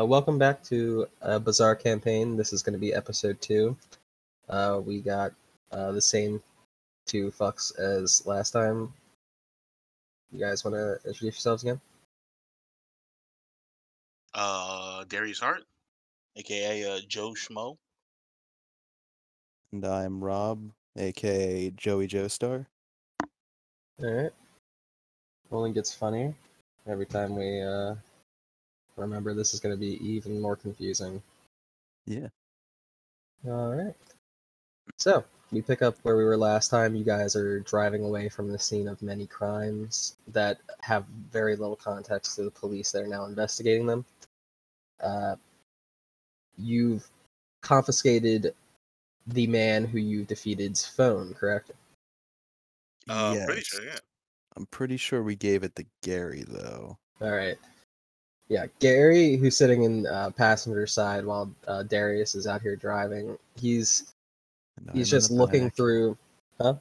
Uh, welcome back to uh, Bizarre Campaign. This is going to be episode two. Uh, we got uh, the same two fucks as last time. You guys want to introduce yourselves again? Uh, Darius Hart, aka uh, Joe Schmo. And I'm Rob, aka Joey Joestar. All right. Only gets funnier every time we uh, remember this is going to be even more confusing. Yeah. All right. So we pick up where we were last time. You guys are driving away from the scene of many crimes that have very little context to the police that are now investigating them. Uh, you've confiscated the man who you defeated's phone, correct? Uh, pretty Yes. sure, yeah. I'm pretty sure we gave it to Gary though. All right. Yeah, Gary, who's sitting in uh, passenger side while uh, Darius is out here driving, he's And he's I'm just looking back. through. Huh?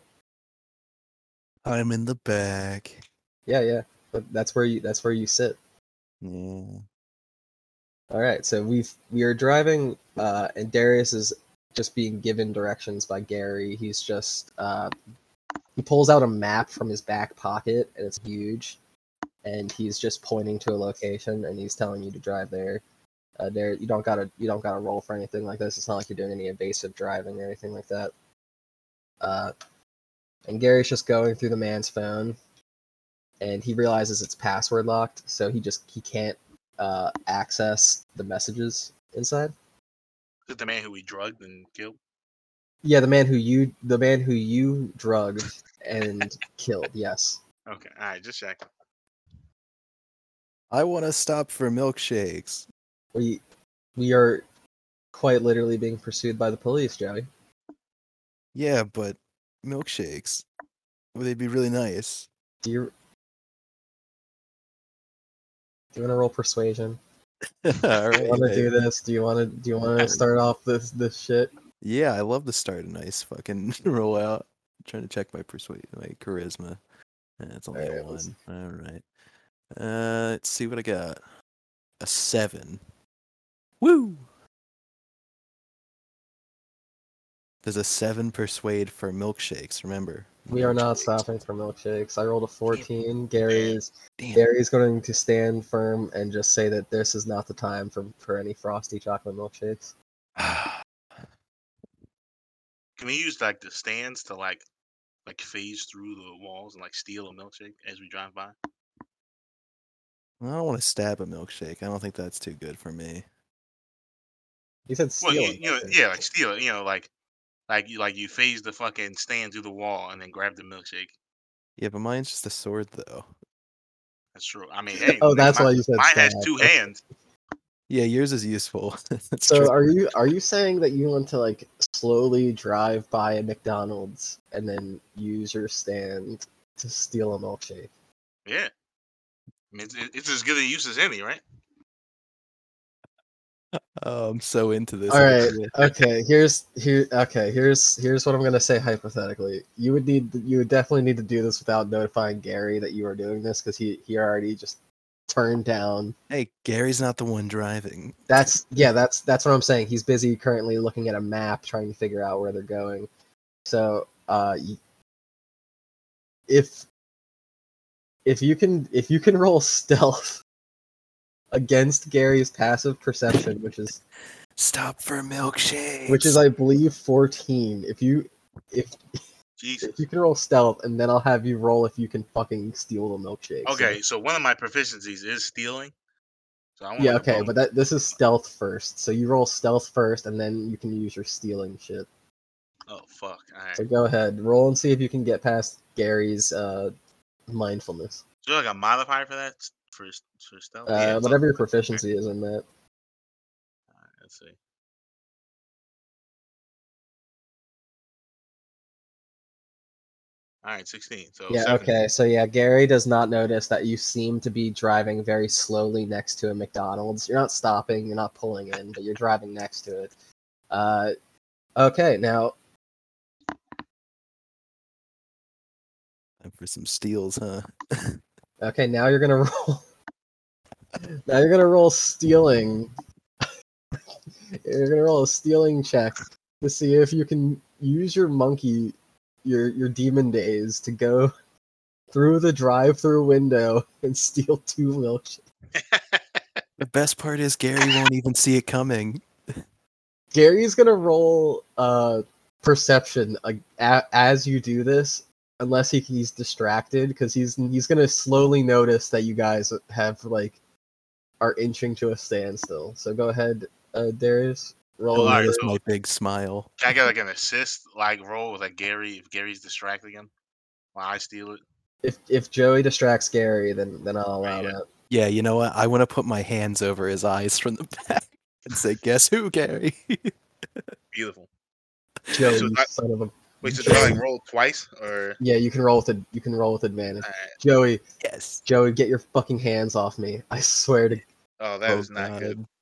I'm in the back. Yeah, yeah. But that's where you that's where you sit. Yeah. All right, so we've we are driving, uh, and Darius is just being given directions by Gary. He's just uh, he pulls out a map from his back pocket, and it's huge, and he's just pointing to a location, and he's telling you to drive there. Uh, there, you don't gotta you don't gotta roll for anything like this. It's not like you're doing any evasive driving or anything like that. Uh, and Gary's just going through the man's phone, and he realizes it's password locked, so he just he can't uh, access the messages inside. Is the man who we drugged and killed? Yeah, the man who you the man who you drugged and killed. Yes. Okay, all right, just checking. I want to stop for milkshakes. We we are quite literally being pursued by the police, Joey. Yeah, but milkshakes. Would they be really nice? Do you do you want to roll persuasion? All Do you want to do this? Do you want to do you want to start off this this shit? Yeah, I love to start a nice fucking rollout. I'm trying to check my persuade, my charisma. And it's only one. All right. Uh, let's see what I got. A seven. Woo! There's a seven persuade for milkshakes. Remember, We are not stopping for milkshakes. I rolled a 14. Gary is Damn. Gary's going to stand firm and just say that this is not the time for for any frosty chocolate milkshakes. Can we use like the stands to like like phase through the walls and like steal a milkshake as we drive by? I don't want to stab a milkshake. I don't think that's too good for me. You said Well, steal. you, you know, yeah, like steal it. You know, like like you like you phase the fucking stand through the wall and then grab the milkshake. Yeah, but mine's just a sword, though. That's true. I mean, hey, Oh, that's mine, why you said mine has two hands. Yeah, yours is useful. So true. are you are you saying that you want to like slowly drive by a McDonald's and then use your stand to steal a milkshake? Yeah. I mean, it's, it's as good a use as any, right? Oh, I'm so into this. All right. Okay. Here's here. Okay. Here's here's what I'm gonna say hypothetically. You would need you would definitely need to do this without notifying Gary that you are doing this because he he already just turned down. Hey, Gary's not the one driving. That's yeah. That's that's what I'm saying. He's busy currently looking at a map trying to figure out where they're going. So uh, if if you can if you can roll stealth against Gary's passive perception, which is Stop for milkshake, which is I believe 14. If you if Jesus. if you can roll stealth, and then I'll have you roll if you can fucking steal the milkshake. Okay, so one of my proficiencies is stealing. So I want yeah, okay, but that this is stealth first. So you roll stealth first, and then you can use your stealing shit. oh fuck! All right. So go ahead, roll and see if you can get past Gary's uh, mindfulness. So like a modifier for that for for stealth. Uh, Yeah, whatever your proficiency is in that. Alright, let's see. All right, sixteen. So Yeah, okay. So yeah, Gary does not notice that you seem to be driving very slowly next to a McDonald's. You're not stopping, you're not pulling in, but you're driving next to it. Uh, okay, now Time for some steals, huh? okay, now you're gonna roll. now you're gonna roll stealing You're gonna roll a stealing check to see if you can use your monkey, your your demon days, to go through the drive-through window and steal two milkshakes. The best part is Gary won't even see it coming. Gary's gonna roll uh perception uh, as you do this, unless he, he's distracted, because he's he's gonna slowly notice that you guys have like are inching to a standstill. So go ahead, uh, Darius. Roll. Oh, alright, another- so- my big smile. Can I get like an assist, like roll with like Gary if Gary's distracting him while I steal it? if if Joey distracts Gary, then then I'll allow Yeah. that. Yeah, you know what? I want to put my hands over his eyes from the back and say, "Guess who, Gary?" Beautiful. Joey, So you I- son of a. Wait, so do I like roll twice or? Yeah, you can roll with a, you can roll with advantage. Alright. Joey, yes. Joey, get your fucking hands off me! I swear to. Oh, that Oh, is not good.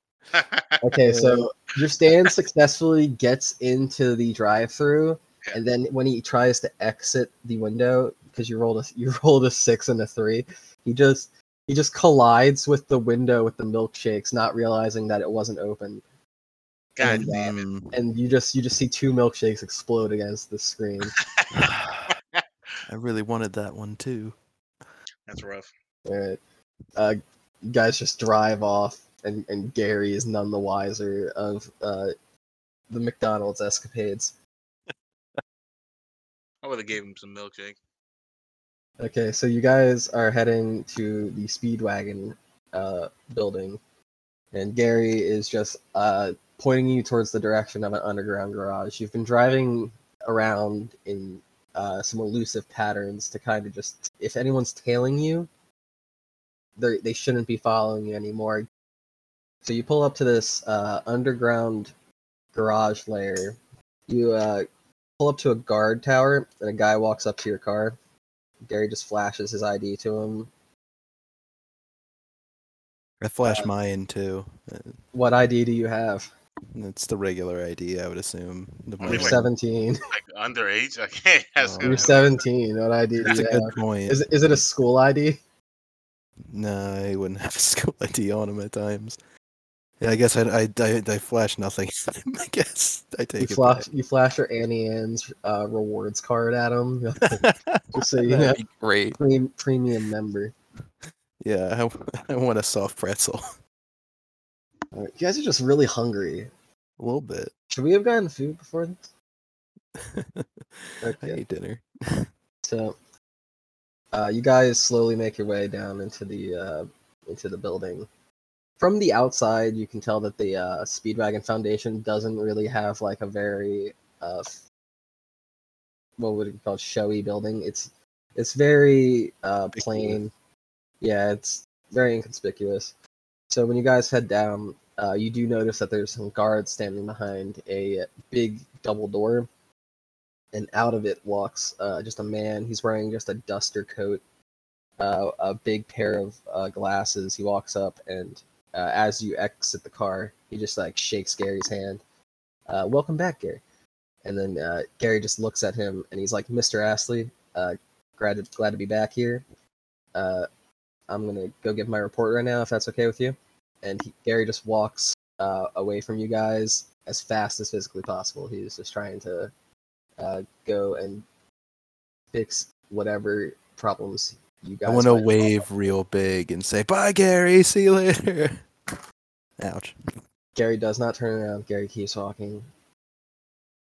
Okay, so your stand successfully gets into the drive-through, Yeah. and then when he tries to exit the window, because you rolled a you rolled a six and a three, he just he just collides with the window with the milkshakes, not realizing that it wasn't open, God And, damn it. Mm, and you just you just see two milkshakes explode against the screen. I really wanted that one too. That's rough. Alright. Uh, you guys just drive off, and, and Gary is none the wiser of uh, the McDonald's escapades. I would have gave him some milkshake. Okay, so you guys are heading to the Speedwagon uh, building, and Gary is just uh, pointing you towards the direction of an underground garage. You've been driving around in uh, some elusive patterns to kind of just, if anyone's tailing you, they they shouldn't be following you anymore. So you pull up to this uh, underground garage layer. You uh, pull up to a guard tower, and a guy walks up to your car. Gary just flashes his ID to him. I flash Uh, mine too. Uh, What ID do you have? It's the regular ID, I would assume. The I mean, You're like- 17. Like underage? Okay. That's Oh. good. You're 17. What ID do That's you a have? good point. Is, is it a school ID? No, I wouldn't have a school ID on him at times. Yeah, I guess I I I, I flash nothing. I guess I You take it flash, you flash your Auntie Anne's uh, rewards card at him. Just so you know, That'd be great. Prem- premium member. Yeah, I want a soft pretzel. You guys are just really hungry. A little bit. Should we have gotten food before this? I Okay. ate dinner. So, uh, you guys slowly make your way down into the uh, into the building. From the outside, you can tell that the uh, Speedwagon Foundation doesn't really have like a very uh, what would you call it, showy building. It's it's very uh, plain. Yeah, it's very inconspicuous. So when you guys head down, uh, you do notice that there's some guards standing behind a big double door and out of it walks uh, just a man. He's wearing just a duster coat, uh, a big pair of uh, glasses. He walks up, and uh, as you exit the car, he just like shakes Gary's hand. Uh, Welcome back, Gary. And then Gary just looks at him, and he's like, "Mr. Astley, glad to, glad to be back here. I'm gonna go give my report right now, if that's okay with you." And he, Gary just walks uh, away from you guys as fast as physically possible. He's just trying to uh, go and fix whatever problems you guys. I want to wave real big and say, "Bye, Gary. See you later." Ouch. Gary does not turn around. Gary keeps walking.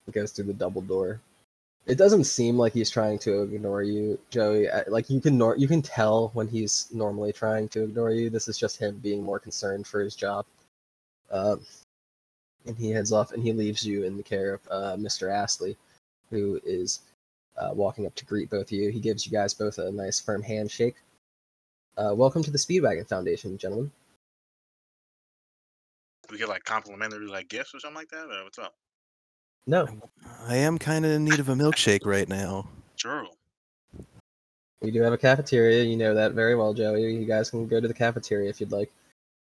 He goes through the double door. It doesn't seem like he's trying to ignore you, Joey. Like you can nor- you can tell when he's normally trying to ignore you. This is just him being more concerned for his job. Um, and he heads off, and he leaves you in the care of uh, Mr. Astley, who is uh, walking up to greet both of you. He gives you guys both a nice firm handshake. Uh, welcome to the Speedwagon Foundation, gentlemen. we get like complimentary like gifts or something like that? Or what's up? No, I am kind of in need of a milkshake right now. True. We do have a cafeteria. You know that very well, Joey. You guys can go to the cafeteria if you'd like.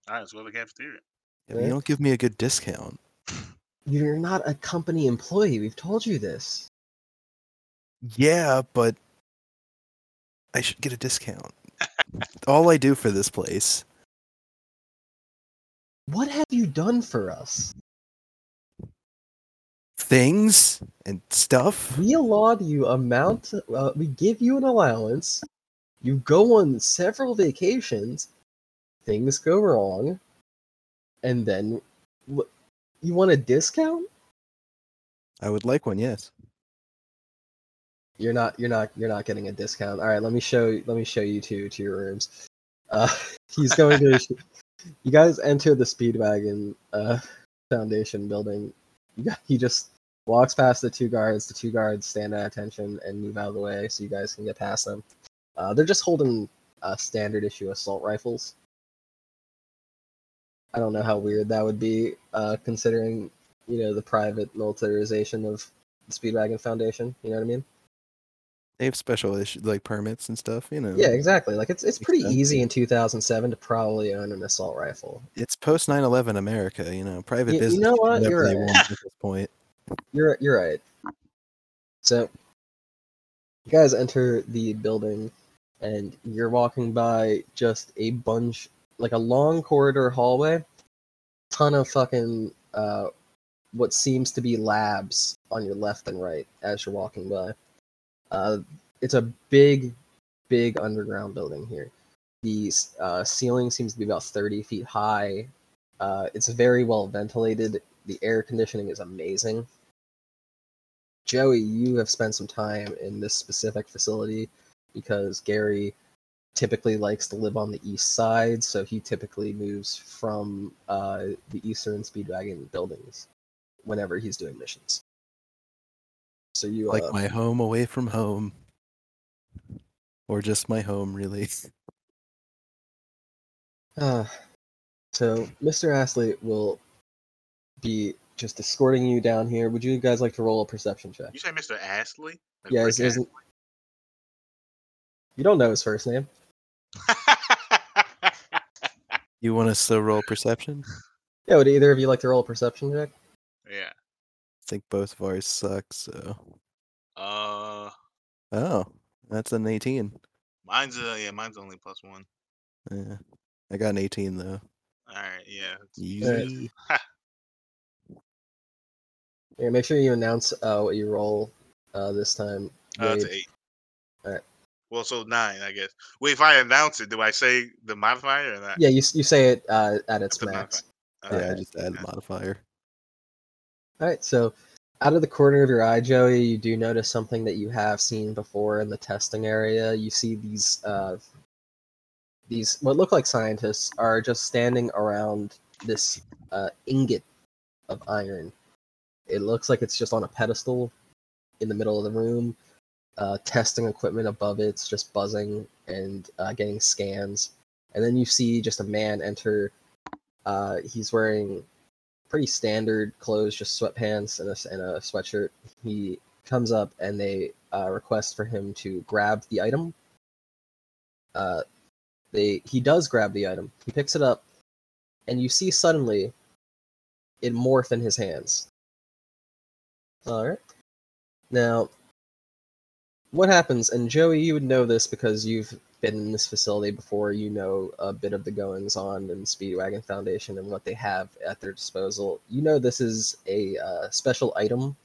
All right, let's go to the cafeteria. Yeah, but You don't give me a good discount. You're not a company employee. We've told you this. Yeah, but I should get a discount. All I do for this place. What have you done for us? Things and stuff. We allot you amount. Uh, we give you an allowance. You go on several vacations. Things go wrong, and then you want a discount? I would like one, yes. You're not. You're not. You're not getting a discount. All right. Let me show. Let me show you two to your rooms. Uh, he's going to. you guys enter the Speedwagon uh, Foundation building. You just walks past the two guards. The two guards stand at attention and move out of the way so you guys can get past them. Uh, they're just holding uh, standard issue assault rifles. I don't know how weird that would be, uh, considering you know the private militarization of the Speedwagon Foundation. You know what I mean? They have special issue like permits and stuff, you know. Yeah, exactly. Like it's it's pretty sense. easy in 2007 to probably own an assault rifle. It's post 9/11 America, you know. Private You- you business. know what? You're right. at this point. You're you're right. So you guys enter the building and you're walking by just a bunch like a long corridor hallway, ton of fucking uh what seems to be labs on your left and right as you're walking by. Uh it's a big big underground building here. The uh, ceiling seems to be about 30 feet high. Uh, it's very well ventilated. The air conditioning is amazing. Joey, you have spent some time in this specific facility because Gary typically likes to live on the east side, so he typically moves from uh, the Eastern Speedwagon buildings whenever he's doing missions. So you Like uh, my home away from home. Or just my home, really. Uh, so Mr. Astley will be just escorting you down here. Would you guys like to roll a perception check? You say Mr. Astley? Like Yeah, Rick is- isn't- You don't know his first name. You want us to roll perception? Yeah, would either of you like to roll a perception check? yeah. I think both of ours suck, so. Uh, Oh, that's an 18. mine's uh, yeah, mine's only plus one. Yeah. I got an 18 though. All right, yeah. Alright. Easy. Yeah, make sure you announce uh, what you roll uh, this time. Uh, it's eight. Alright. Well, so nine, I guess. Wait, if I announce it, do I say the modifier or not? Yeah, you, you say it uh, at its The max. modifier. Yeah, I just add okay. modifier. All right, so out of the corner of your eye, Joey, you do notice something that you have seen before in the testing area. You see these uh, these what look like scientists are just standing around this uh, ingot of iron. It looks like it's just on a pedestal in the middle of the room. Uh, testing equipment above it's just buzzing and uh, getting scans. And then you see just a man enter. Uh, he's wearing pretty standard clothes, just sweatpants and a, and a sweatshirt. He comes up and they uh, request for him to grab the item. Uh, they he does grab the item. He picks it up, and you see suddenly it morph in his hands. All right. Now, what happens? And Joey, you would know this because you've been in this facility before. You know a bit of the goings on in Speedwagon Foundation and what they have at their disposal. You know this is a uh, special item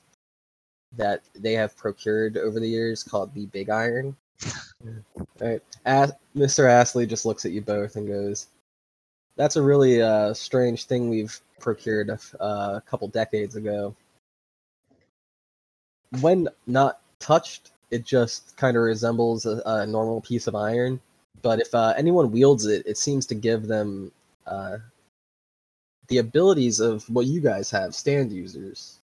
that they have procured over the years called the Big Iron. All right. As- Mr. Astley just looks at you both and goes, "That's a really uh, strange thing we've procured a f- uh, a couple decades ago. When not touched, it just kind of resembles a, a normal piece of iron. But if uh, anyone wields it, it seems to give them uh, the abilities of what you guys have, stand users.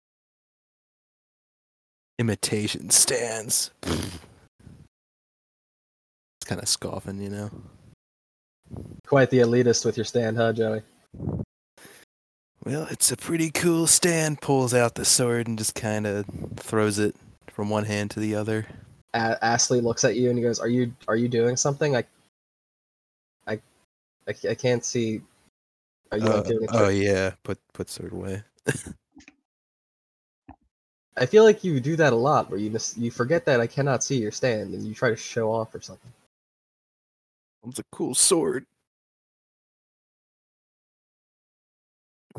Imitation stands. It's kind of scoffing, you know. Quite the elitist with your stand, huh, Joey? Well, it's a pretty cool stand. Pulls out the sword and just kind of throws it from one hand to the other. A- Astley looks at you and he goes, "Are you are you doing something? I, I, I, I can't see. Are you Uh, doing oh yeah, put put sword away. I feel like you do that a lot, where you mis- you forget that I cannot see your stand and you try to show off or something. It's a cool sword.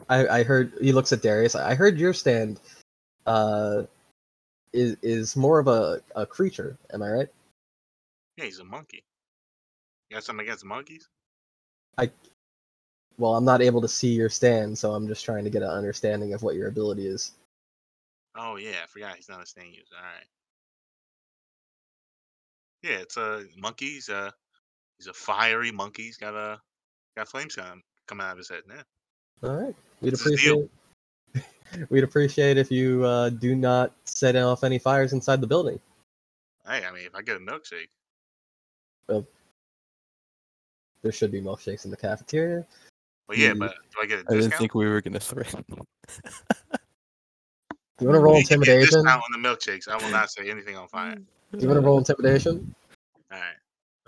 I, I heard he looks at Darius. I heard your stand uh, is is more of a, a creature. Am I right? Yeah, he's a monkey. You got something against monkeys? I Well, I'm not able to see your stand, so I'm just trying to get an understanding of what your ability is. Oh yeah, I forgot he's not a stand user. All right. Yeah, it's a monkey. He's a he's a fiery monkey. He's got a got flames coming coming out of his head. Yeah. All right, we'd It's his deal. appreciate. we'd appreciate if you uh, do not set off any fires inside the building. Hey, I mean, if I get a milkshake, There should be milkshakes in the cafeteria. well, yeah, but do I get a I didn't think we were gonna threaten. You want to roll You give me a intimidation? discount on the milkshakes. I will not say anything on fire. You want to roll intimidation? All right.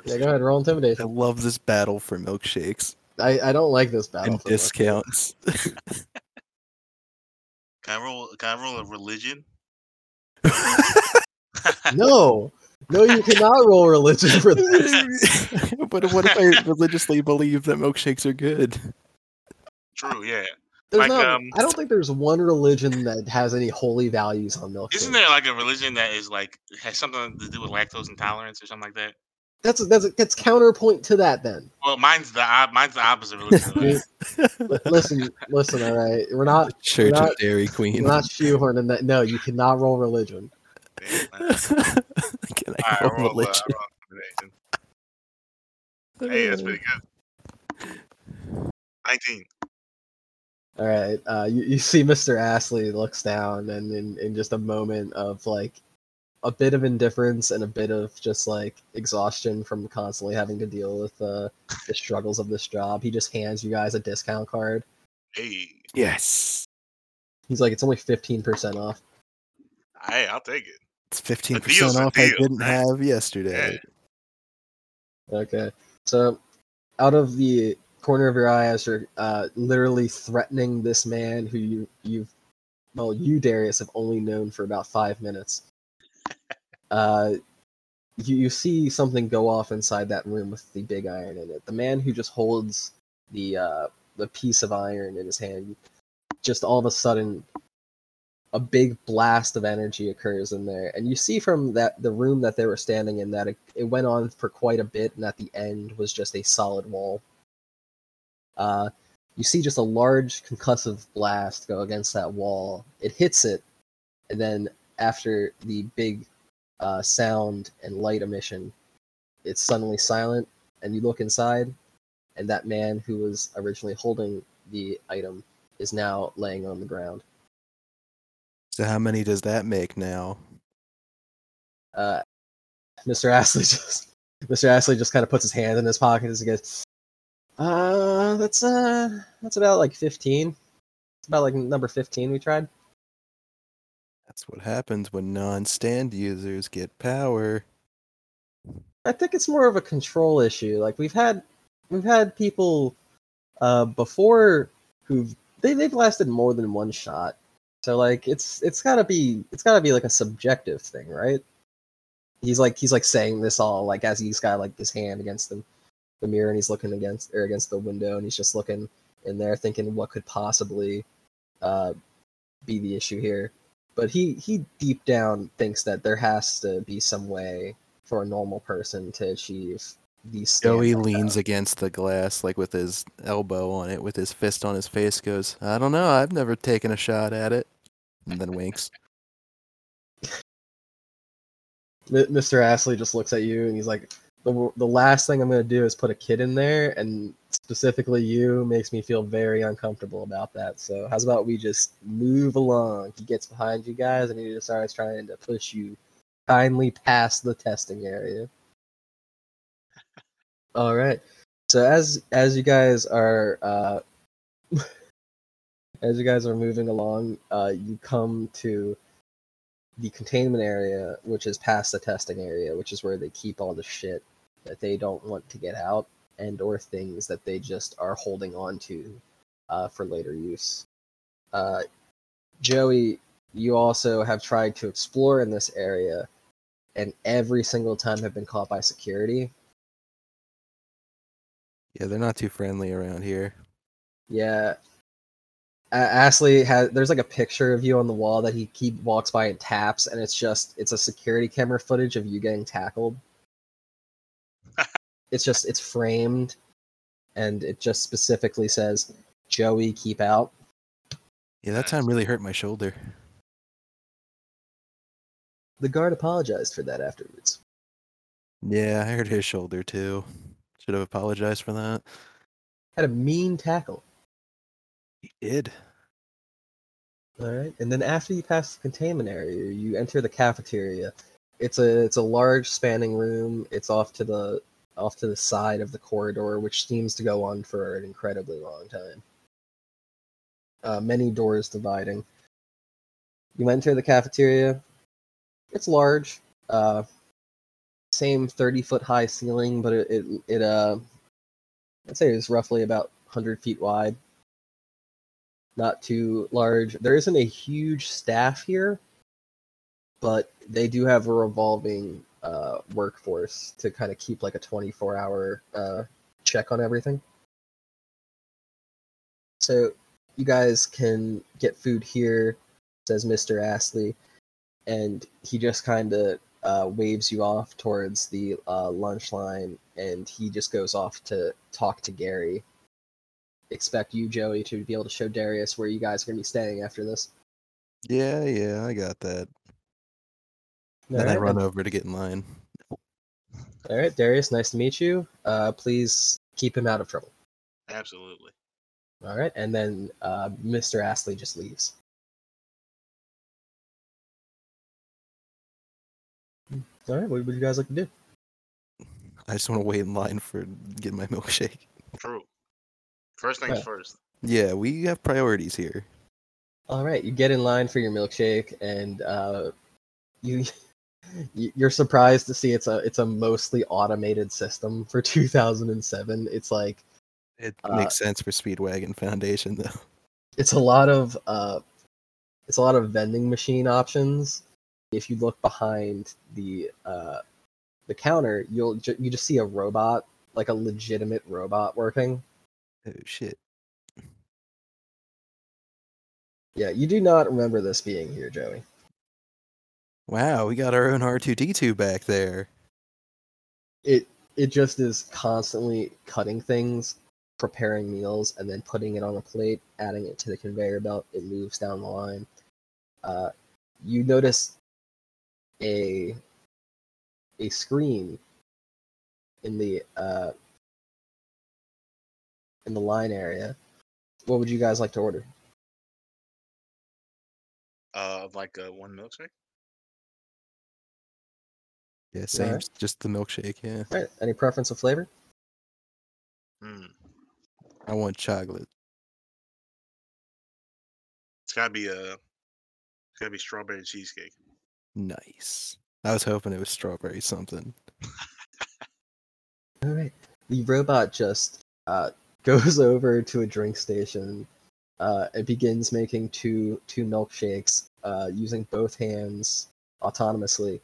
Yeah, go ahead. Roll intimidation. I love this battle for milkshakes I, I don't like this battle. and discounts. Can I roll? Can I roll a religion? No, no, you cannot roll religion for this. but what if I religiously believe that milkshakes are good? True. Yeah. There's Like, not, um, I don't think there's one religion that has any holy values on milkshakes. Isn't there like a religion that is like has something to do with lactose intolerance or something like that? That's that's that's counterpoint to that. Then Well, mine's the op- mine's the opposite religion. of that. Li- listen, listen. All right, we're not Church not- of Dairy Queen. we're not shoehorning that. No, you cannot roll religion. Damn, man. Can I All right, roll roll, uh, religion? roll intimidation. Hey, that's pretty good. Nineteen. All right, uh, you, you see Mr. Astley looks down, and in, in just a moment of like a bit of indifference and a bit of just like exhaustion from constantly having to deal with uh, the struggles of this job, he just hands you guys a discount card. Hey, Yes. He's like, "It's only fifteen percent off." hey, I'll take it. It's 15% off I didn't have yesterday. Okay, so out of the corner of your eye, as you're uh, literally threatening this man who you you've well, you Darius have only known for about five minutes. Uh, you you see something go off inside that room with the big iron in it. The man who just holds the uh, the piece of iron in his hand, just all of a sudden, a big blast of energy occurs in there, and you see from that the room that they were standing in that it, it went on for quite a bit, and at the end was just a solid wall. Uh, you see just a large concussive blast go against that wall. It hits it, and then after the big uh, sound and light emission, it's suddenly silent, and you look inside, and that man who was originally holding the item is now laying on the ground. So how many does that make now? Uh, Mr. Astley just Mr. Astley just kind of puts his hand in his pocket as he goes, "Uh, that's uh, that's about like fifteen. It's about like number fifteen we tried." That's what happens when non-stand users get power. I think it's more of a control issue. Like we've had we've had people uh before who've they they've lasted more than one shot. So like it's it's gotta be it's gotta be like a subjective thing, right? He's like he's like saying this all like as he's got like his hand against the, the mirror and he's looking against or against the window and he's just looking in there thinking what could possibly uh be the issue here. But he he deep down thinks that there has to be some way for a normal person to achieve these. Joey leans against the glass, like with his elbow on it, with his fist on his face, goes, I don't know, I've never taken a shot at it. And then winks. Mr. Astley just looks at you and he's like, the, the last thing I'm going to do is put a kid in there, and specifically you makes me feel very uncomfortable about that. So, how's about we just move along? He gets behind you guys and he just starts trying to push you kindly past the testing area. All right. So as as you guys are uh, as you guys are moving along, uh, you come to the containment area, which is past the testing area, which is where they keep all the shit that they don't want to get out and or things that they just are holding on to uh, for later use. Uh, Joey, you also have tried to explore in this area, and every single time have been caught by security. Yeah, they're not too friendly around here. Yeah. A- Astley has there's like a picture of you on the wall that he he walks by and taps, and it's just it's a security camera footage of you getting tackled. It's just it's framed, and it just specifically says, "Joey, keep out." Yeah, that time really hurt my shoulder. The guard apologized for that afterwards. Yeah, I hurt his shoulder too. Should have apologized for that. Had a mean tackle. He did. All right, and then after you pass the containment area, you enter the cafeteria. It's a it's a large spanning room. It's off to the off to the side of the corridor, which seems to go on for an incredibly long time. Uh, many doors dividing. You enter the cafeteria. It's large. Uh, same thirty foot high ceiling, but it it, it uh, I'd say it's roughly about hundred feet wide not too large. There isn't a huge staff here, but they do have a revolving uh, workforce to kind of keep like a 24 hour uh, check on everything. So you guys can get food here, says Mr. Astley, and he just kind of uh, waves you off towards the uh, lunch line, and he just goes off to talk to Gary expect you, Joey, to be able to show Darius where you guys are gonna be staying after this. Yeah, yeah, I got that. Then I run over to get in line. All right, Darius, nice to meet you. Uh, please keep him out of trouble. Absolutely. All right, and then uh, Mr. Astley just leaves. All right, what would you guys like to do? I just want to wait in line for getting my milkshake. True. First things Yeah. first. Yeah, we have priorities here. All right, you get in line for your milkshake, and uh, you you- you're surprised to see it's a it's a mostly automated system for 2007. It's like It Uh, makes sense for Speedwagon Foundation, though. it's a lot of uh, it's a lot of vending machine options. If you look behind the uh, the counter, you'll ju- you just see a robot, like a legitimate robot working. Oh shit! Yeah, you do not remember this being here, Joey. Wow, we got our own R2D2 back there. It it just is constantly cutting things, preparing meals, and then putting it on a plate, adding it to the conveyor belt. It moves down the line. Uh, you notice a a screen in the uh, in the line area. What would you guys like to order? Uh, of like uh, one milkshake. Yeah, same. Alright. Just the milkshake. Yeah, All right, any preference of flavor? Hmm. I want chocolate. It's gotta be a. It's gotta be strawberry cheesecake. Nice. I was hoping it was strawberry something. All right. The robot just uh, goes over to a drink station. Uh, it begins making two two milkshakes uh, using both hands autonomously.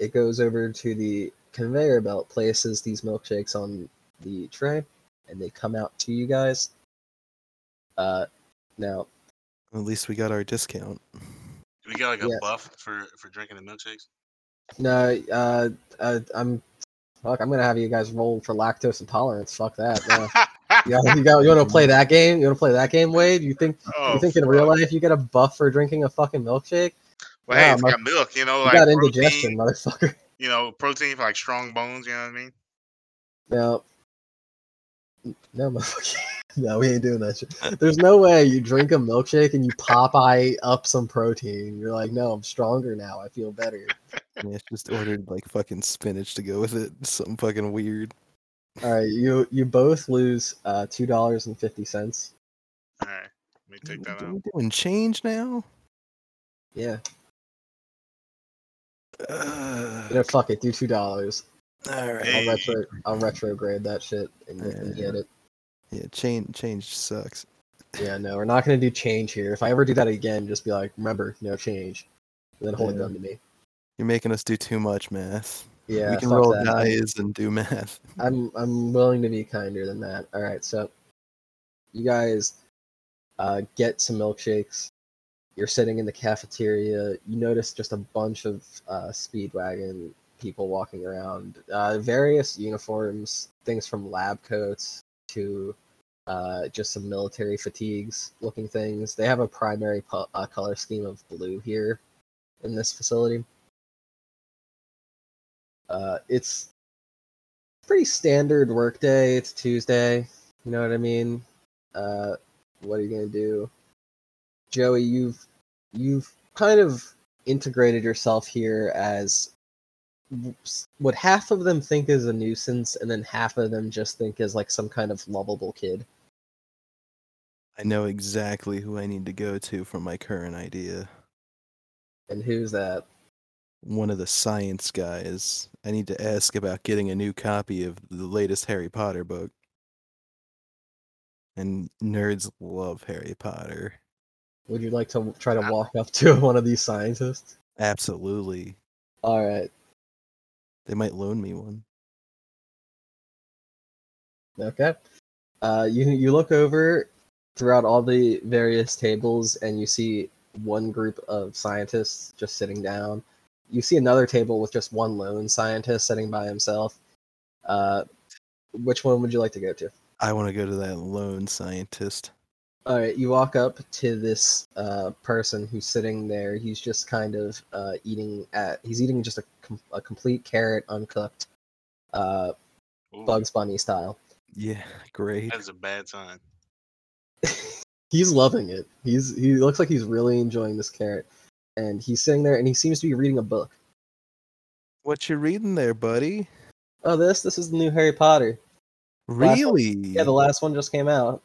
It goes over to the conveyor belt, places these milkshakes on the tray, and they come out to you guys. Uh, now, At least we got our discount. We got like a Yeah. buff for for drinking the milkshakes? no, uh, uh, I'm fuck. I'm gonna have you guys roll for lactose intolerance. Fuck that. no. You, got, you, got, you want to play that game? You want to play that game, Wade? You think oh, you think in real life you get a buff for drinking a fucking milkshake? Well, hey, Wow, it's my- got milk. You know, You like got protein. indigestion, motherfucker. You know, protein for like strong bones. You know what I mean? No, no, motherfucker. No, we ain't doing that shit. There's no way you drink a milkshake and you Popeye up some protein. You're like, no, I'm stronger now. I feel better. Yeah, just ordered like fucking spinach to go with it. Something fucking weird. All right, you you both lose uh, two dollars and fifty cents. All right, let me take that Are out. we doing change now? Yeah, Uh, you know, fuck it, do two dollars. all right. I'll retro, I'll retrograde that shit and, and Yeah. get it. Yeah, change change sucks. Yeah, no, we're not gonna do change here. If I ever do that again, just be like, remember, no change, and then hold a Yeah. gun to me. You're making us do too much math. Yeah, we can roll that. dice and do math. I'm I'm willing to be kinder than that. All right, so you guys uh, get some milkshakes. You're sitting in the cafeteria. You notice just a bunch of uh, Speedwagon people walking around. Uh, various uniforms, things from lab coats to uh, just some military fatigues looking things. They have a primary po- uh, color scheme of blue here in this facility. Uh, it's pretty standard workday. It's Tuesday. You know what I mean? Uh, what are you gonna do, Joey? You've you've kind of integrated yourself here as what half of them think is a nuisance, and then half of them just think is like some kind of lovable kid. I know exactly who I need to go to for my current idea. And who's that? One of the science guys. I need to ask about getting a new copy of the latest Harry Potter book. And nerds love Harry Potter. Would you like to try to walk up to one of these scientists? Absolutely. All right. They might loan me one. Okay. Uh, you you look over throughout all the various tables, and you see one group of scientists just sitting down. You see another table with just one lone scientist sitting by himself. Uh, which one would you like to go to? I want to go to that lone scientist. All right, you walk up to this uh, person who's sitting there. He's just kind of uh, eating at. He's eating just a, com- a complete carrot, uncooked, uh, Ooh, Bugs Bunny style. Yeah, great. That's a bad sign. he's loving it. He's he looks like he's really enjoying this carrot, and he's sitting there and he seems to be reading a book. What you reading there, buddy? Oh, this this is the new Harry Potter. Last Really? Yeah, the last one just came out.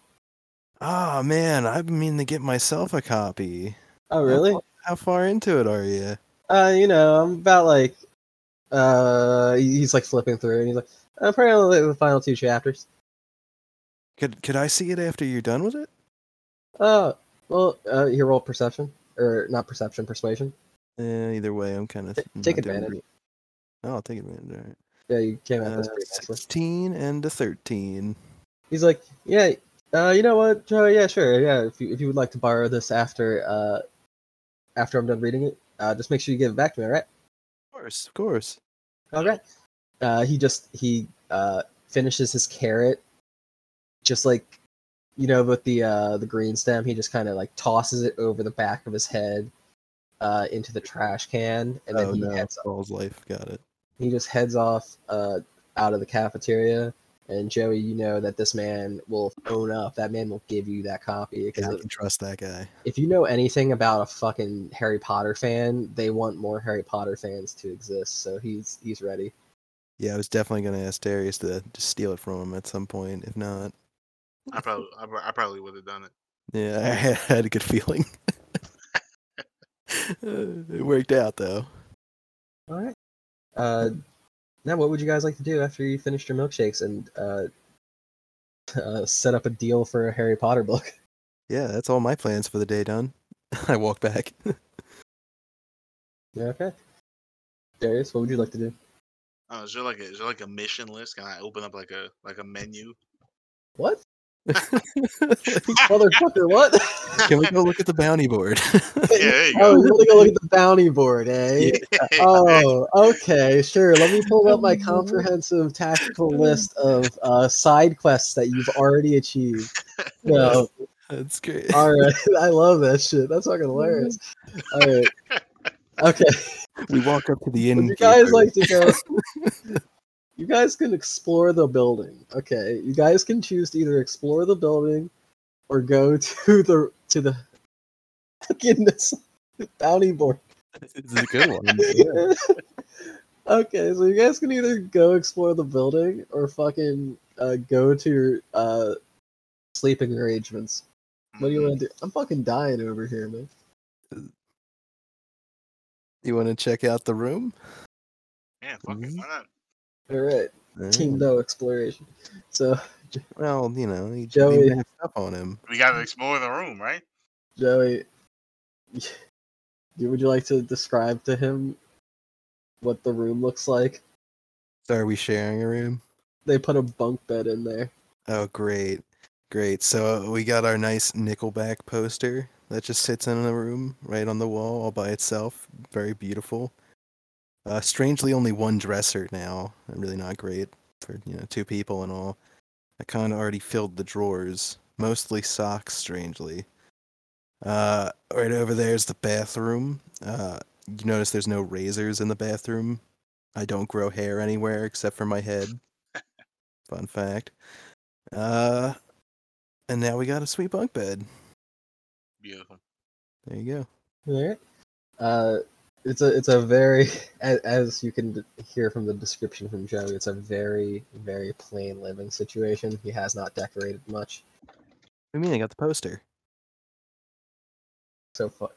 Oh man, I've been meaning to get myself a copy. Oh, really? How, how far into it are you? Uh, you know, I'm about like, uh, he's like flipping through, and he's like, I'm probably on like, the final two chapters. Could could I see it after you're done with it? Oh, well, uh, you roll perception or not perception, persuasion. Eh, either way, I'm kind of T- take advantage. Oh, I'll take advantage. All right. Yeah, you came at Uh, this pretty nicely. Sixteen and a thirteen. He's like, yeah, uh, you know what, Joe? Yeah, sure. Yeah, if you if you would like to borrow this after uh after I'm done reading it, uh, just make sure you give it back to me. All right. Of course, of course. All right. Uh, he just he uh finishes his carrot, just like you know with the uh the green stem. He just kind of like tosses it over the back of his head, uh, into the trash can, and then oh he no, heads Paul's life got it. he just heads off uh out of the cafeteria. And Joey, you know that this man will own up. That man will give you that copy because Yeah, I can trust that guy. if you know anything about a fucking Harry Potter fan, they want more Harry Potter fans to exist. So he's he's ready. Yeah, I was definitely gonna ask Darius to just steal it from him at some point. If not, I probably I, I probably would have done it. yeah, I had, I had a good feeling. it worked out though. All right. Uh, now, what would you guys like to do after you finished your milkshakes and uh, uh, set up a deal for a Harry Potter book? Yeah, that's all my plans for the day done. I walk back. Yeah, okay. Darius, what would you like to do? Oh, is there like a is there like a mission list? Can I open up like a like a menu? What? Motherfucker, what? Can we go look at the bounty board? Yeah, there you oh, go. you want to go look at the bounty board, eh? Oh, okay, sure. Let me pull up my comprehensive tactical list of uh, side quests that you've already achieved. No, That's great. all right. I love that shit. That's fucking hilarious. All right. Okay. We walk up to the Would inn. you guys like to go? You guys can explore the building. Okay. You guys can choose to either explore the building or go to the to the fucking this bounty board. This is a good one. okay, so you guys can either go explore the building or fucking uh, go to your uh, sleeping arrangements. What do you want to do? I'm fucking dying over here, man. You want to check out the room? Yeah, fuck it. Why not? All right, team no exploration. So Well, you know, he, Joey. he may have stuff on him. We gotta explore the room, right? Joey, would you like to describe to him what the room looks like? So are we sharing a room? They put a bunk bed in there. Oh, great, Great. So uh, we got our nice Nickelback poster that just sits in the room right on the wall all by itself. Very beautiful. Uh, strangely, only one dresser now. Really not great for you know two people and all. I kind of already filled the drawers, mostly socks. Strangely. Uh, right over there is the bathroom. Uh, you notice there's no razors in the bathroom. I don't grow hair anywhere except for my head. Fun fact. Uh, and now we got a sweet bunk bed. Beautiful. There you go. All right. Uh, it's a it's a very as, you can hear from the description from Joe. It's a very very plain living situation. He has not decorated much. What do you mean? I got the poster. So fu-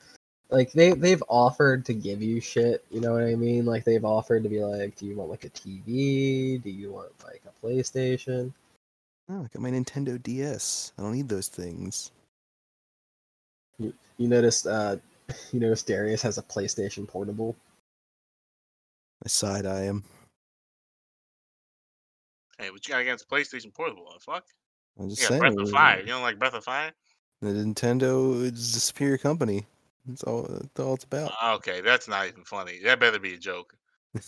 like they they've offered to give you shit. You know what I mean? Like they've offered to be like, do you want like a TV? Do you want like a PlayStation? Oh, I got my Nintendo DS. I don't need those things. You, you noticed uh, you noticed Darius has a PlayStation Portable. I side eye him. Hey, what you got against PlayStation Portable? The fuck? I'm just You got saying. Breath of Fire. You don't like Breath of Fire? The Nintendo is a superior company. That's all. That's all it's about. Ah, Okay, that's not even funny. That better be a joke.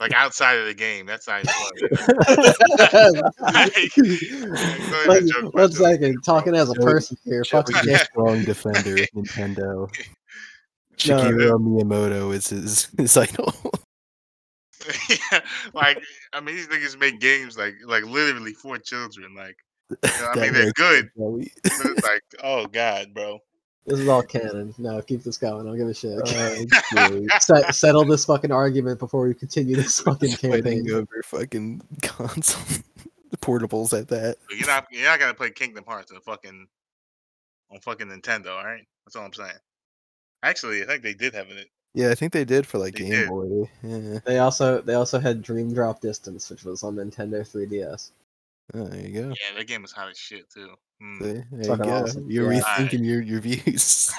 Like outside of the game, that's not even funny. Like, Like, joke one Joe. second, talking as a person here. Joe Fucking is strong defender of Nintendo. No, Miyamoto is his, his idol. yeah, like I mean, these niggas make games like like literally for children. Like I mean, they're good, but it's like, oh god, bro. This is all canon. No, keep this going. I don't give a shit. Joey. Set, settle this fucking argument before we continue this fucking Fighting campaign. over fucking console portables at that. You're not you're not gonna play Kingdom Hearts on fucking on fucking Nintendo, all right? That's all I'm saying. Actually, I think they did have it. Yeah, I think they did for like They Game did. Boy. Yeah. They also they also had Dream Drop Distance, which was on Nintendo 3DS. Oh, there you go. Yeah, that game was hot as shit too. Hmm. See, there you go. Awesome. You're Yeah. rethinking your, your views.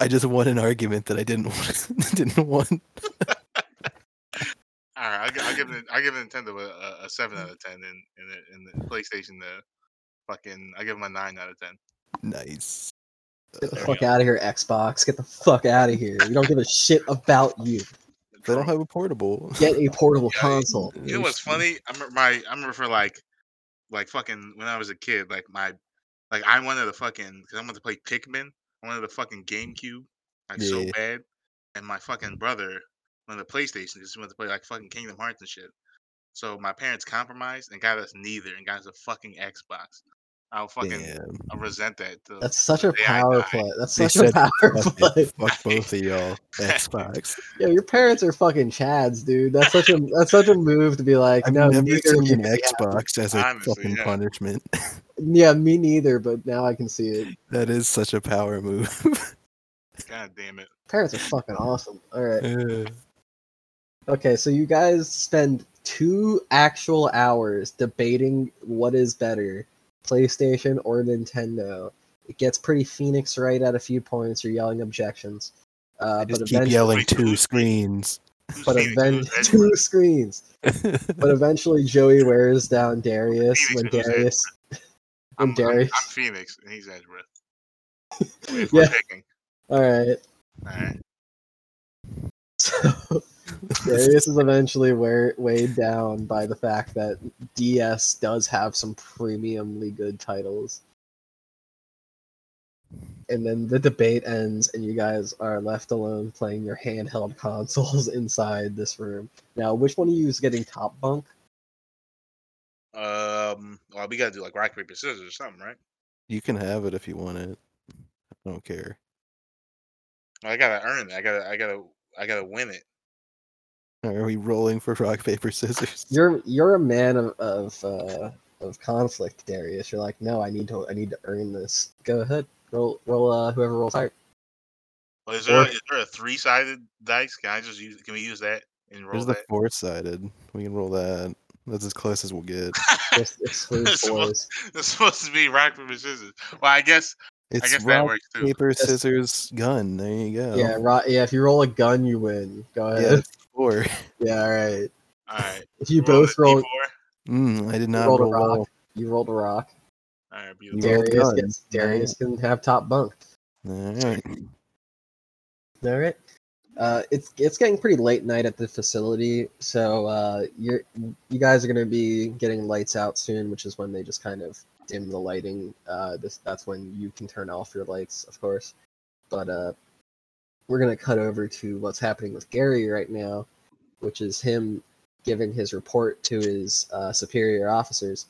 I just won an argument that I didn't want. didn't want. All right, I'll, I'll give it. I'll give Nintendo a, a, a seven out of ten, and and the, and the PlayStation the fucking. I give them a nine out of ten. Nice. Get the There fuck out of here, Xbox. Get the fuck out of here. We don't give a shit about you. They don't have a portable. Get a portable Yeah, console. You know what's funny? I remember my. I remember for like, like fucking when I was a kid, like my, like I wanted to fucking because I wanted to play Pikmin. I wanted a fucking GameCube, like so bad, and my fucking brother wanted a PlayStation Just wanted to play like fucking Kingdom Hearts and shit. So my parents compromised and got us neither and got us a fucking Xbox. I'll fucking Damn. I resent that. till That's such a the day I power play. That's They such a power Fuck, play. it. Fuck both of y'all. Xbox. Yo, your parents are fucking chads, dude. That's such a that's such a move to be like, I've no, never neither seen an be happy." Xbox as a Honestly, fucking yeah. punishment. Yeah, me neither. But now I can see it. that is such a power move. God damn it. Parents are fucking awesome. All right. Okay, so you guys spend two actual hours debating what is better, PlayStation or Nintendo. It gets pretty Phoenix right at a few points. You're yelling objections. Uh, but keep eventually, yelling Wait, two screens. But Phoenix? even two screens. But eventually, Joey wears down Darius when? Darius. I'm, I'm, Darius. I'm Phoenix and he's Edgeworth. If Yeah. All right. All right. So Darius is eventually wear, weighed down by the fact that DS does have some premiumly good titles. And then the debate ends, and you guys are left alone playing your handheld consoles inside this room. Now, which one of you is getting top bunk? Um. Well, we gotta do like rock paper scissors or something, right? You can have it if you want it. I don't care. I gotta earn it. I gotta. I gotta. I gotta win it. Are we rolling for rock paper scissors? You're you're a man of of, uh, of conflict, Darius. You're like, no, I need to I need to earn this. Go ahead, roll roll. Uh, whoever rolls higher. Well, is there Or- is there a three sided dice? Can I just use? Can we use that and roll There's the that? four sided. We can roll that. That's as close as we'll get. Just exclude It's supposed- It's supposed to be rock paper scissors. Well, I guess. It's I guess that rock works too. paper scissors gun. There you go. Yeah, right. Yeah, if you roll a gun, you win. Go ahead. it's four. Yeah, all right. All right. If you roll both the roll, Mm, I did not rolled a rock. well. You rolled a rock. All right, You beautiful. rolled Darius, gets, Darius can have top bunk. All right. All right. Uh, it's it's getting pretty late night at the facility, so uh, you're you guys are gonna be getting lights out soon, which is when they just kind of dim the lighting. Uh, this that's when you can turn off your lights, of course. But we're gonna cut over to what's happening with Gary right now, which is him giving his report to his uh, superior officers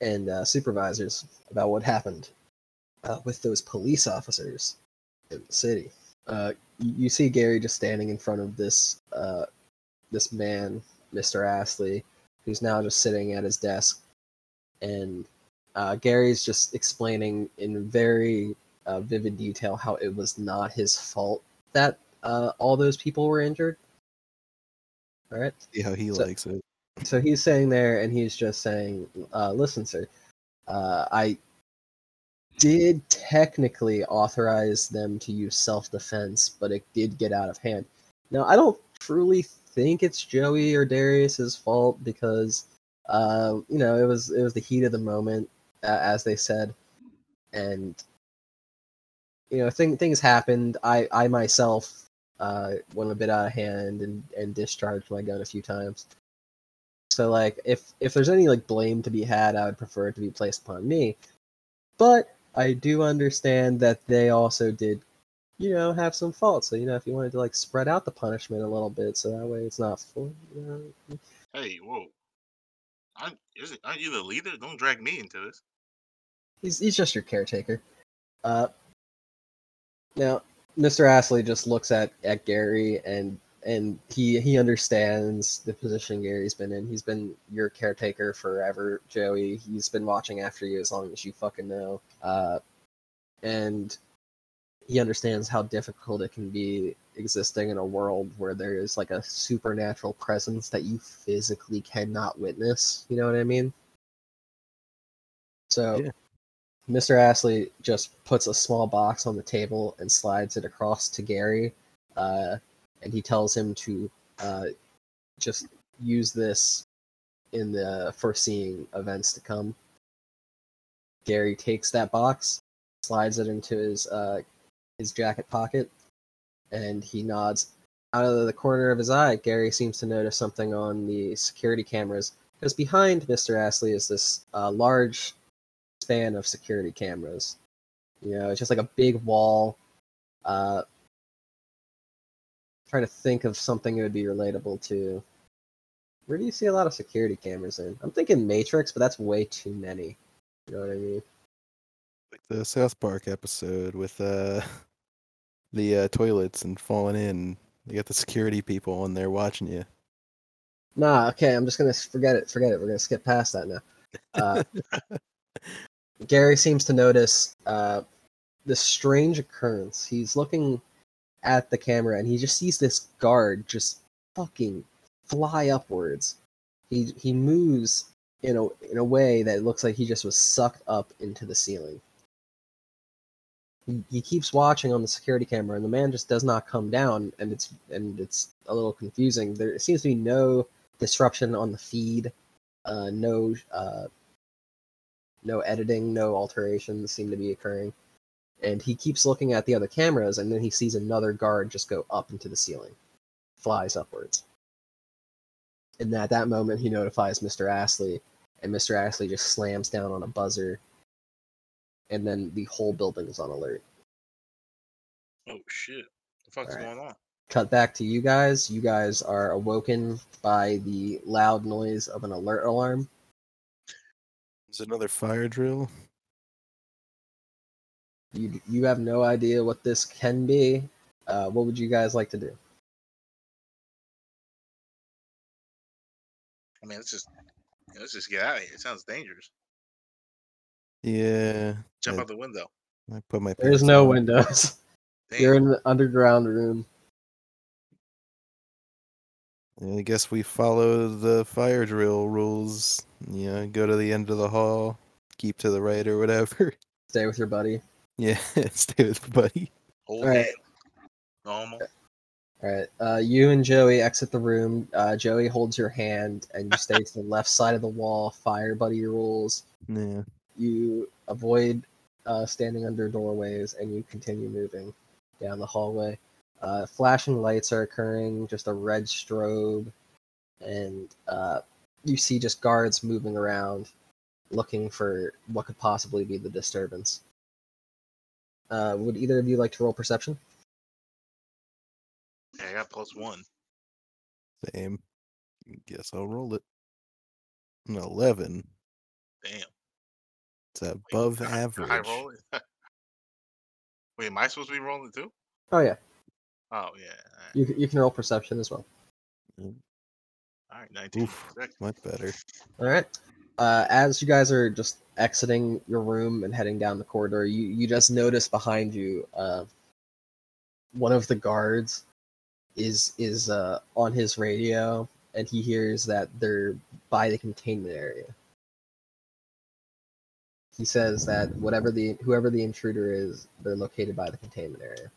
and uh, supervisors about what happened uh, with those police officers in the city. Uh, you, you see Gary just standing in front of this uh, this man, Mr. Astley, who's now just sitting at his desk, and uh, Gary's just explaining in very uh, vivid detail how it was not his fault that uh, all those people were injured. All right See how he So- likes it. so he's saying there and he's just saying uh, listen sir uh, i did technically authorize them to use self-defense but it did get out of hand now i don't truly think it's joey or darius's fault because uh, you know it was it was the heat of the moment uh, as they said and you know thing, things happened i i myself uh, went a bit out of hand and, and discharged my gun a few times so like if if there's any like blame to be had, I would prefer it to be placed upon me. But I do understand that they also did, you know, have some faults. So you know, if you wanted to like spread out the punishment a little bit, so that way it's not full. You know, Hey, whoa. Aren't, isn't, aren't you the leader? Don't drag me into this. he's he's just your caretaker. Uh, now Mr. Astley just looks at at Gary and and he he understands the position Gary's been in. He's been your caretaker forever, Joey. He's been watching after you as long as you fucking know. Uh, and he understands how difficult it can be existing in a world where there is like a supernatural presence that you physically cannot witness. You know what I mean? So Yeah. Mr. Astley just puts a small box on the table and slides it across to Gary, uh, and he tells him to uh, just use this in the foreseeing events to come. Gary takes that box, slides it into his uh, his jacket pocket, and he nods. Out of the corner of his eye, Gary seems to notice something on the security cameras because behind Mr. Astley is this uh, large span of security cameras. You know, it's just like a big wall. Uh, trying to think of something it would be relatable to. Where do you see a lot of security cameras in? I'm thinking Matrix, but that's way too many. You know what I mean? Like the South Park episode with uh the uh, toilets and falling in. You got the security people and they're watching you. Nah, okay, I'm just gonna forget it. Forget it. We're gonna skip past that now. Uh, Gary seems to notice uh, this strange occurrence. He's looking at the camera and he just sees this guard just fucking fly upwards. He he moves in a in a way that looks like he just was sucked up into the ceiling. He, he keeps watching on the security camera and the man just does not come down and it's and it's a little confusing. There seems to be no disruption on the feed, uh, no uh, no editing, no alterations seem to be occurring. And he keeps looking at the other cameras, and then he sees another guard just go up into the ceiling, flies upwards. And at that moment, he notifies Mr. Astley, and Mr. Astley just slams down on a buzzer, and then the whole building is on alert. Oh shit. The fuck's Alright. going on? Cut back to you guys. You guys are awoken by the loud noise of an alert alarm. Is another fire drill? You you have no idea what this can be. Uh, what would you guys like to do? I mean, let's just let's just get out of here. It sounds dangerous. Yeah. Jump I- out the window. I put my There's no on. windows. Damn. You're in an underground room. I guess we follow the fire drill rules. You know, go to the end of the hall, keep to the right or whatever. Stay with your buddy. Yeah, stay with buddy. Hold Alright. hand. Normal. All right. Uh, you and Joey exit the room. Uh, Joey holds your hand, and you stay to the left side of the wall. Fire buddy rules. Yeah. You avoid uh, standing under doorways, and you continue moving down the hallway. Uh, flashing lights are occurring. Just a red strobe, and uh, you see just guards moving around, looking for what could possibly be the disturbance. Uh, would either of you like to roll perception? Yeah, I got plus one. Same. Guess I'll roll it. An eleven. Damn. It's above Can I- can average. I roll it? Wait, am I supposed to be rolling too? Oh yeah, Oh yeah. Alright, you you can roll perception as well. Alright, 19. Oof. Much better. All right. Uh, as you guys are just exiting your room and heading down the corridor, you you just notice behind you, uh, one of the guards is is uh, on his radio, and he hears that they're by the containment area. He says that whatever the whoever the intruder is, they're located by the containment area.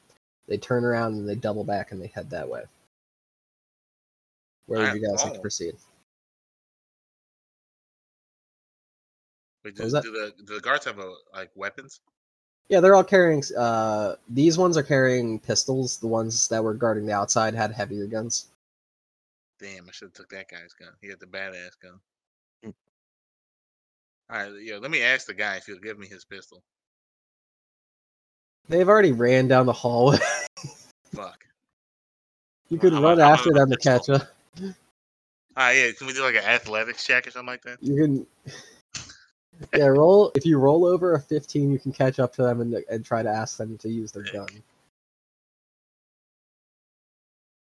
They turn around and they double back and they head that way. Where would you guys like to proceed? Wait, What do, that? do the do the guards have a, like weapons? Yeah, they're all carrying. Uh, these ones are carrying pistols. The ones that were guarding the outside had heavier guns. Damn, I should have took that guy's gun. He had the badass gun. Mm. All right, yeah. Let me ask the guy if he'll give me his pistol. They've already ran down the hallway. Fuck. you Well, could I'm run a- I'm after them to catch up. All right, yeah. Can we do like an athletics check or something like that? You can. Yeah, roll. If you roll over a fifteen, you can catch up to them and and try to ask them to use their Sick. gun.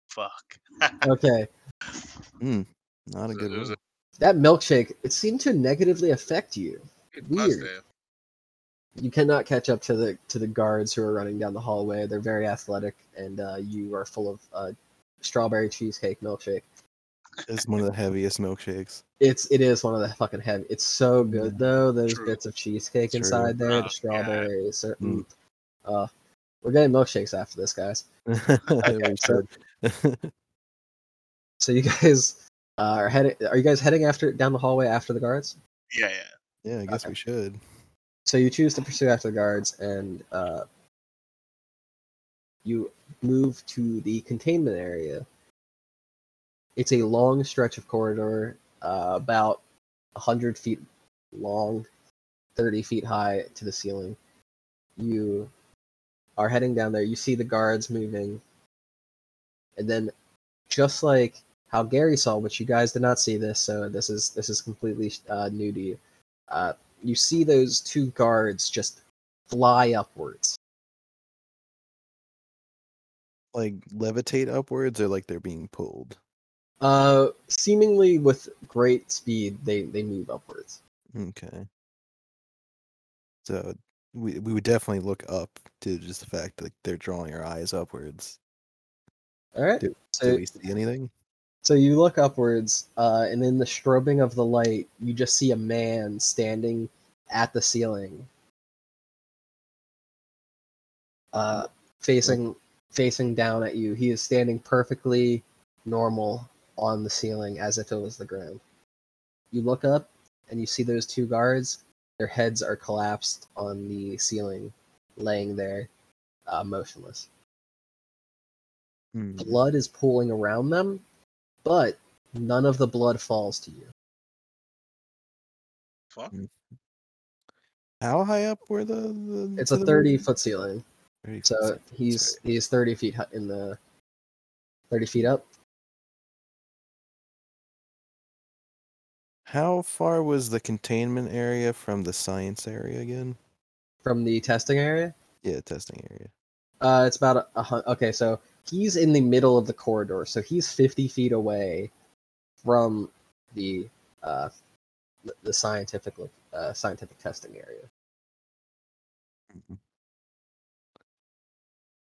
Fuck. Okay, Hmm. Not a So good it was one. that milkshake. It seemed to negatively affect you. It must Weird. Have. You cannot catch up to the to the guards who are running down the hallway. They're very athletic, and uh, you are full of uh, strawberry cheesecake milkshake. It's one of the heaviest milkshakes. It's it is one of the fucking heavy. It's so good Mm. though. Those True. bits of cheesecake True. inside there, Oh, the strawberries. are- Mm. mm. Uh, we're getting milkshakes after this, guys. So- So you guys uh, are heading. Are you guys heading after down the hallway after the guards? Yeah, yeah. yeah, I guess Okay. we should. So you choose to pursue after the guards, and uh, you move to the containment area. It's a long stretch of corridor, uh, about hundred feet long, thirty feet high to the ceiling. You are heading down there. You see the guards moving, and then, just like how Gary saw, which you guys did not see this, so this is this is completely uh, new to you. Uh, you see those two guards just fly upwards. Like levitate upwards, or like they're being pulled. Uh, seemingly with great speed, they they move upwards. Okay. So we we would definitely look up to just the fact that they're drawing our eyes upwards. All right. Do- so Do we see anything? So you look upwards, uh, and in the strobing of the light, you just see a man standing at the ceiling, uh, facing facing down at you. He is standing perfectly normal on the ceiling as if it was the ground. You look up and you see those two guards. Their heads are collapsed on the ceiling, laying there, uh, motionless. Hmm. Blood is pooling around them, but none of the blood falls to you. Fuck. How high up were the? the It's a the thirty roof? foot ceiling, 30 so ceiling, he's sorry. he's thirty feet in the thirty feet up. How far was the containment area from the science area again? from the testing area. Yeah, testing area. Uh, it's about a, a okay. So he's in the middle of the corridor, so he's fifty feet away from the uh, the- the scientific uh, scientific testing area.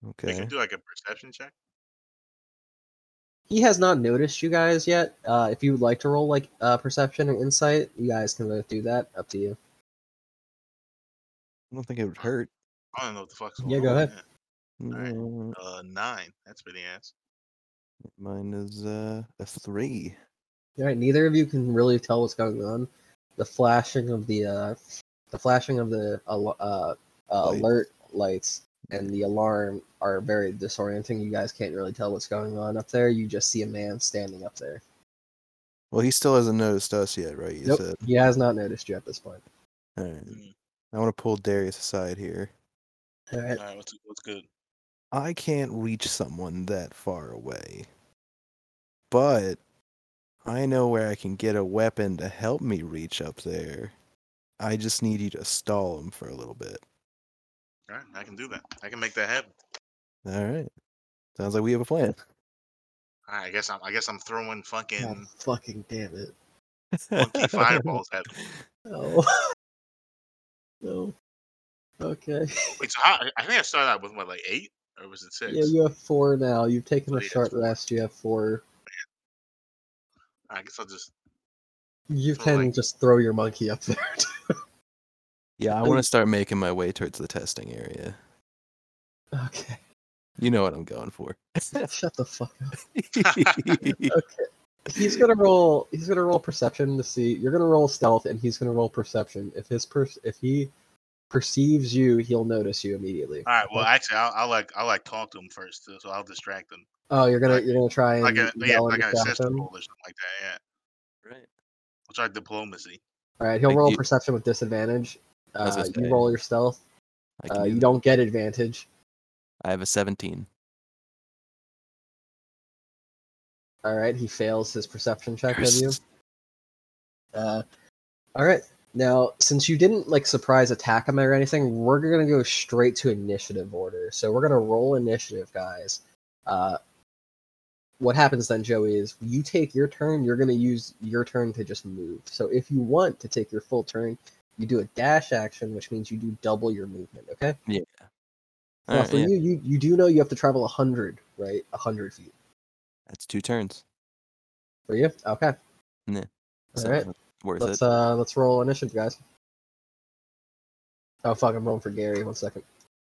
We Okay. can do like a perception check. He has not noticed you guys yet. Uh, if you would like to roll like uh, perception and insight, you guys can both do that. Up to you. I don't think it would hurt. I don't know what the fuck's on. Yeah, go on. ahead. Alright. Mm, Uh, nine. That's pretty ass. Mine is uh, a three. All right, neither of you can really tell what's going on. The flashing of the uh, the flashing of the al- uh, uh, Lights. alert lights and the alarm are very disorienting. You guys can't really tell what's going on up there. You just see a man standing up there. Well, he still hasn't noticed us yet, right? You Nope, said. he has not noticed you at this point. All right. Mm. I want to pull Darius aside here. All right, All right, what's what's good? I can't reach someone that far away. But I know where I can get a weapon to help me reach up there. I just need you to stall him for a little bit. All right, I can do that. I can make that happen. All right. Sounds like we have a plan. All right, I guess I'm I guess I'm throwing God fucking fucking damn it! monkey fireballs at them. No, oh. no. Okay. Wait, so how, I think I started out with what like eight or was it six? Yeah, you have four now. You've taken Oh, a yeah, short four. rest. You have four. I guess I'll just You can like- just throw your monkey up there. Yeah, I want to start making my way towards the testing area. okay. You know what I'm going for. Shut the fuck up. Okay. He's gonna roll. He's gonna roll perception to see. You're gonna roll stealth, and he's gonna roll perception. If his per, if he perceives you, he'll notice you immediately. All right. Well, actually, I'll, I'll like I'll like talk to him first, too, so I'll distract him, Oh, you're gonna like- you're gonna try and like a yeah, yell like and an distract him. or something like that. Yeah, right. I'll try diplomacy. All right, he'll Like roll you- perception with disadvantage. Uh, you roll your stealth. I, Uh, do you that. don't get advantage. I have a 17. All right, he fails his perception check of you. Uh, all right. Now, since you didn't like surprise attack him or anything, we're gonna go straight to initiative order. So we're gonna roll initiative, guys. Uh, what happens then, Joey, is you take your turn. You're gonna use your turn to just move. So if you want to take your full turn, you do a dash action, which means you do double your movement. Okay. Yeah. Now, Alright, for yeah, you, you you do know you have to travel hundred, right? hundred feet. That's two turns. For you, okay. Yeah. All right. That's worth Let's it. uh let's roll initiative, guys. Oh fuck, I'm rolling for Gary. One second.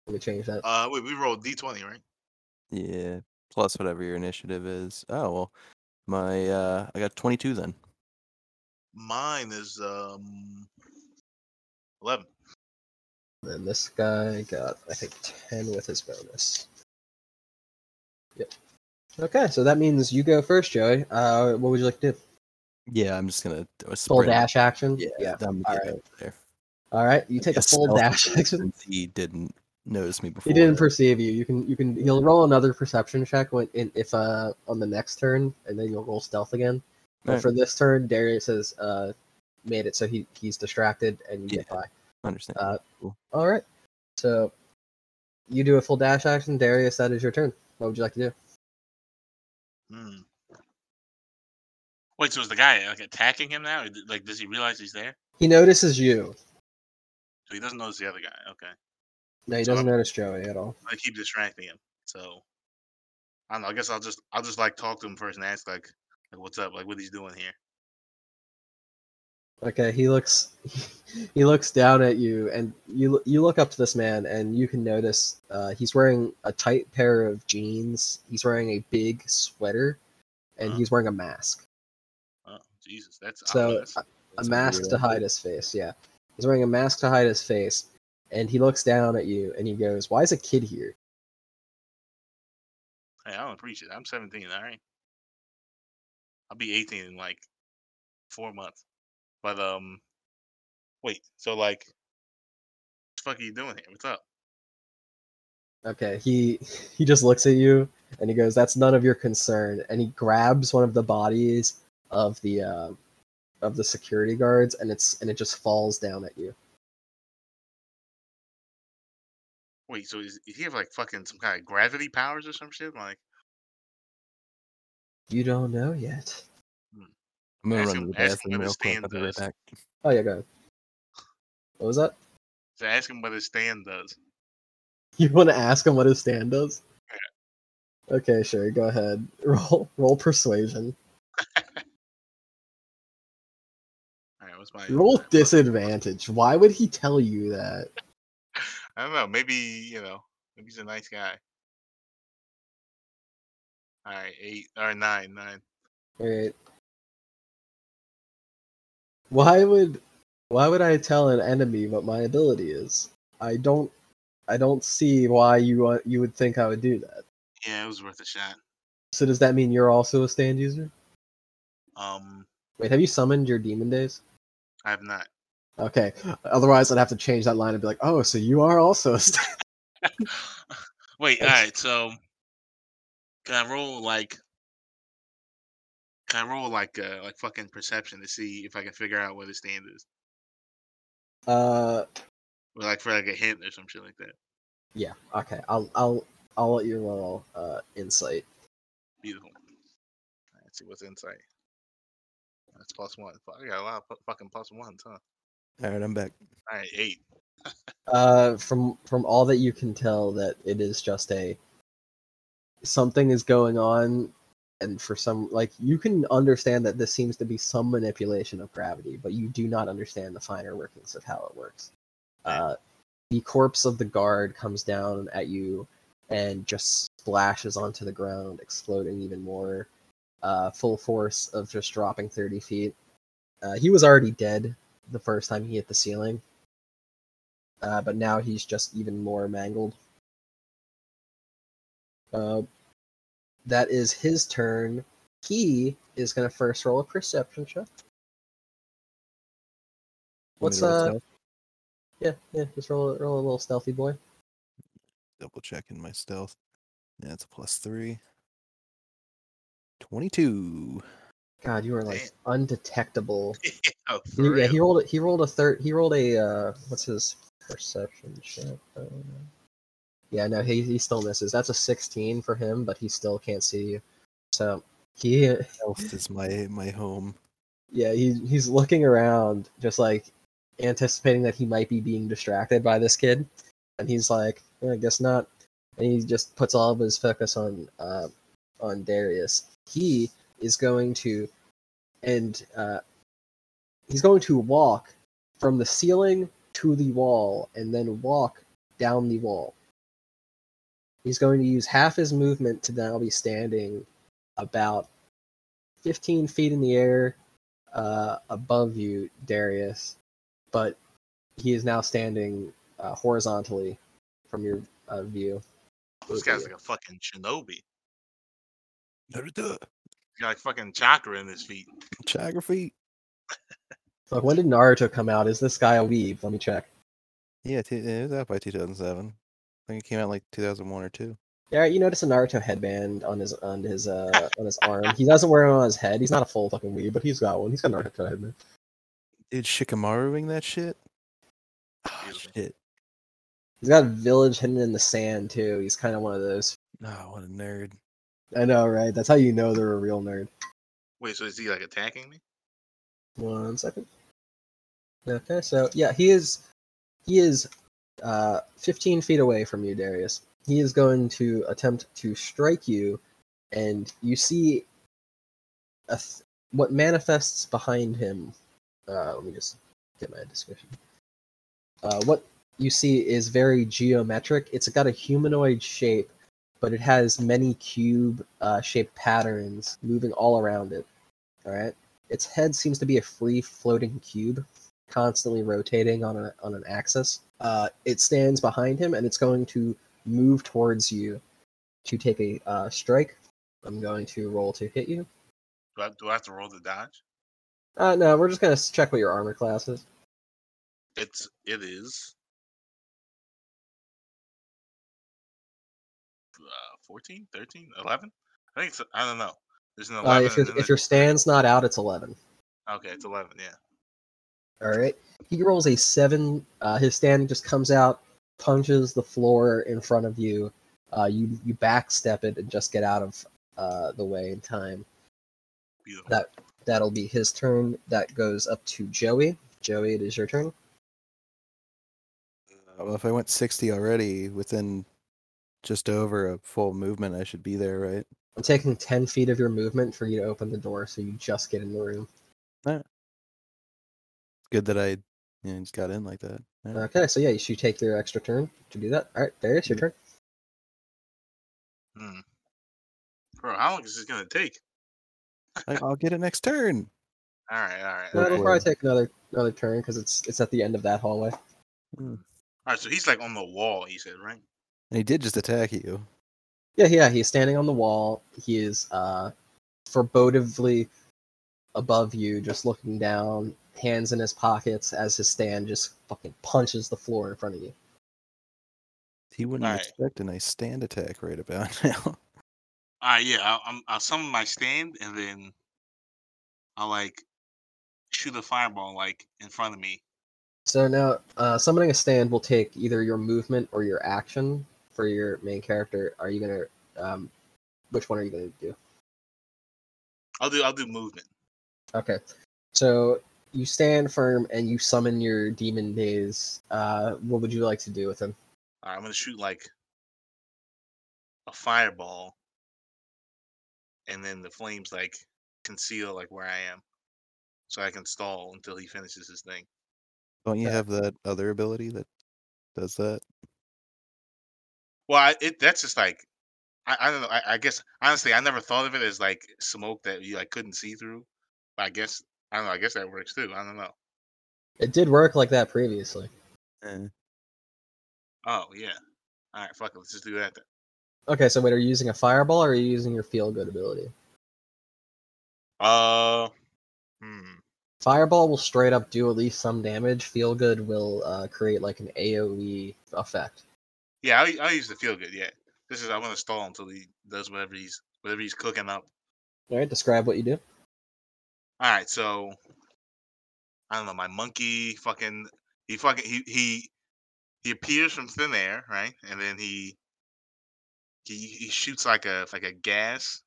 Let me change that. Uh, wait, we rolled D twenty, right? Yeah. Plus whatever your initiative is. Oh well. My uh I got 22 then. Mine is um eleven. And this guy got I think ten with his bonus. Yep. Okay, so that means you go first, Joey. Uh, what would you like to do? Yeah, I'm just gonna do a Full sprint. dash action. Yeah, Yeah. I'm All getting right. over there. All right. You take a full dash action action. He didn't notice me before. He didn't perceive you. You can you can he'll roll another perception check when in, if uh on the next turn, and then you'll roll stealth again. But Alright. for this turn, Darius has uh made it so he he's distracted and you get Yeah. by. understand. Uh, Cool. All right. So you do a full dash action, Darius. That is your turn. What would you like to do? Hmm. Wait, so is the guy like attacking him now? Like, does he realize he's there? He notices you. So he doesn't notice the other guy. Okay, No, he So doesn't I'm- notice Joey at all. I keep distracting him. So I don't know. I guess I'll just I'll just like talk to him first and ask like, like what's up? Like what he's doing here. Okay, he looks he looks down at you, and you you look up to this man, and you can notice uh, he's wearing a tight pair of jeans. He's wearing a big sweater, and Uh-huh. he's wearing a mask. Jesus, that's So a, a mask weird to hide his face. Yeah, he's wearing a mask to hide his face, and he looks down at you, and he goes, "Why is a kid here?" Hey, I don't appreciate it. I'm 17. All right, I'll be 18 in like four months. But um, wait. So like, what the fuck are you doing here? What's up? Okay, he he just looks at you and he goes, "That's none of your concern." And he grabs one of the bodies of the uh, of the security guards, and it's and it just falls down at you. Wait, so is, is he have like fucking some kind of gravity powers or some shit? Like, You don't know yet. I'm gonna ask run him- to the bathroom real quick. stand I'll be right back. Oh yeah, go ahead. What was that? so ask him what his stand does. You want to ask him what his stand does? Okay, sure. Go ahead. Roll roll persuasion. What's my Roll my- disadvantage. Why would he tell you that? I don't know. Maybe you know. Maybe he's a nice guy. All right, eight or nine, nine. All right. Why would why would I tell an enemy what my ability is? I don't I don't see why you want you would think I would do that. Yeah, it was worth a shot. So does that mean you're also a stand user? Um, Wait, have you summoned your demon days? I have not. Okay. Otherwise I'd have to change that line and be like, "Oh, so you are also a stand." Wait, All right. So, can I roll like? Can I roll like uh like fucking perception to see if I can figure out where the stand is, Uh or like for like a hint or some shit like that? yeah, okay. I'll I'll I'll let you roll uh insight. Beautiful. Let's see what's insight. That's plus one. Fuck, I got a lot of fucking plus ones, huh? All right, I'm back. All right, eight. Uh, from from all that you can tell, that it is just a something is going on, and for some like you can understand that this seems to be some manipulation of gravity, but you do not understand the finer workings of how it works. Uh, the corpse of the guard comes down at you and just splashes onto the ground, exploding even more. Uh, full force of just dropping thirty feet. Uh, he was already dead the first time he hit the ceiling uh, but now he's just even more mangled. Uh, that is his turn. He is going to first roll a perception check. What's uh? Yeah, yeah. Just roll, roll a little stealthy boy. Double checking my stealth. Yeah, it's a plus three. 22. God, you are like undetectable. oh, He- for yeah, real? he rolled. He rolled a third. He rolled a. Uh, what's his perception check? Uh, yeah, no, he he still misses. That's a sixteen for him, but he still can't see you. So he Stealth is my my home. yeah he he's looking around just like anticipating that he might be being distracted by this kid and he's like "Eh, i guess not and he just puts all of his focus on uh on darius he is going to and uh he's going to walk from the ceiling to the wall and then walk down the wall he's going to use half his movement to now be standing about 15 feet in the air uh, above you, Darius, but he is now standing uh, horizontally from your uh, view. This guy's like a fucking shinobi. Naruto. Got like fucking chakra in his feet. Chakra feet. Like, when did Naruto come out? Is this guy a weeb? Let me check. Yeah, t- it was out by 2007. I think it came out like 2001 or two. Yeah, you notice a Naruto headband on his on his uh on his arm. He doesn't wear it on his head. He's not a full fucking weeb, but he's got one. He's got a Naruto headband. Dude, Shikamaruing that shit? Beautiful. shit. He's got a village hidden in the sand too. He's kind of one of those. Oh, what a nerd. I know, right? That's how you know they're a real nerd. Wait, so is he like attacking me? One second. Okay, so yeah, he is he is uh 15 feet away from you, Darius. He is going to attempt to strike you, and you see a th- what manifests behind him. Uh, let me just get my description. Uh, what you see is very geometric. It's got a humanoid shape, but it has many cube uh, shaped patterns moving all around it. All right. Its head seems to be a free floating cube, constantly rotating on a on an axis. Uh, it stands behind him, and it's going to move towards you to take a uh, strike. I'm going to roll to hit you. Do I, do I have to roll the dodge? Uh, no, we're just gonna check what your armor class is. It's it is 14, 13, 11? I think it's I don't know. There's an 11. Uh, if your if your stand's not out, it's 11. okay, it's 11. Yeah. All right. He rolls a seven. Uh, his stand just comes out, punches the floor in front of you. Uh, you you backstep it and just get out of uh, the way in time. Beautiful. That that'll be his turn. That goes up to Joey. Joey, it is your turn. Uh, Well, if I went 60 already, within just over a full movement, I should be there, right? I'm taking ten feet of your movement for you to open the door, so you just get in the room. Good that I you know, just got in like that. Yeah. Okay, so yeah, you should take your extra turn to do that. All right, Darius, your turn. Hmm. Bro, how long is this gonna take? I, I'll get it next turn. All right, all right. No, it'll probably take another another turn because it's it's at the end of that hallway. Hmm. All right, so he's like on the wall. He said, right? And he did just attack you. Yeah, yeah, he's standing on the wall. He is uh forebodingly above you, just looking down, hands in his pockets as his stand just fucking punches the floor in front of you. He wouldn't Alright. expect a nice stand attack right about now. All right, yeah. I'll, I'm, I'll summon my stand and then I'll like shoot a fireball like in front of me. So now, uh, summoning a stand will take either your movement or your action for your main character. Are you gonna, um, which one are you gonna do? I'll do I'll do movement. Okay, so you stand firm and you summon your demon days. Uh, what would you like to do with him? All right, I'm gonna shoot like a fireball, and then the flames like conceal like where I am, so I can stall until he finishes his thing. Don't you have that other ability that does that? Well, I, it that's just like I, I don't know. I, I guess honestly, I never thought of it as like smoke that you like couldn't see through. But I guess I don't know. I guess that works too. I don't know. It did work like that previously. Eh. Oh yeah. All right, fuck it. Let's just do that then. Okay, so wait, are you using a fireball or are you using your feel good ability? Uh, hmm. Fireball will straight up do at least some damage. Feel good will uh, create like an AOE effect. Yeah, I'll, I'll use the feel good. Yeah, this is I want to stall until he does whatever he's whatever he's cooking up. All right, describe what you do. All right, so I don't know. My monkey fucking he fucking he he he appears from thin air, right? And then he he he shoots like a like a gas,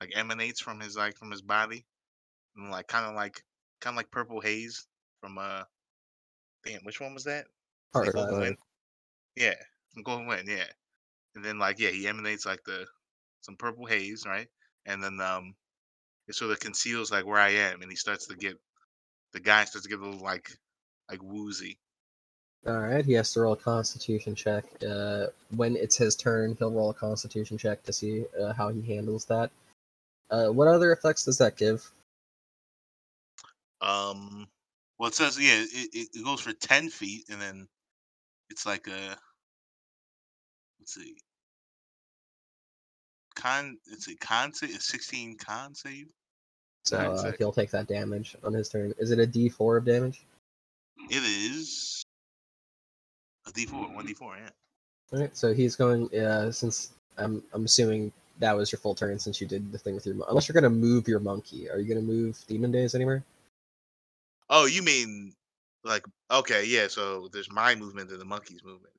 like emanates from his like from his body, and like kind of like kind of like purple haze from uh, damn, which one was that? Heart Golden Yeah, from Golden Wind. Yeah, and then like yeah, he emanates like the some purple haze, right? And then um, it sort of conceals like where I am, and he starts to get the guy starts to get a little like like woozy. All right, he has to roll a Constitution check. Uh, when it's his turn, he'll roll a Constitution check to see uh, how he handles that. Uh, what other effects does that give? Um, well, it says yeah, it, it, goes for ten feet, and then it's like a see, con. It's a con save, a sixteen con save. So uh, sick. he'll take that damage on his turn. Is it a D4 of damage? It is a D four, one D four. Yeah. All right, so he's going. Uh, since I'm, I'm assuming that was your full turn since you did the thing with your. Unless you're gonna move your monkey, are you gonna move Demon Days anywhere? Oh, you mean like okay, yeah. So there's my movement and the monkey's movement.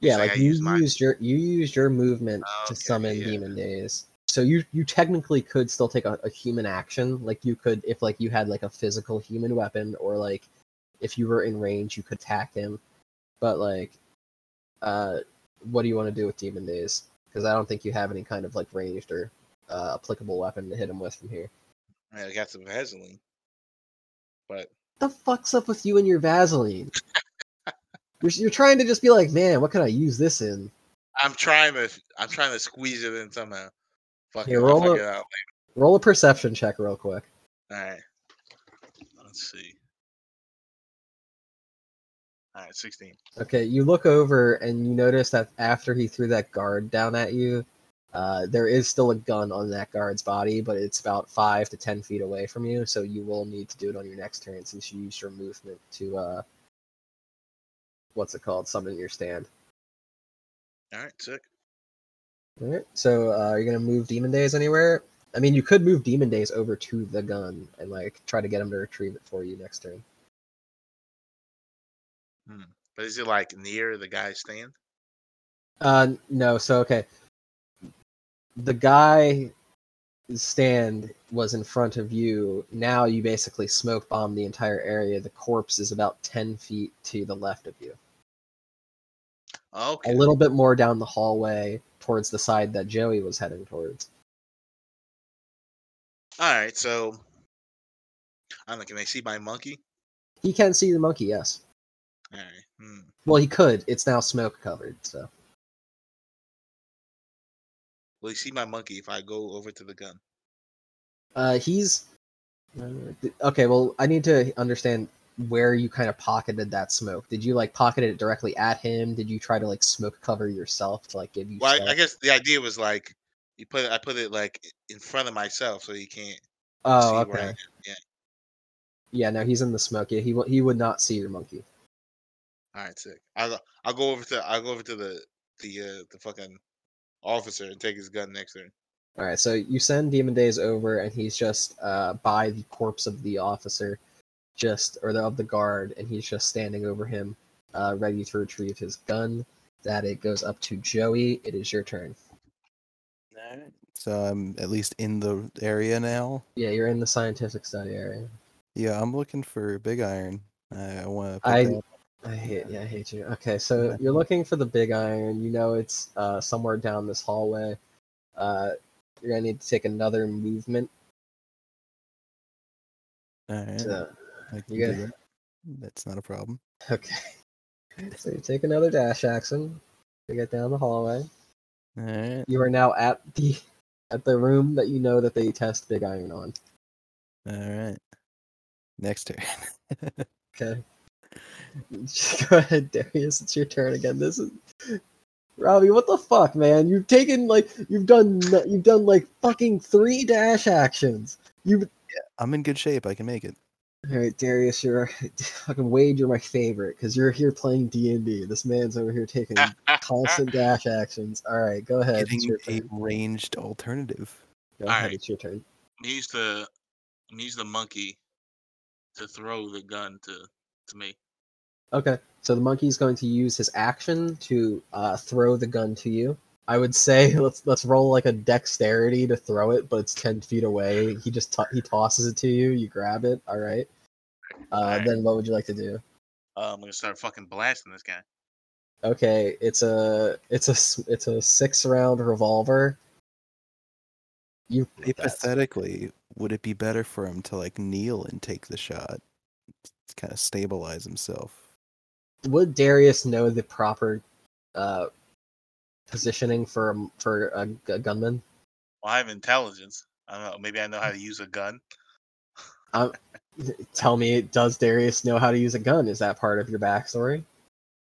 Yeah, like you used my- used your you used your movement Oh, to okay, summon yeah. demon days. So you you technically could still take a, a human action. Like you could if like you had like a physical human weapon or like if you were in range you could attack him. But like uh what do you want to do with demon days? Because I don't think you have any kind of like ranged or uh, applicable weapon to hit him with from here. I, I got some Vaseline, but the fuck's up with you and your Vaseline? You're, you're trying to just be like, man, what can I use this in? I'm trying to I'm trying to squeeze it in somehow. Fuck Here, roll a- it out. Roll a perception check real quick. All right. Let's see. All right, 16. Okay, you look over and you notice that after he threw that guard down at you, uh, there is still a gun on that guard's body, but it's about five to ten feet away from you, so you will need to do it on your next turn since you used your movement to uh, what's it called? Summon your stand. All right, sick. All right. So, uh, are you gonna move Demon Days anywhere? I mean, you could move Demon Days over to the gun and like try to get him to retrieve it for you next turn. But is it like near the guy's stand? Uh, no. So okay, the guy stand was in front of you. Now you basically smoke bomb the entire area. The corpse is about ten feet to the left of you, Okay. a little bit more down the hallway towards the side that Joey was heading towards. All right, so I don't know. Can I see my monkey? He can see the monkey. Yes. All right. Hmm. Well, he could. It's now smoke covered. So Will he see my monkey if I go over to the gun? Uh, he's okay. Well, I need to understand where you kind of pocketed that smoke. Did you like pocket it directly at him? Did you try to like smoke cover yourself to like give you? Well, I, I guess the idea was like you put it, I put it like in front of myself so he can't Oh, see where I okay. Yeah. Yeah, no, he's in the smoke. Yeah, he he would not see your monkey. All right, sick. I'll I'll go over to I'll go over to the the uh, the fucking officer and take his gun next to him. All right, so you send Demon Days over, and he's just uh, by the corpse of the officer, just or the, of the guard, and he's just standing over him, uh, ready to retrieve his gun. That it goes up to Joey. It is your turn. All right. So I'm at least in the area now. Yeah, you're in the scientific study area. Yeah, I'm looking for Big Iron. I, I want to. I- I hate, yeah, I hate you. Okay, so you're looking for the big iron. You know it's uh, somewhere down this hallway. Uh, you're gonna need to take another movement. All right, To, I can you do gotta- that. That's not a problem. okay, so you take another dash action to get down the hallway. All right. You are now at the at the room that you know that they test big iron on. All right. Next turn. Okay. Go ahead, Darius. It's your turn again. This is Robbie. What the fuck, man? You've taken like you've done you've done like fucking three dash actions. You I'm in good shape. I can make it. all right, Darius. You're fucking Wade. You're my favorite because you're here playing D and D. This man's over here taking constant dash actions. All right, go ahead. It's Getting your a ranged alternative. Go ahead. Alright. It's your turn. Use the use the monkey to throw the gun to to me. Okay, so the monkey's going to use his action to uh, throw the gun to you. I would say let's let's roll like a dexterity to throw it, but it's ten feet away. He just to- he tosses it to you. You grab it. All right. Uh, Alright. Then what would you like to do? Uh, I'm gonna start fucking blasting this guy. Okay, it's a it's a it's a six round revolver. You Hypothetically, would it be better for him to like kneel and take the shot, to kind of stabilize himself? Would Darius know the proper uh, positioning for a- for a, gu- gunman? Well, I have intelligence. I don't know. Maybe I know how to use a gun. um, Tell me, does Darius know how to use a gun? Is that part of your backstory?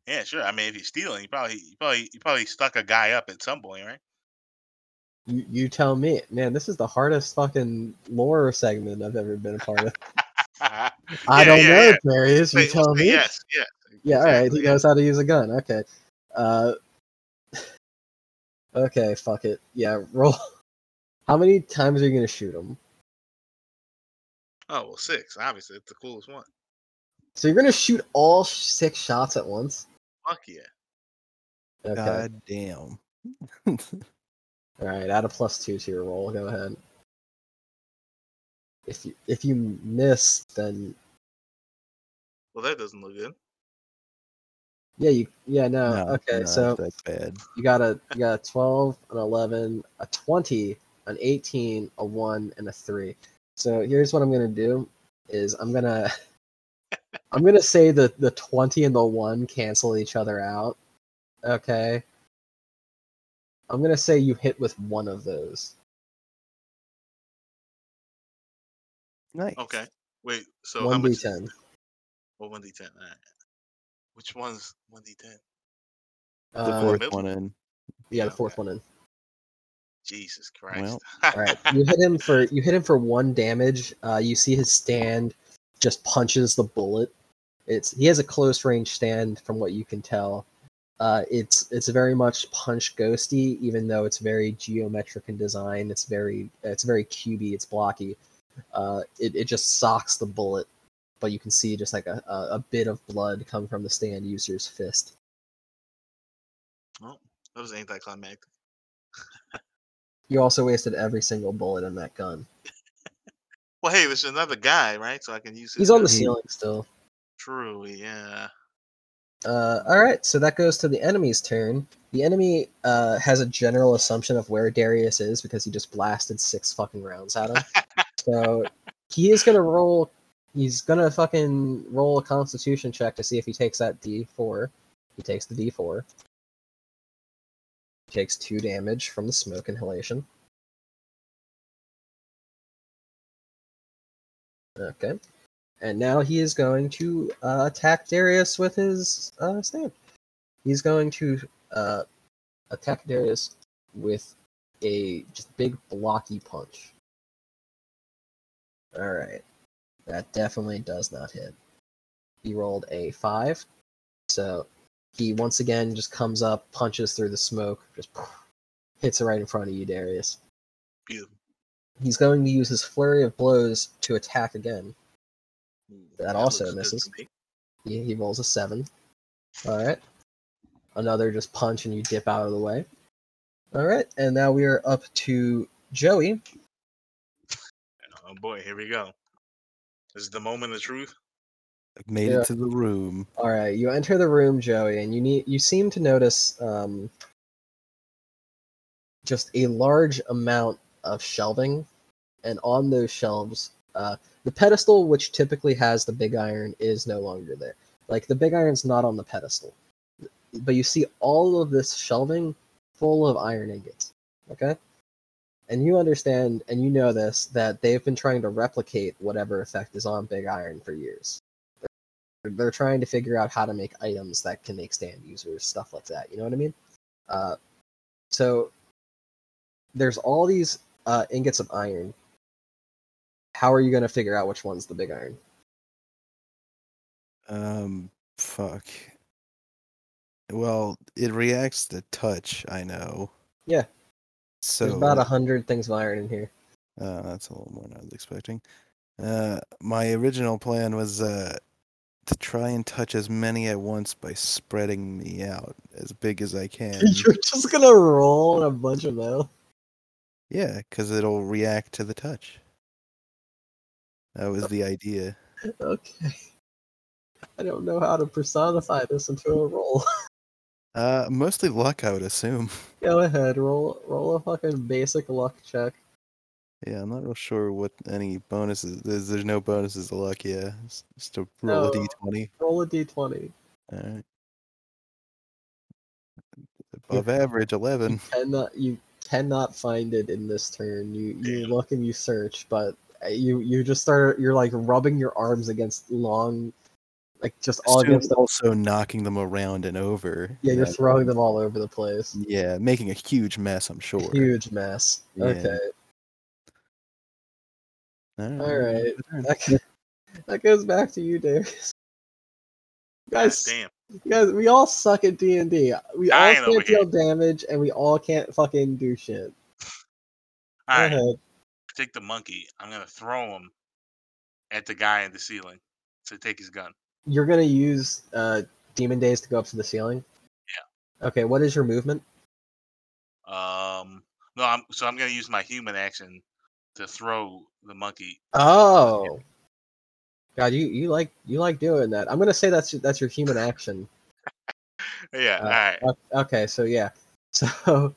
Yeah, sure. I mean, if he's stealing, he probably he probably he probably stuck a guy up at some point, right? You, you tell me, man. This is the hardest fucking lore segment I've ever been a part of. I Yeah, don't yeah, know, yeah. Darius. You well, tell me. Yes, yeah. Yeah, all right. He knows how to use a gun. Okay. Uh. Okay, fuck it. Yeah, roll. How many times are you gonna shoot him? Oh well, six. Obviously, it's the coolest one. So you're gonna shoot all six shots at once? Fuck yeah. Okay. God damn. All right. Add a plus two to your roll. Go ahead. If you if you miss, then Well, that doesn't look good. Yeah, you yeah no. No, okay, no, so that's bad. You got a you got a twelve, an eleven, a twenty, an eighteen, a one, and a three. So here's what I'm gonna do: is I'm gonna I'm gonna say that the twenty and the one cancel each other out. Okay. I'm gonna say you hit with one of those. Nice. Okay. Wait. So how One much? d is- ten. Well, one d ten. Alright. Which one's one d ten? The Uh, fourth middle? one in. yeah, the Okay. fourth one in. Jesus Christ. Well, All right, you hit him for you hit him for one damage. Uh, you see his stand just punches the bullet. It's he has a close range stand from what you can tell. Uh, it's it's very much punch ghosty, even though it's very geometric in design. It's very it's very cubey. It's blocky. Uh, it it just socks the bullet, but you can see just like a, a, bit of blood come from the stand user's fist. Well, that was anticlimactic. You also wasted every single bullet in that gun. Well, hey, there's another guy, right? So I can use. his He's on the ceiling still. True. Yeah. Uh, all right, so that goes to the enemy's turn. The enemy uh, has a general assumption of where Darius is because he just blasted six fucking rounds at him. so he is gonna roll. He's gonna fucking roll a Constitution check to see if he takes that D4. He takes the D4. If takes two damage from the smoke inhalation. Okay. And now he is going to uh, attack Darius with his uh, stand. He's going to uh, attack Darius with a just big blocky punch. All right, that definitely does not hit. He rolled a five, so he once again just comes up, punches through the smoke, just hits it right in front of you, Darius. Beautiful. He's going to use his flurry of blows to attack again. That also misses. He, he rolls a seven. All right. Another just punch and you dip out of the way. All right, and now we are up to Joey. Oh boy, here we go. This is the moment of truth. I've made Yeah. it to the room. All right, you enter the room, Joey, and you need you seem to notice um, just a large amount of shelving, and on those shelves, uh, the pedestal, which typically has the big iron, is no longer there. Like the big iron's not on the pedestal, but you see all of this shelving full of iron ingots. Okay, and you understand, and you know this that they've been trying to replicate whatever effect is on big iron for years they're trying to figure out how to make items that can make stand users, stuff like that. You know what I mean? Uh, so there's all these uh, ingots of iron. How are you going to figure out which one's the big iron? Um, fuck. Well, it reacts to touch. I know. Yeah. So There's about a hundred things of iron in here. Uh, that's a little more than I was expecting. Uh, my original plan was uh, to try and touch as many at once by spreading me out as big as I can. You're just gonna roll a bunch of metal. yeah, because it'll react to the touch. That was the idea. Okay. I don't know how to personify this into a roll. Uh, mostly luck, I would assume. Go ahead, roll roll a fucking basic luck check. Yeah, I'm not real sure what any bonuses. There's, there's no bonuses to luck. Yeah, it's just to roll a No. d20. Roll a d20. All right. Above average, eleven. cannot you cannot find it in this turn. You you Damn. look and you search, but uh, you you just start you're like rubbing your arms against long, like just all Assume against. The, also knocking them around and over. yeah, you're Yeah, throwing them all over the place. Yeah, making a huge mess. I'm sure. Huge mess. Yeah. Okay, All all right. That, that goes back to you, Darius. God Guys, damn. guys, we all suck at D and D. We all can't deal damage, and we all can't fucking do shit. Go All right, ahead. take the monkey. I'm gonna throw him at the guy in the ceiling to take his gun. You're gonna use uh, Demon Days to go up to the ceiling. Yeah. Okay. What is your movement? Um, no, I'm so I'm gonna use my human action to throw the monkey. Oh. God, you, you like you like doing that. I'm gonna say that's that's your human action. Yeah, Uh, all right. Okay, so yeah, so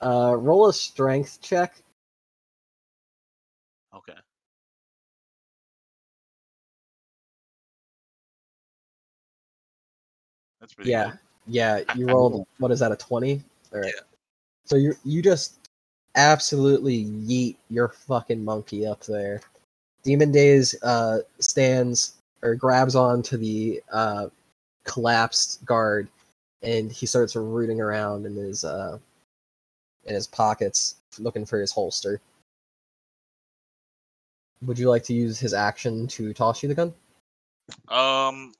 uh, roll a strength check. Okay. That's pretty Yeah, good. yeah, you rolled what is that a twenty? All right. So you you just absolutely yeet your fucking monkey up there. Demon Days uh, stands or grabs onto the uh, collapsed guard, and he starts rooting around in his uh, in his pockets, looking for his holster. Would you like to use his action to toss you the gun? Um,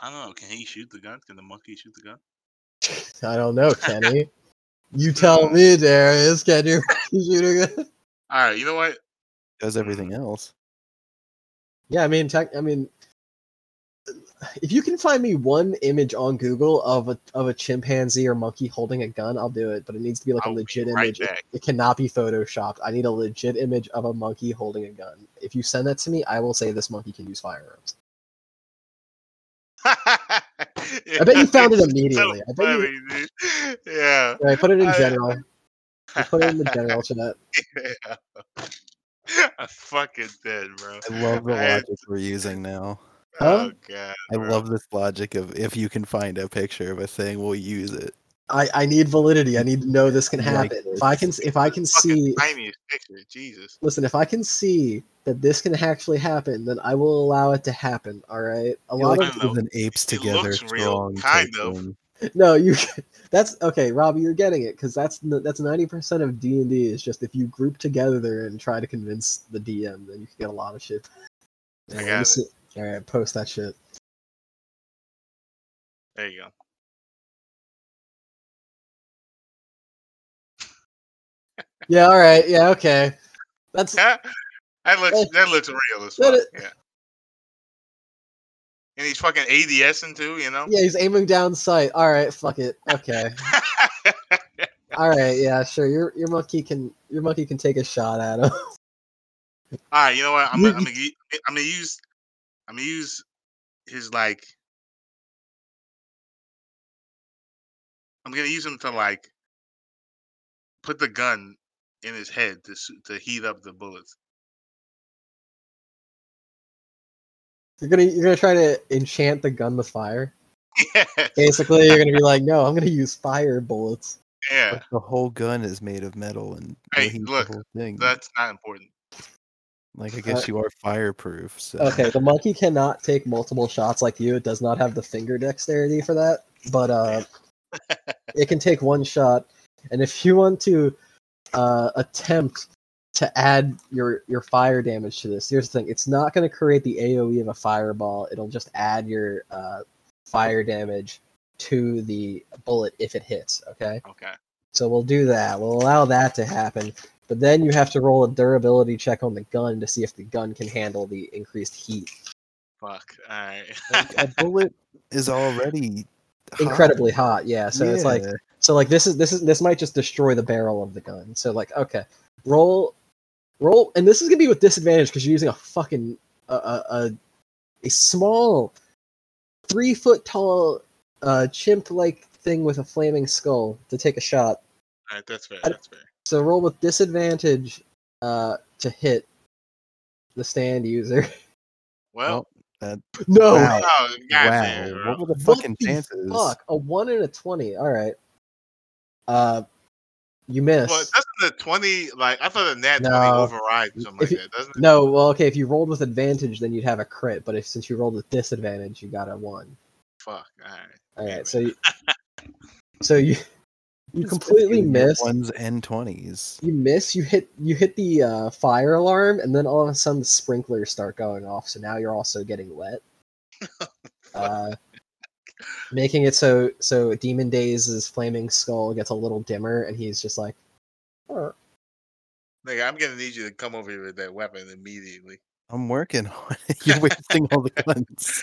I don't know. Can he shoot the gun? Can the monkey shoot the gun? I don't know, Kenny. you tell me, Darius. Can you shoot a gun? All right. You know what? Does everything else. Yeah, I mean, tech, I mean, if you can find me one image on Google of a of a chimpanzee or monkey holding a gun, I'll do it. But it needs to be like I'll a legit right image. It, back. it cannot be photoshopped. I need a legit image of a monkey holding a gun. If you send that to me, I will say this monkey can use firearms. I I bet you found it immediately. I bet you, Funny, dude. Yeah. I put it in I- general. Just put it in the general chat. yeah. I'm fucking did, bro. I love the I- logic we're using now. Huh? Oh god. I bro. love this logic of if you can find a picture of a thing, we'll use it. I, I need validity. I need to know this can Like happen. If I can this. if I can Fucking see picture. Jesus. listen, if I can see that this can actually happen, then I will allow it to happen. All right. A lot like of I don't know. an apes It together looks real, kind of. no, you. That's okay, Robbie. You're getting it because that's that's ninety percent of D and D is just if you group together and try to convince the DM, then you can get a lot of shit. I Yeah, got it. All right, post that shit. There you go. Yeah. All right. Yeah. Okay. That's that looks Hey. that looks real as That fuck. Yeah. And he's fucking ADSing too, you know. yeah. He's aiming down sight. All right. Fuck it. Okay. All right. Yeah. Sure. Your your monkey can your monkey can take a shot at him. All right, you know what? I'm gonna, I'm gonna, I'm gonna use, I'm gonna use his like, I'm gonna use him to like put the gun in his head to to heat up the bullets. You're gonna you're gonna try to enchant the gun with fire. yeah, Basically, you're gonna be like, no, I'm gonna use fire bullets. yeah, But the whole gun is made of metal and Hey, heat look, the whole thing. that's not important. like I guess uh, you are fireproof. So Okay, the monkey cannot take multiple shots like you. It does not have the finger dexterity for that, but uh, it can take one shot. And if you want to uh, attempt to add your your fire damage to this, here's the thing: it's not going to create the AOE of a fireball. It'll just add your uh, fire damage to the bullet if it hits. Okay. Okay. So we'll do that. We'll allow that to happen. But then you have to roll a durability check on the gun to see if the gun can handle the increased heat. Fuck. All right. like, a bullet is already hot. Incredibly hot, yeah. So it's like Yeah. So like this is this is this might just destroy the barrel of the gun. So like okay, roll roll and this is gonna be with disadvantage because you're using a fucking a a, a, a small three foot tall uh chimp like thing with a flaming skull to take a shot. All right. That's fair. That's fair. So roll with disadvantage uh to hit the stand user. Well. that no. Wow. Oh, wow. what were the What fucking the chances? Fuck, a one in a twenty. All right. Uh, you miss. Well, doesn't the twenty like I thought the nat No. twenty override something If like that, doesn't it? No, well, okay. If you rolled with advantage, then you'd have a crit. But if since you rolled with disadvantage, you got a one. Fuck. All right. All Damn right. it. So you, so you, you It's completely 15 miss. ones and twenties. You miss. You hit. You hit the uh, fire alarm, and then all of a sudden the sprinklers start going off. So now you're also getting wet. uh, making it so so Demon Days' flaming skull gets a little dimmer, and he's just like, "Oh, Nigga, I'm gonna need you to come over here with that weapon immediately. I'm working on it. You're wasting all the guns.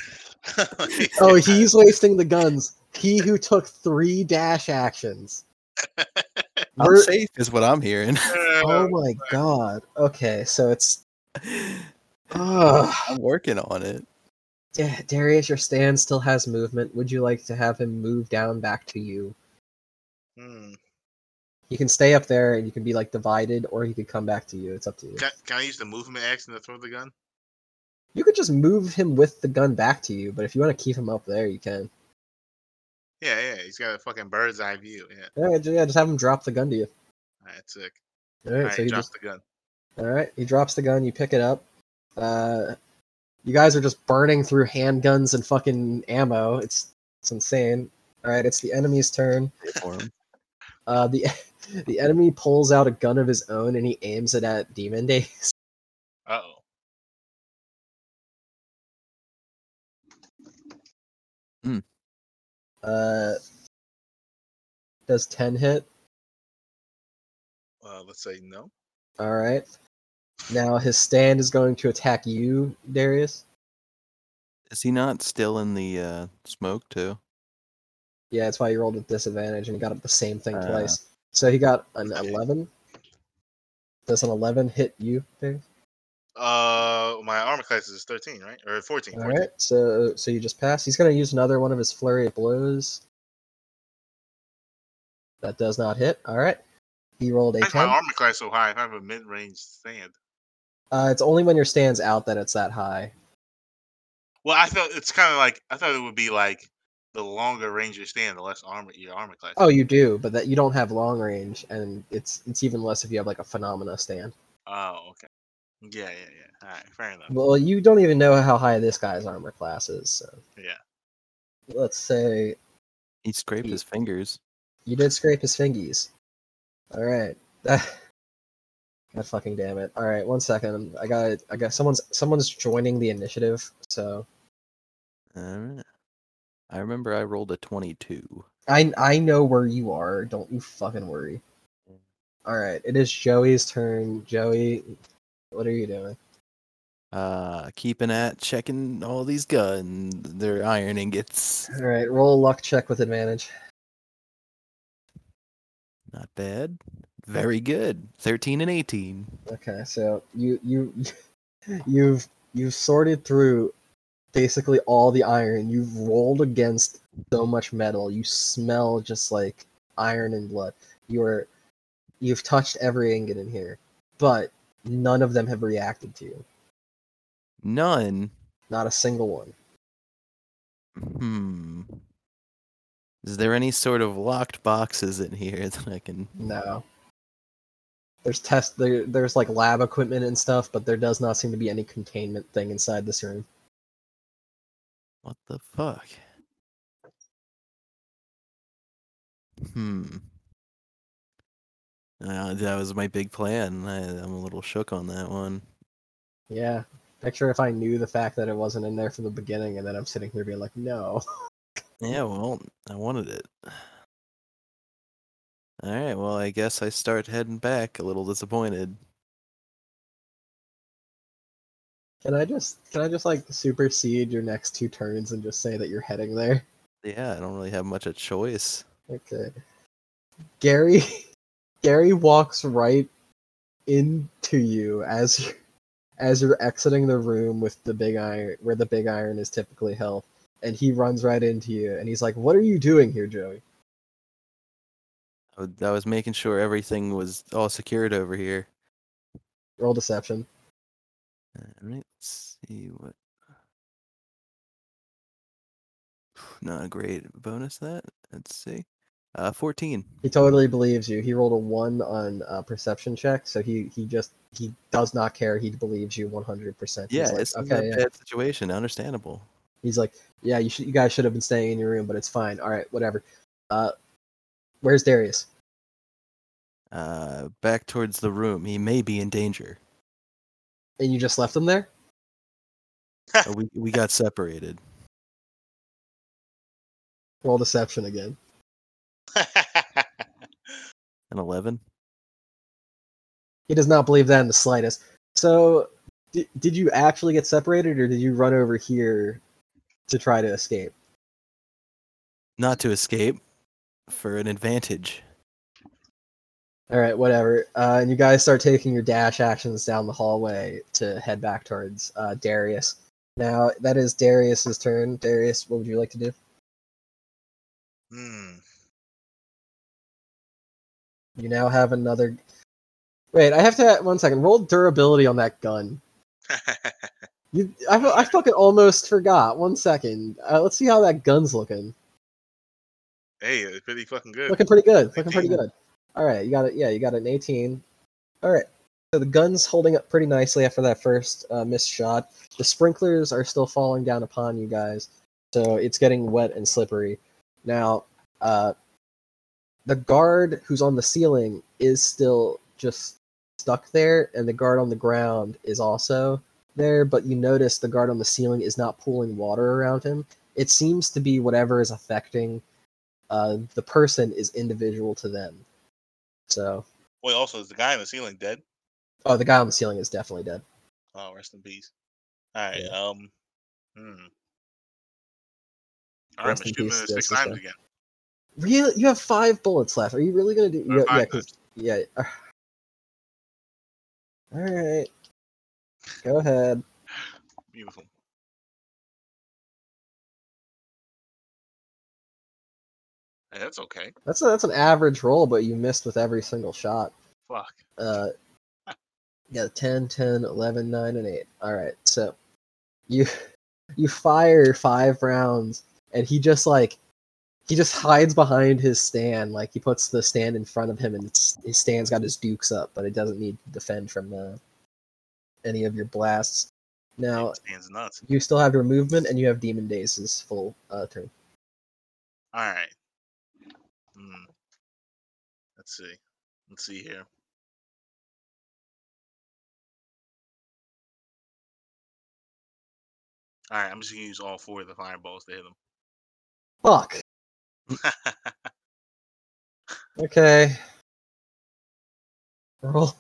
"Oh, he's wasting the guns. He who took three dash actions." I'm We're- safe, is what I'm hearing. Oh, oh my god. Okay, so it's. Ugh. I'm working on it. Yeah, Darius, your stand still has movement. Would you like to have him move down back to you? Hmm. He can stay up there and you can be like divided, or he could come back to you. It's up to you. Can, can I use the movement action to throw the gun? You could just move him with the gun back to you, but if you want to keep him up there, you can. Yeah, yeah. He's got a fucking bird's eye view. Yeah. Yeah, yeah just have him drop the gun to you. All right, sick. All All right, right, so he drop just the gun. all right. He drops the gun. You pick it up. Uh, you guys are just burning through handguns and fucking ammo. It's it's insane. All right, it's the enemy's turn. For 'em. Uh, the the enemy pulls out a gun of his own and he aims it at Demon Days. Uh oh. Uh, does ten hit? Uh, let's say no. All right. Now his stand is going to attack you, Darius. Is he not still in the uh, smoke too? Yeah, that's why you rolled with disadvantage and he got up the same thing Uh. twice. So he got an eleven. Does an eleven hit you, Darius? Uh, my armor class is 13, right? Or 14. All 14. right. So so you just pass. He's gonna use another one of his flurry of blows. That does not hit. All right. He rolled a Why is my armor class so high I have a mid range stand? Uh, it's only when your stand's out that it's that high. Well, I thought it's kind of like I thought it would be like the longer range you stand, the less armor your armor class. Oh, you do, but that you don't have long range, and it's it's even less if you have like a phenomena stand. Oh, okay. Yeah, yeah, yeah. All right, fair enough. Well, you don't even know how high this guy's armor class is. So Yeah. let's say He scraped his fingers. you did scrape his fingies. All right. God fucking damn it. All right, one second. I got I got someone's someone's joining the initiative. So. I remember I rolled a 22. I I know where you are. Don't you fucking worry. All right, it is Joey's turn. Joey, what are you doing? Uh, keeping at checking all these guns, their iron ingots. All right, roll luck check with advantage. Not bad. Very good. 13 and 18. Okay, so you you you've you've sorted through basically all the iron. You've rolled against so much metal. You smell just like iron and blood. You're you've touched every ingot in here, but none of them have reacted to you. None. Not a single one. Hmm. Is there any sort of locked boxes in here that I can? No. There's test there there's like lab equipment and stuff, but there does not seem to be any containment thing inside this room. What the fuck? Hmm. Uh, that was my big plan. I, I'm a little shook on that one. Yeah. Picture if I knew the fact that it wasn't in there from the beginning and then I'm sitting here being like, no. Yeah, well, I wanted it. All right, well, I guess I start heading back. A little disappointed. Can I just can I just like supersede your next two turns and just say that you're heading there? Yeah, I don't really have much of a choice. Okay. Gary Gary walks right into you as you as you're exiting the room with the big iron where the big iron is typically held. And he runs right into you and he's like, What are you doing here, Joey? I was making sure everything was all secured over here. Roll deception. All right, let's see what. Not a great bonus. That let's see. Uh, fourteen. He totally believes you. He rolled a one on uh, perception check, so he he just he does not care. He believes you one hundred percent. Yeah, like, it's okay. a Yeah. bad situation. Understandable. He's like, yeah, you should, you guys should have been staying in your room, but it's fine. All right, whatever. Uh, where's Darius? Uh, back towards the room. He may be in danger. And you just left him there? Uh, we we got separated. Roll deception again. An eleven. He does not believe that in the slightest. So, did, did you actually get separated, or did you run over here to try to escape? Not to escape, for an advantage. All right, whatever. Uh, and you guys start taking your dash actions down the hallway to head back towards uh, Darius. Now that is Darius's turn. Darius, what would you like to do? hmm. You now have another. Wait, I have to one second. Roll durability on that gun. You, I, I fucking almost forgot. One second. Uh, let's see how that gun's looking. Hey, it's pretty fucking good. Looking pretty good. Looking pretty good. All right, you got it. Yeah, you got an 18. All right. So the gun's holding up pretty nicely after that first uh, missed shot. The sprinklers are still falling down upon you guys, so it's getting wet and slippery. Now, uh, the guard who's on the ceiling is still just stuck there, and the guard on the ground is also there. But you notice the guard on the ceiling is not pooling water around him. It seems to be whatever is affecting uh, the person is individual to them. So, Wait, also, is the guy on the ceiling dead? oh, the guy on the ceiling is definitely dead. Oh, rest in peace. All right. Yeah. Um. Hmm. All right, I'm shooting six times again. Really, you have five bullets left. Are you really gonna do? Yeah, yeah, five 'cause- times. yeah. All right, go ahead. Beautiful. That's okay. That's a, that's an average roll, but you missed with every single shot. Fuck. Uh, yeah, 10, 10, 11, 9, and 8. All right, so you you fire five rounds, and he just like he just hides behind his stand. Like he puts the stand in front of him, and it's, his stand's got his dukes up, but it doesn't need to defend from uh, any of your blasts. Now Stands nuts. you still have your movement, and you have Demon Days's full uh, turn. All right. Let's see. Let's see here. All right, I'm just gonna use all four of the fireballs to hit him. Fuck. Okay. Roll.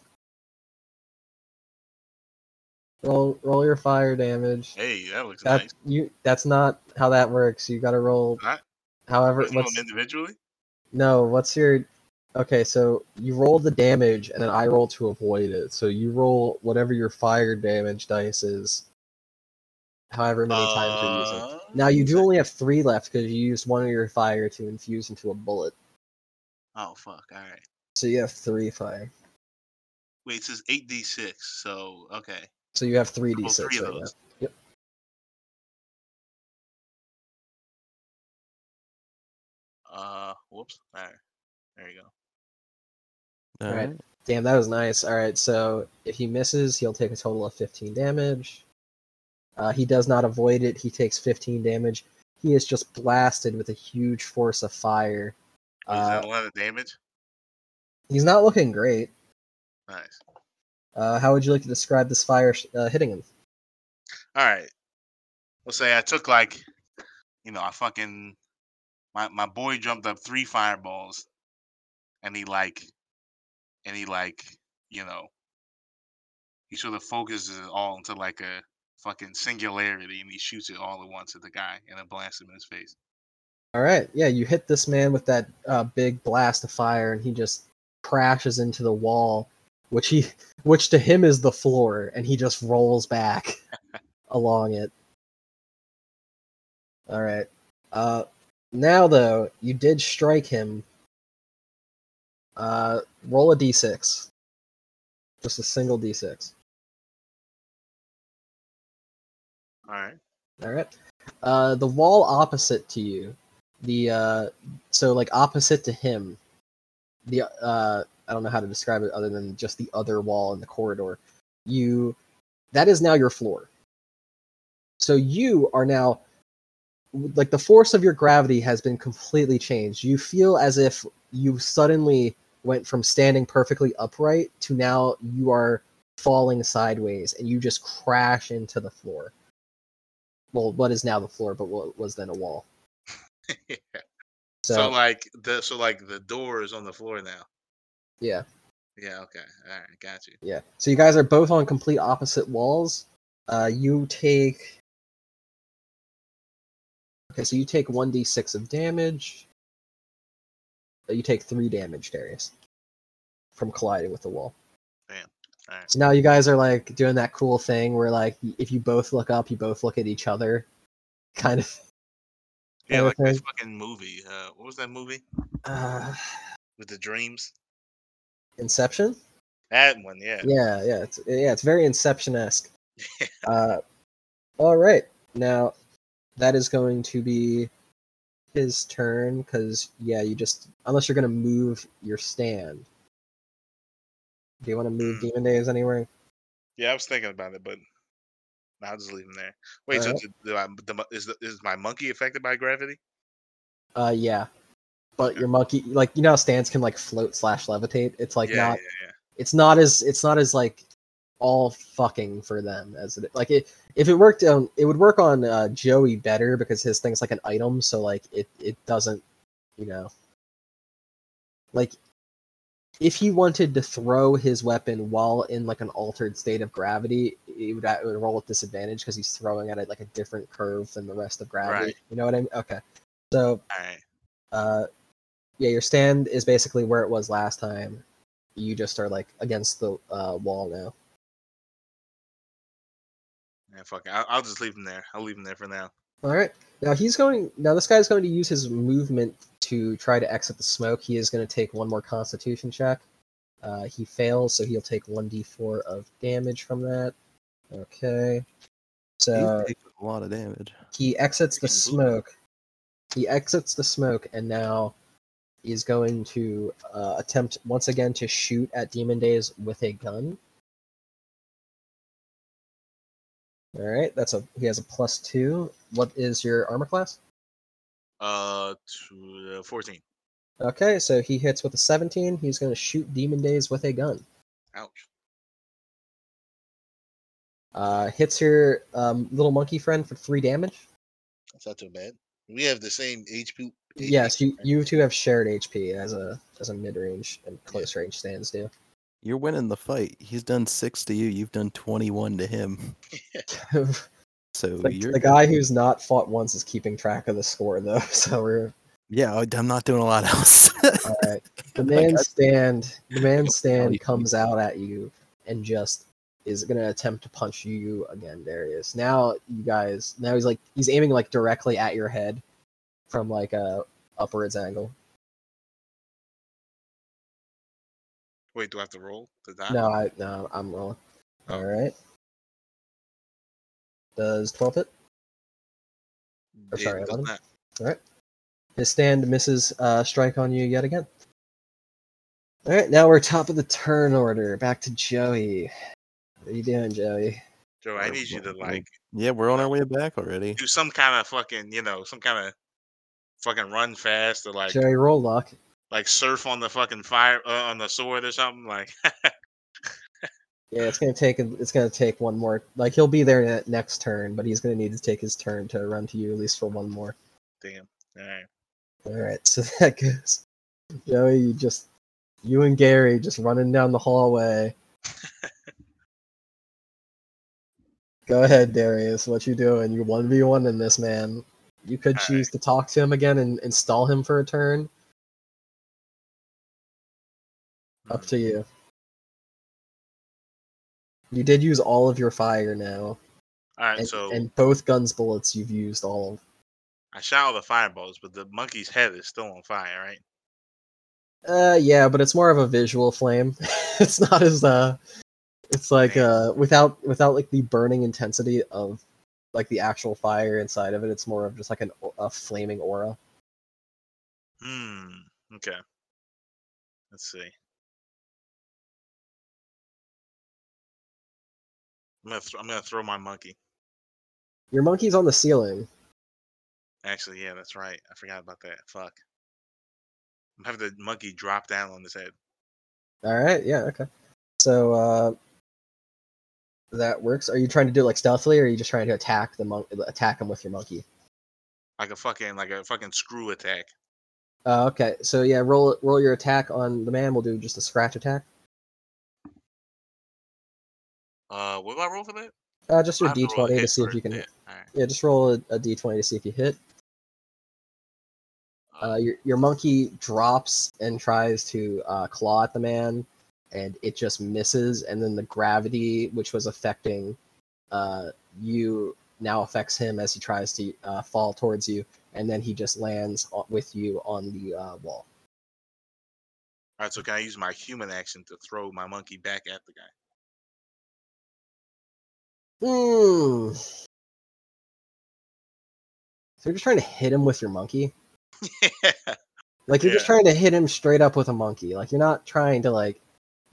Roll, roll your fire damage. hey, that looks That nice. you. That's not how that works. You got to roll. Not? However, what's individually. no? What's your? Okay, so you roll the damage, and then I roll to avoid it. So you roll whatever your fire damage dice is. However many times you're using. Uh, Now you do only have three left because you used one of your fire to infuse into a bullet. Oh fuck! All right. So you have three fire. Wait, it says eight d six. So okay. So you have three d roll six three of right now. those. Yep. Uh, whoops. All right. There you go. Alright. Alright. Damn, that was nice. All right, so if he misses, he'll take a total of 15 damage. Uh, he does not avoid it. He takes 15 damage. He is just blasted with a huge force of fire. Wait, is Uh, that a lot of damage? he's not looking great. Nice. Uh, how would you like to describe this fire sh- uh, hitting him? All right. Let's say I took like, you know, I fucking my my boy jumped up three fireballs, and he like, and he like, you know, he sort of focuses it all into like a fucking singularity, and he shoots it all at once at the guy, and it blasts him in his face. All right, yeah, you hit this man with that uh, big blast of fire, and he just crashes into the wall, which he, which to him is the floor, and he just rolls back along it. All right. Uh, now though, you did strike him. Uh, roll a d6. Just a single d6. All right. All right. Uh, the wall opposite to you, the uh, so like opposite to him, the uh, I don't know how to describe it other than just the other wall in the corridor. You, that is now your floor. So you are now, like the force of your gravity has been completely changed. You feel as if you suddenly went from standing perfectly upright to now you are falling sideways, and you just crash into the floor well, what is now the floor, but what was then a wall. Yeah. So, So, like the so like the door is on the floor now. yeah, Yeah. Okay. All right. Got you. yeah. So you guys are both on complete opposite walls. Uh, you take. Okay, so you take one d six of damage. You take three damage, Darius, from colliding with the wall. All right. So now you guys are like doing that cool thing where like if you both look up, you both look at each other, kind of. Yeah, like that fucking movie. Uh, what was that movie Uh, with the dreams? Inception. That one. Yeah. Yeah, yeah, it's yeah, it's very Inception esque. Uh, all right, now that is going to be his turn because yeah, you just unless you're gonna move your stand. Do you want to move Hmm. Demon Days anywhere? Yeah, I was thinking about it, but I'll just leave him there. Wait, so Alright. do, do I, the, mo- is the, is my monkey affected by gravity? Uh, yeah, but your monkey, like you know, how stands can like float slash levitate. It's like yeah, not. yeah. It's not as. It's not as like all fucking for them as it like it. If it worked on, it would work on uh, Joey better because his thing's like an item, so like it it doesn't, you know, like if he wanted to throw his weapon while in like an altered state of gravity, it would, it would roll at disadvantage because he's throwing at it like a different curve than the rest of gravity. Right. You know what I mean? Okay, so right. uh, yeah, your stand is basically where it was last time. You just are like against the uh, wall now. Yeah, fuck it. I'll, I'll just leave him there. I'll leave him there for now. All right. Now he's going. Now this guy's going to use his movement to try to exit the smoke. He is going to take one more Constitution check. Uh, he fails, so he'll take one d4 of damage from that. Okay. He So takes a lot of damage. he exits the smoke. he exits the smoke and now is going to uh, attempt once again to shoot at Demon Days with a gun. All right, that's a he has a plus two. What is your armor class? Uh, to, uh, 14. Okay, so he hits with a 17. He's going to shoot Demon Days with a gun. Ouch. Uh, hits your um, little monkey friend for three damage. That's not too bad. We have the same HP. Yes, you you two have shared HP as a as a mid range and close range stands do. You're winning the fight. He's done six to you. You've done 21 to him. So the, you're the guy who's not fought once is keeping track of the score though. So we're Yeah, I'm not doing a lot else. all right. The man stand the man stand comes out at you and just is gonna attempt to punch you again, Darius. Now you guys now he's like he's aiming like directly at your head from like a upwards angle. Wait, do I have to roll to die? No, I no, I'm rolling. Oh. All right. Does twelve hit? or It sorry, does 11? not. All right. His stand misses uh, strike on you yet again. All right, now we're top of the turn order. Back to Joey. What are you doing, Joey? Joe, I need you to what- what- like yeah, we're on our way back already. do some kind of fucking, you know, some kind of fucking run fast or like Joey, roll luck. Like surf on the fucking fire uh, on the sword or something. Like, Yeah, it's gonna take it's gonna take one more. Like he'll be there ne- next turn, but he's gonna need to take his turn to run to you at least for one more. damn. All right. All right, so that goes. Joey, you just you and Gary just running down the hallway. Go ahead, Darius. What you doing? You one v one in this man. You could All choose to talk to him again and install him for a turn. Up to you. You did use all of your fire now, All right. and, so and both guns bullets you've used all of. I shot all the fireballs, but the monkey's head is still on fire, right? Uh, yeah, but it's more of a visual flame. it's not as uh, it's like uh, without without like the burning intensity of like the actual fire inside of it. It's more of just like an a flaming aura. Hmm. Okay. Let's see. I'm gonna th- I'm gonna throw my monkey. Your monkey's on the ceiling. Actually, yeah, that's right. I forgot about that. Fuck. I'm having the monkey drop down on his head. All right, yeah, okay. So uh, that works. Are you trying to do it like stealthily, or are you just trying to attack the monk, attack him with your monkey? Like a fucking like a fucking screw attack. Uh, okay, so yeah, roll roll your attack on the man. We'll do just a scratch attack. Uh, what do I roll for that? Uh, just your have to roll a d20 to see if you can. yeah, alright. Yeah, just roll a, a d20 to see if you hit. Uh, your your monkey drops and tries to uh, claw at the man, and it just misses. And then the gravity, which was affecting uh, you, now affects him as he tries to uh, fall towards you, and then he just lands with you on the uh, wall. All right, so can I use my human action to throw my monkey back at the Hmm. So you're just trying to hit him with your monkey? guy? Like you're just trying to hit him straight up with a monkey. Like you're not trying to like,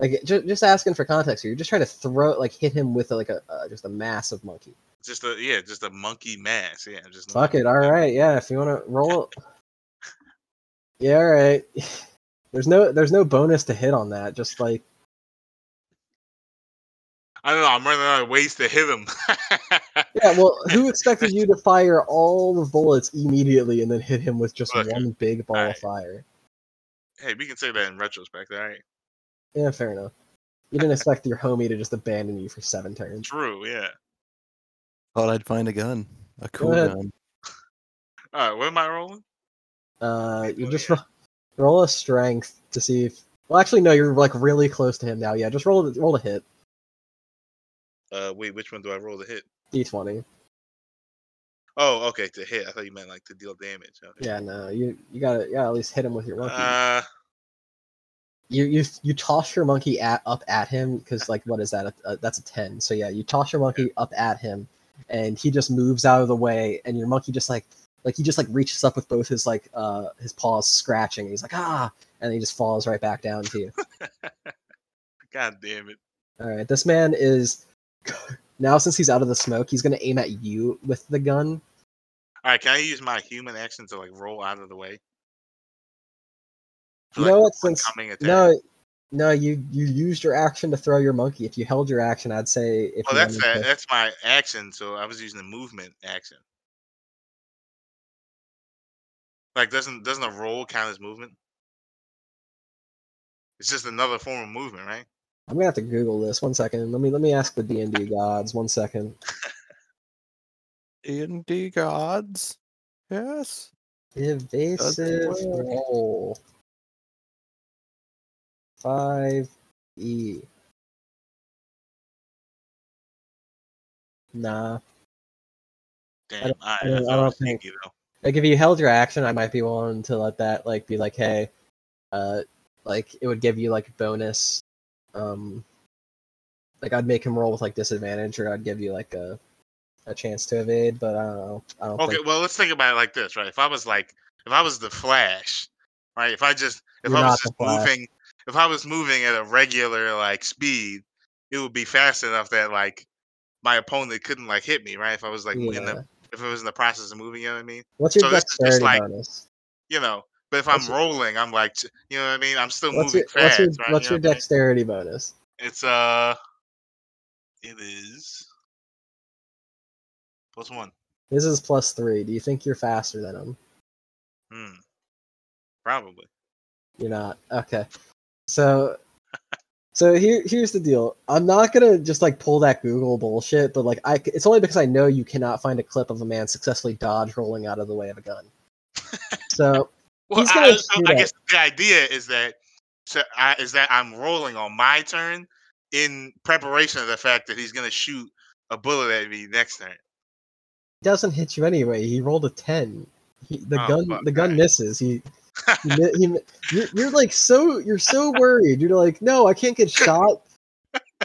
like just, just asking for context. here. You're just trying to throw like hit him with like a uh, just a massive monkey. just a yeah, just a monkey mass. Yeah, just Fuck it. All right. Yeah. If you want to roll. yeah. All right. There's no there's no bonus to hit on that. Just like I don't know. I'm running out of ways to hit him. yeah. Well, who expected you to fire all the bullets immediately and then hit him with just Okay. one big ball of fire? hey, we can say that in retrospect. All right. Yeah. Fair enough. You didn't expect your homie to just abandon you for seven turns. True. Yeah. Thought I'd find a gun, a cool gun. All right. What am I rolling? Uh, you Oh, just yeah. ro- roll a strength to see if. Well, actually, no. You're like really close to him now. Yeah, just roll. Roll a hit. Uh, wait, which one do I roll to hit? D20. Oh, okay, to hit. I thought you meant like to deal damage. Okay. Yeah, no. You you gotta yeah at least hit him with your monkey. Uh, you you you toss your monkey at up at him because like what is that? A, a, that's a ten. So yeah, you toss your monkey up at him, and he just moves out of the way, and your monkey just like like he just like reaches up with both his like uh his paws scratching. He's like ah, and he just falls right back down to you. God damn it. All right, this man is now since he's out of the smoke, he's gonna aim at you with the gun. All right, can I use my human action to like roll out of the way? For, You like? Since no, no, you you used your action to throw your monkey. If you held your action, I'd say if Oh, that's that. That's my action. So I was using the movement action. Like, doesn't doesn't a roll count as movement? It's just another form of movement, right? I'm gonna have to Google this. One second. Let me let me ask the D and D gods. One second. D&D gods. Yes. Evasive roll. Five E. Nah. Damn. don't- All right, I don't- that's I what I don't think- thinking, though. Like if you held your action, I might be willing to let that like be like, hey, uh, like it would give you like bonus. Um, like I'd make him roll with like disadvantage, or I'd give you like a a chance to evade. But I don't know. I don't Okay, think well, let's think about it like this, right? If I was like, if I was the Flash, right? If I just, if You're I was just moving, if I was moving at a regular like speed, it would be fast enough that like my opponent couldn't like hit me, right? If I was like in the, if it was in the process of moving, you know what I mean? What's your so is just like- bonus? You know. But if I'm your- rolling, I'm like, you know what I mean? I'm still What's moving your what's fast, your right? what's You your I mean? dexterity bonus? It's uh, it is plus one. This is plus three. Do you think you're faster than him? Hmm. Probably. You're not. Okay. So so here here's the deal. I'm not gonna just like pull that Google bullshit, but like I, it's only because I know you cannot find a clip of a man successfully dodge rolling out of the way of a gun. So Well, He's I, gonna so shoot I at- guess the idea is that so I, is that I'm rolling on my turn in preparation of the fact that he's gonna shoot a bullet at me next turn. he doesn't hit you anyway. He rolled a ten. He, the Oh, gun fuck, the gun alright. misses. He, he, he you're, you're like so you're so worried. You're like, no, I can't get shot.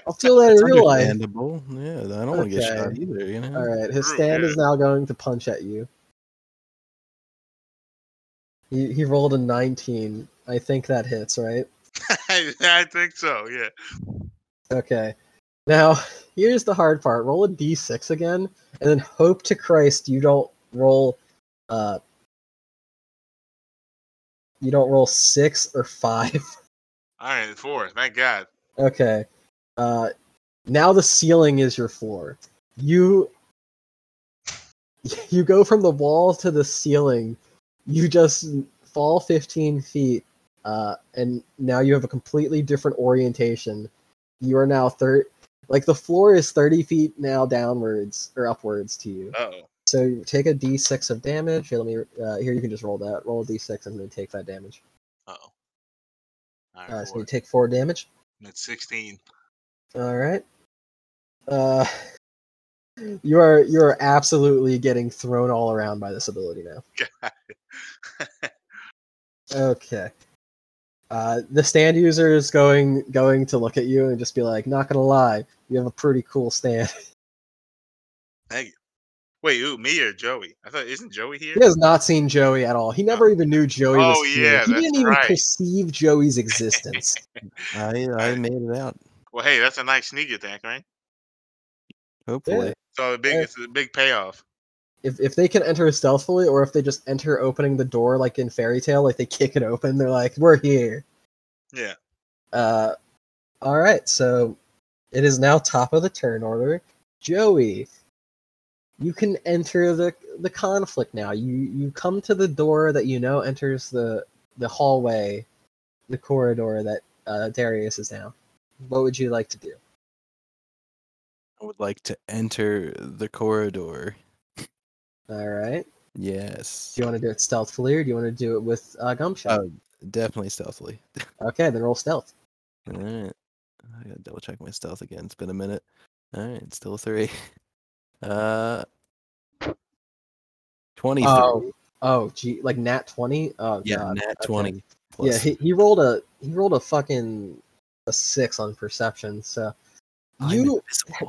I'll feel that in real life. understandable. Yeah, I don't want to get shot either, you know? All right, his stand yeah. is now going to punch at you. He he rolled a 19. I think that hits, right? I think so. Yeah. Okay. Now, here's the hard part. Roll a d6 again, and then hope to Christ you don't roll uh you don't roll 6 or 5. All right, four. Thank God. Okay. Uh now the ceiling is your floor. You you go from the wall to the ceiling. You just fall 15 feet uh and now you have a completely different orientation. You are now third like the floor is 30 feet now downwards or upwards to you. Oh. So you take a d6 of damage. Here, let me uh, here you can just roll that. Roll a d6 and then take that damage. Oh. All right, Uh, so you take 4 damage. I'm at sixteen. All right. Uh, you are you are absolutely getting thrown all around by this ability now. Okay. Uh, the stand user is going going to look at you and just be like, "Not gonna lie, you have a pretty cool stand." Thank you. Wait, who? Me or Joey? I thought isn't Joey here? he has not seen Joey at all. He never even knew Joey Oh, was here. yeah, he didn't even right. perceive Joey's existence. I I made it out. Well, hey, that's a nice sneak attack, right? Hopefully. So a big, it's a big payoff. if if they can enter stealthily, or if they just enter opening the door like in Fairy Tale, like they kick it open, they're like, "We're here." Yeah. Uh, all right. So it is now top of the turn order. Joey, you can enter the the conflict now. You you come to the door that you know enters the the hallway, the corridor that uh, Darius is now. What would you like to do? I would like to enter the corridor. All right. Yes. Do you want to do it stealthily, or do you want to do it with uh, gumshot? Oh, definitely stealthily. okay, then roll stealth. All right. I gotta double check my stealth again. It's been a minute. All right, still three. Uh, twenty-three. Oh, oh, gee, like nat twenty. Oh, yeah, God. nat okay. twenty. Yeah, he, he rolled a he rolled a fucking a six on perception. So you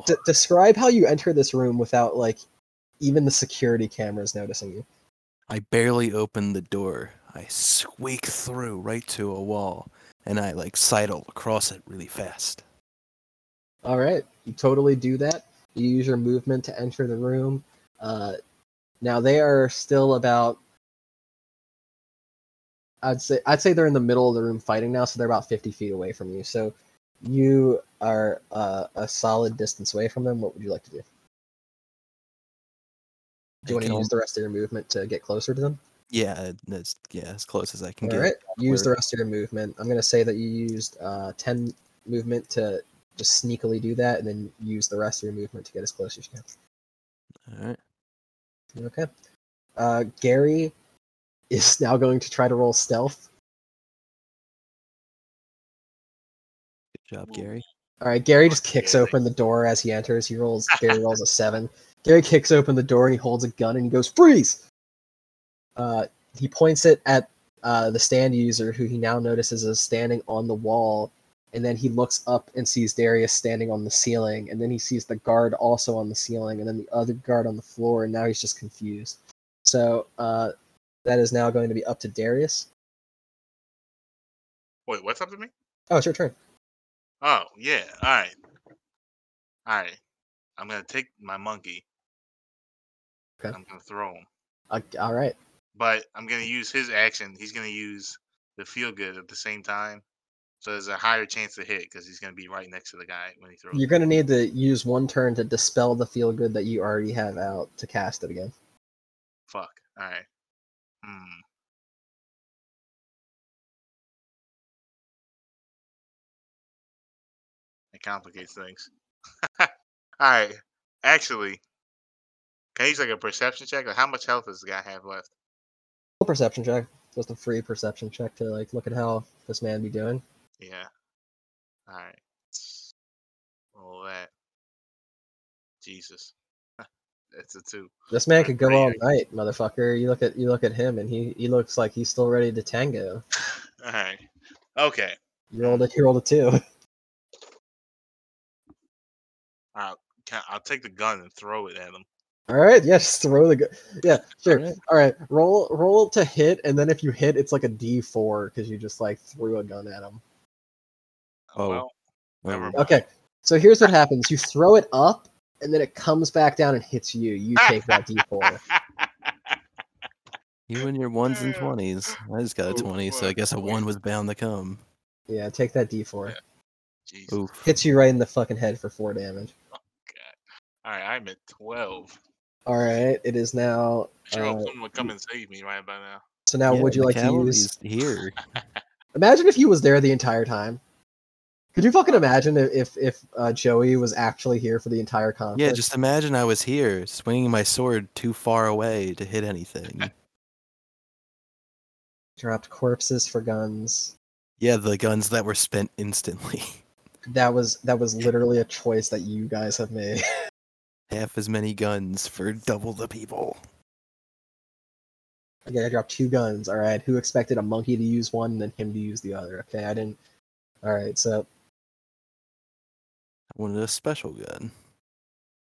d- describe how you enter this room without like even the security cameras noticing you. I barely open the door. I squeak through right to a wall, and I like sidle across it really fast. All right, you totally do that. You use your movement to enter the room. Uh, now they are still about. I'd say I'd say they're in the middle of the room fighting now, so they're about fifty feet away from you. So you are uh, a solid distance away from them. What would you like to do? Do you I want to use the rest of your movement to get closer to them? Yeah, that's yeah, as close as I can All get. right. Use the rest of your movement. I'm going to say that you used uh, 10 movement to just sneakily do that, and then use the rest of your movement to get as close as you can. All right. Okay. Uh, Gary is now going to try to roll stealth. Good job, Gary. All right. Gary just kicks open the door as he enters. He rolls. Gary rolls a seven. Gary kicks open the door and he holds a gun and he goes freeze. Uh, he points it at uh, the stand user, who he now notices is standing on the wall. And then he looks up and sees Darius standing on the ceiling. And then he sees the guard also on the ceiling, and then the other guard on the floor. And now he's just confused. So uh, that is now going to be up to Darius. Wait, what's up to me? Oh, it's your turn. Oh, yeah. All right. All right. I'm going to take my monkey. Okay. I'm going to throw him. Uh, all right. But I'm going to use his action. He's going to use the feel good at the same time. So there's a higher chance to hit because he's going to be right next to the guy when he throws. You're going to need to use one turn to dispel the feel good that you already have out to cast it again. Fuck. All right. Hmm. It complicates things. All right. Actually, can I use like a perception check? Like, how much health does the guy have left? Full perception check. Just a free perception check to like look at how this man be doing. Yeah. All right. Roll that. Jesus. It's a two. This man could go all night, motherfucker. You look at you look at him, and he he looks like he's still ready to tango. All right. Okay. You rolled a you rolled a two. I'll, take the gun and throw it at him. All right, yeah, throw the gun. yeah, sure. Alright. All right, roll roll to hit, and then if you hit, it's like a D four because you just like threw a gun at him. Oh, oh. Well, never Oh, mind. Okay, so here's what happens: you throw it up, and then it comes back down and hits you. You take that D four. You and your ones and twenties. I just got a oh, twenty, so I guess a one was bound to come. Yeah, take that D four. Yeah. Jesus. Oof. Hits you right in the fucking head for four damage. God. All right, I'm at 12. All right, it is now. Sure, Uh, someone would come and save me right by now. so now, Yeah, would you like to use? here? Imagine if he was there the entire time. Could you fucking imagine if if, if uh, Joey was actually here for the entire conflict? Yeah, just imagine I was here, swinging my sword too far away to hit anything. dropped corpses for guns. yeah, the guns that were spent instantly. That was that was literally a choice that you guys have made. Half as many guns for double the people. okay, I dropped two guns. All right, who expected a monkey to use one and then him to use the other? Okay, I didn't. All right, so I wanted a special gun.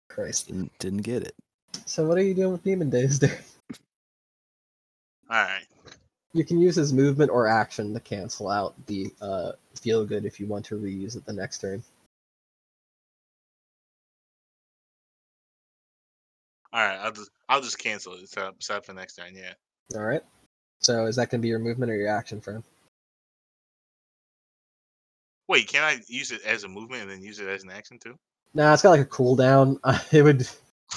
Christ. Didn't, didn't get it. So what are you doing with Demon Days there? All right. You can use his movement or action to cancel out the uh, feel good if you want to reuse it the next turn. All right. I'll just I'll just cancel it. Set up, set up for next turn. Yeah. All right. So is that going to be your movement or your action for him? Wait, can I use it as a movement and then use it as an action too? Nah, it's got like a cooldown. it would.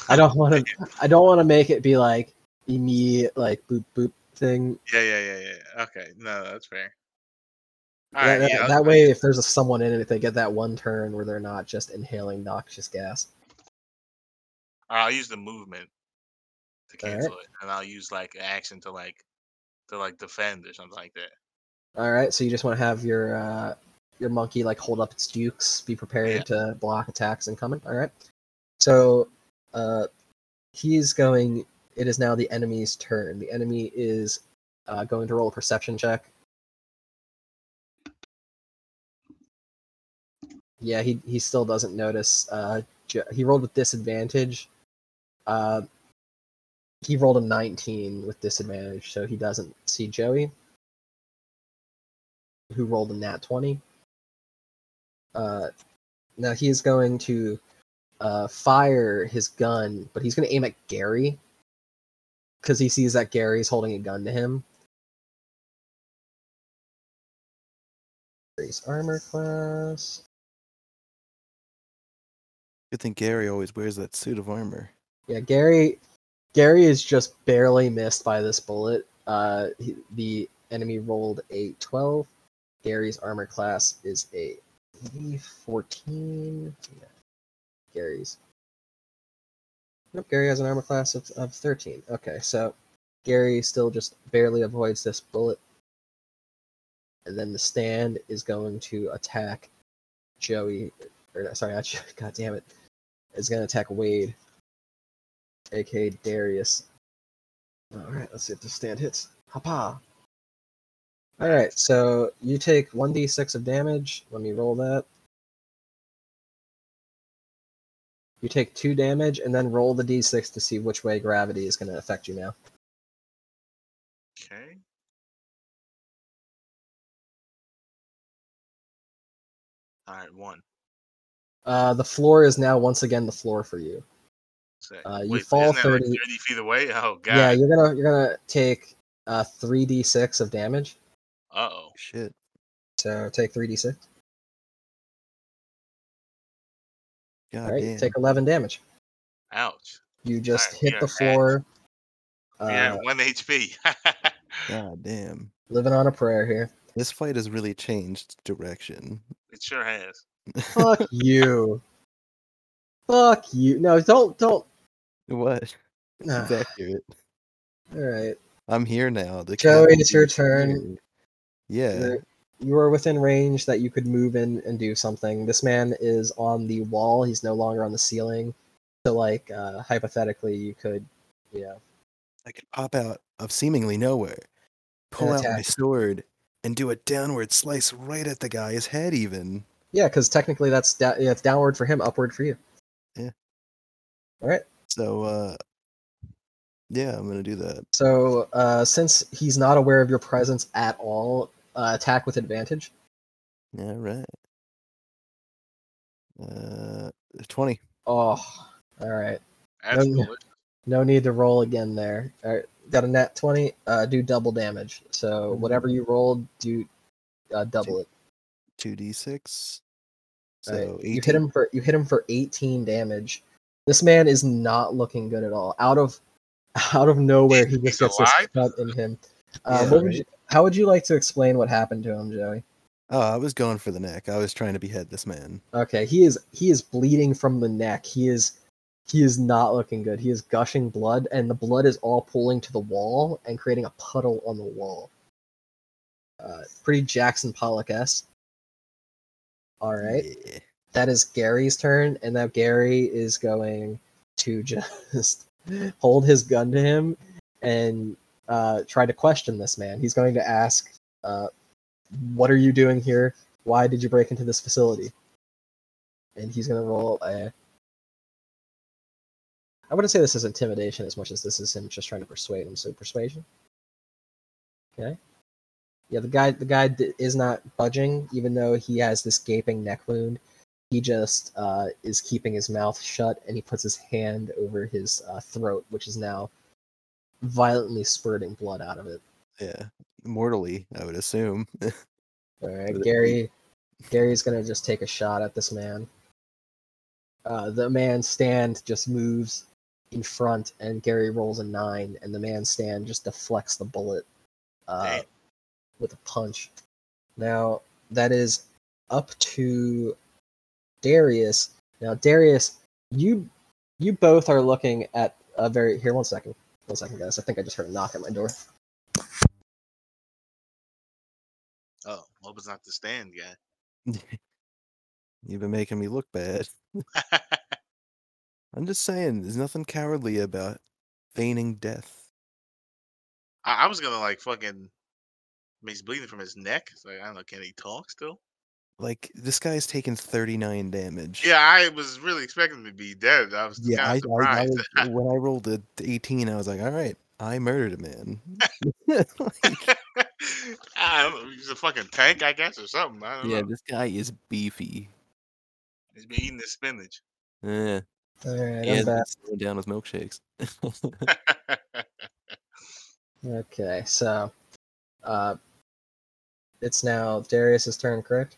I don't want to. I don't want to make it be like immediate like boop boop thing. Yeah, yeah, yeah, yeah. Okay. No, that's fair. All that right. that, yeah, that way, if there's a someone in it, if they get that one turn where they're not just inhaling noxious gas. I'll use the movement to All right. cancel it, and I'll use like action to like to like defend or something like that. All right, so you just want to have your uh, your monkey like hold up its dukes, be prepared Yeah. to block attacks incoming. All right, so uh, he's going. It is now the enemy's turn. The enemy is uh, going to roll a perception check. Yeah, he he still doesn't notice. Uh, he rolled with disadvantage. Uh, he rolled a 19 with disadvantage, so he doesn't see Joey, who rolled a nat 20. Uh, now he is going to uh, fire his gun, but he's going to aim at Gary because he sees that Gary's holding a gun to him. Gary's armor class. Good thing Gary always wears that suit of armor. Yeah, Gary. Gary is just barely missed by this bullet. Uh, he, the enemy rolled a 12. Gary's armor class is a 14. Yeah. Gary's. Nope, Gary has an armor class of, of 13. Okay, so Gary still just barely avoids this bullet. And then the stand is going to attack Joey. Or, sorry, not Joey. God damn it. Is going to attack Wade, aka Darius. Alright, let's see if the stand hits. Hapa! Alright, so you take 1d6 of damage. Let me roll that. You take 2 damage, and then roll the d6 to see which way gravity is going to affect you now. Okay. All right, one. Uh, the floor is now once again the floor for you. Sick. Uh, you Wait, fall isn't that like 30 30 feet away? Oh god. Yeah, you're gonna you're gonna take uh 3d6 of damage. Uh oh. Shit. So take 3d6. God All right, damn. take 11 damage. Ouch. You just Alright, hit the floor. Uh, yeah, one HP. God damn. living on a prayer here. This fight has really changed direction. it sure has. Fuck you. Fuck you. No, don't don't. What? Nah. It's accurate. All right, I'm here now. The Joey, it's your here. turn. Yeah. You're- you are within range that you could move in and do something. This man is on the wall. He's no longer on the ceiling. So, like, uh, hypothetically, you could, yeah. I could pop out of seemingly nowhere, pull out my sword, and do a downward slice right at the guy's head. Even yeah, because technically that's da- yeah, it's downward for him, upward for you. Yeah. All right. So. uh Yeah, I'm gonna do that. So, uh, since he's not aware of your presence at all, uh, attack with advantage. Yeah, right. Uh, twenty. Oh, all right. That's no. No need to roll again there. All right, got a nat twenty. Uh, do double damage. So whatever you rolled, do uh, double it. Two d six. All right, So You hit him for you hit him for eighteen damage. This man is not looking good at all. Out of out of nowhere, he just He's gets this cut in him. Uh, Yeah, what would right. you, how would you like to explain what happened to him, Joey? Oh, I was going for the neck. I was trying to behead this man. Okay, he is he is bleeding from the neck. He is he is not looking good. He is gushing blood, and the blood is all pooling to the wall and creating a puddle on the wall. Uh, pretty Jackson Pollock esque. All right, Yeah. That is Gary's turn, and now Gary is going to just hold his gun to him and uh, try to question this man. He's going to ask, uh, "What are you doing here? Why did you break into this facility?" And he's going to roll a. I wouldn't say this is intimidation as much as this is him just trying to persuade him. So persuasion. Okay. Yeah, the guy the guy is not budging, even though he has this gaping neck wound. He just uh, is keeping his mouth shut, and he puts his hand over his uh, throat, which is now violently spurting blood out of it. Yeah. Mortally, I would assume. All right, Gary. Gary's gonna just take a shot at this man. Uh, the man's stand just moves in front, and Gary rolls a nine, and the man's stand just deflects the bullet uh, with a punch. Now that is up to Darius. Now Darius, you you both are looking at a very here. One second, one second, guys. I think I just heard a knock at my door. Oh, hope it's not the stand guy. You've been making me look bad. I'm just saying, there's nothing cowardly about feigning death. I, I was gonna like fucking. I mean, he's bleeding from his neck. So like, I don't know. Can he talk still? Like this guy's taken 39 damage. Yeah, I was really expecting him to be dead. I was Yeah, kind I, of I, I was, when I rolled a 18, I was like, all right, I murdered a man. Like, I he's a fucking tank, I guess, or something. I don't yeah, know. this guy is beefy. He's been eating his spinach. Eh, All right, he I'm has been back. slowing down with milkshakes. Okay, so uh, it's now Darius's turn, correct?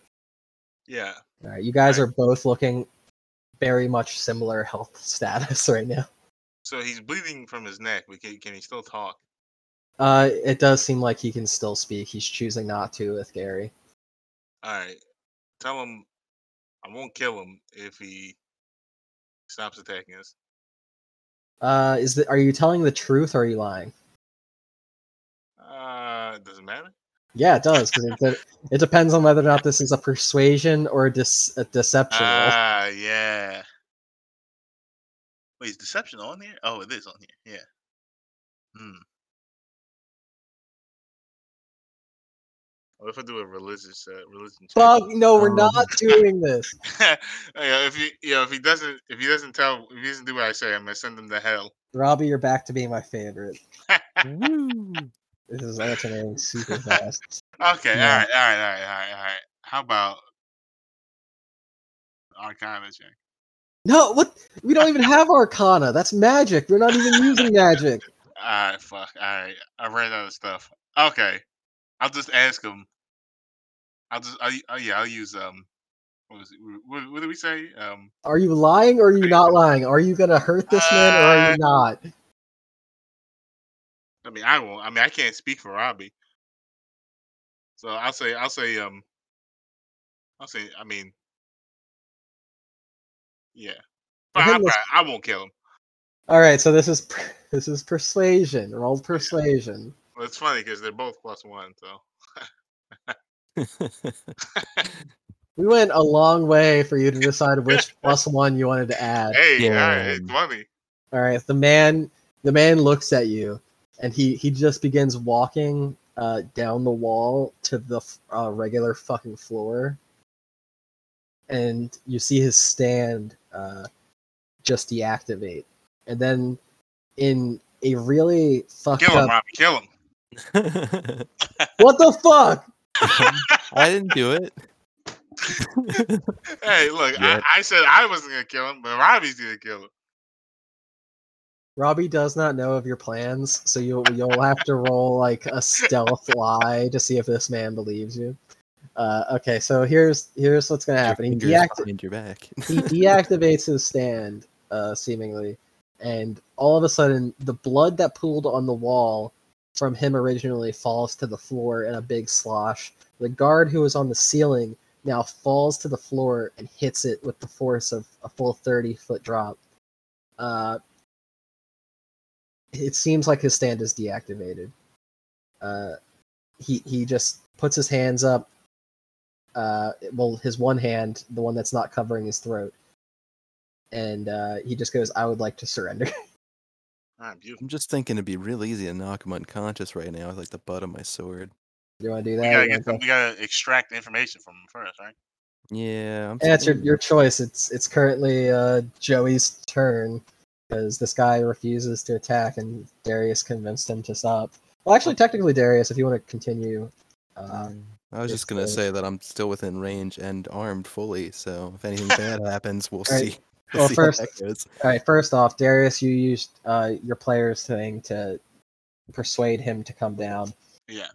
Yeah. All right, you guys Right. are both looking very much similar health status right now. So he's bleeding from his neck, can, can he still talk? Uh, it does seem like he can still speak. He's choosing not to with Gary. All right. Tell him I won't kill him if he stops attacking us. Uh, is the, are you telling the truth or are you lying? Uh, it doesn't matter. Yeah, it does because it, de- it depends on whether or not this is a persuasion or a, dis- a deception roll. Ah, yeah. Wait, is deception on here? Oh, it is on here. Yeah. Hmm. What if I do a religious uh, religion check? Fuck no, we're Um, not doing this. yeah, if he, you know, if he doesn't, if he doesn't tell, if he doesn't do what I say, I'm gonna send him to hell. Robbie, you're back to being my favorite. This is alternating super fast. Okay, Yeah. all right, all right, all right, all right, all right. How about Arcana check? No, what? We don't even have Arcana. That's magic. We're not even using magic. All right, fuck. All right, I ran out of stuff. Okay, I'll just ask him. I'll just, I, oh yeah, I'll use um. What was it? What, what did we say? Um. Are you lying or are you not lying? Are you gonna hurt this man or are you not? I mean, I won't. I mean, I can't speak for Robbie. So I'll say, I'll say, um, I'll say, I mean, yeah. But I think I'm this- not- I won't kill him. All right, so this is this is persuasion. Roll persuasion. Well, it's funny because they're both plus one. So We went a long way for you to decide which plus one you wanted to add. hey, all right, Yeah. it's funny. All right, the man the man looks at you, and he he just begins walking uh, down the wall to the uh, regular fucking floor, and you see his stand uh, just deactivate, and then in a really fucked Kill him, up. Robbie. Kill him. What the fuck? I didn't do it. Hey, look, Yeah. I, I said I wasn't gonna kill him, but Robbie's gonna kill him. Robbie does not know of your plans, so you'll you'll have to roll like a stealth lie to see if this man believes you. Uh, okay, so here's here's what's gonna happen. He, deacti- behind your back. he deactivates his stand, uh, seemingly, and all of a sudden, the blood that pooled on the wall from him originally falls to the floor in a big slosh. The guard who was on the ceiling now falls to the floor and hits it with the force of a full 30 foot drop. Uh, it seems like his stand is deactivated. Uh, he he just puts his hands up. Uh, well, his one hand, the one that's not covering his throat, and uh, he just goes, "I would like to surrender." All right, beautiful. I'm just thinking it'd be real easy to knock him unconscious right now with like the butt of my sword. you want to do We that? gotta get, we gotta extract information from him first, right? Yeah, I'm Yeah, it's your, your choice. It's it's currently uh, Joey's turn because this guy refuses to attack, and Darius convinced him to stop. Well, actually, technically, Darius, if you want to continue, uh, I was just gonna say that I'm still within range and armed fully, so if anything bad happens, we'll Alright, see. well, see first- all right. First off, Darius, you used uh, your player's thing to persuade him to come down. Yeah.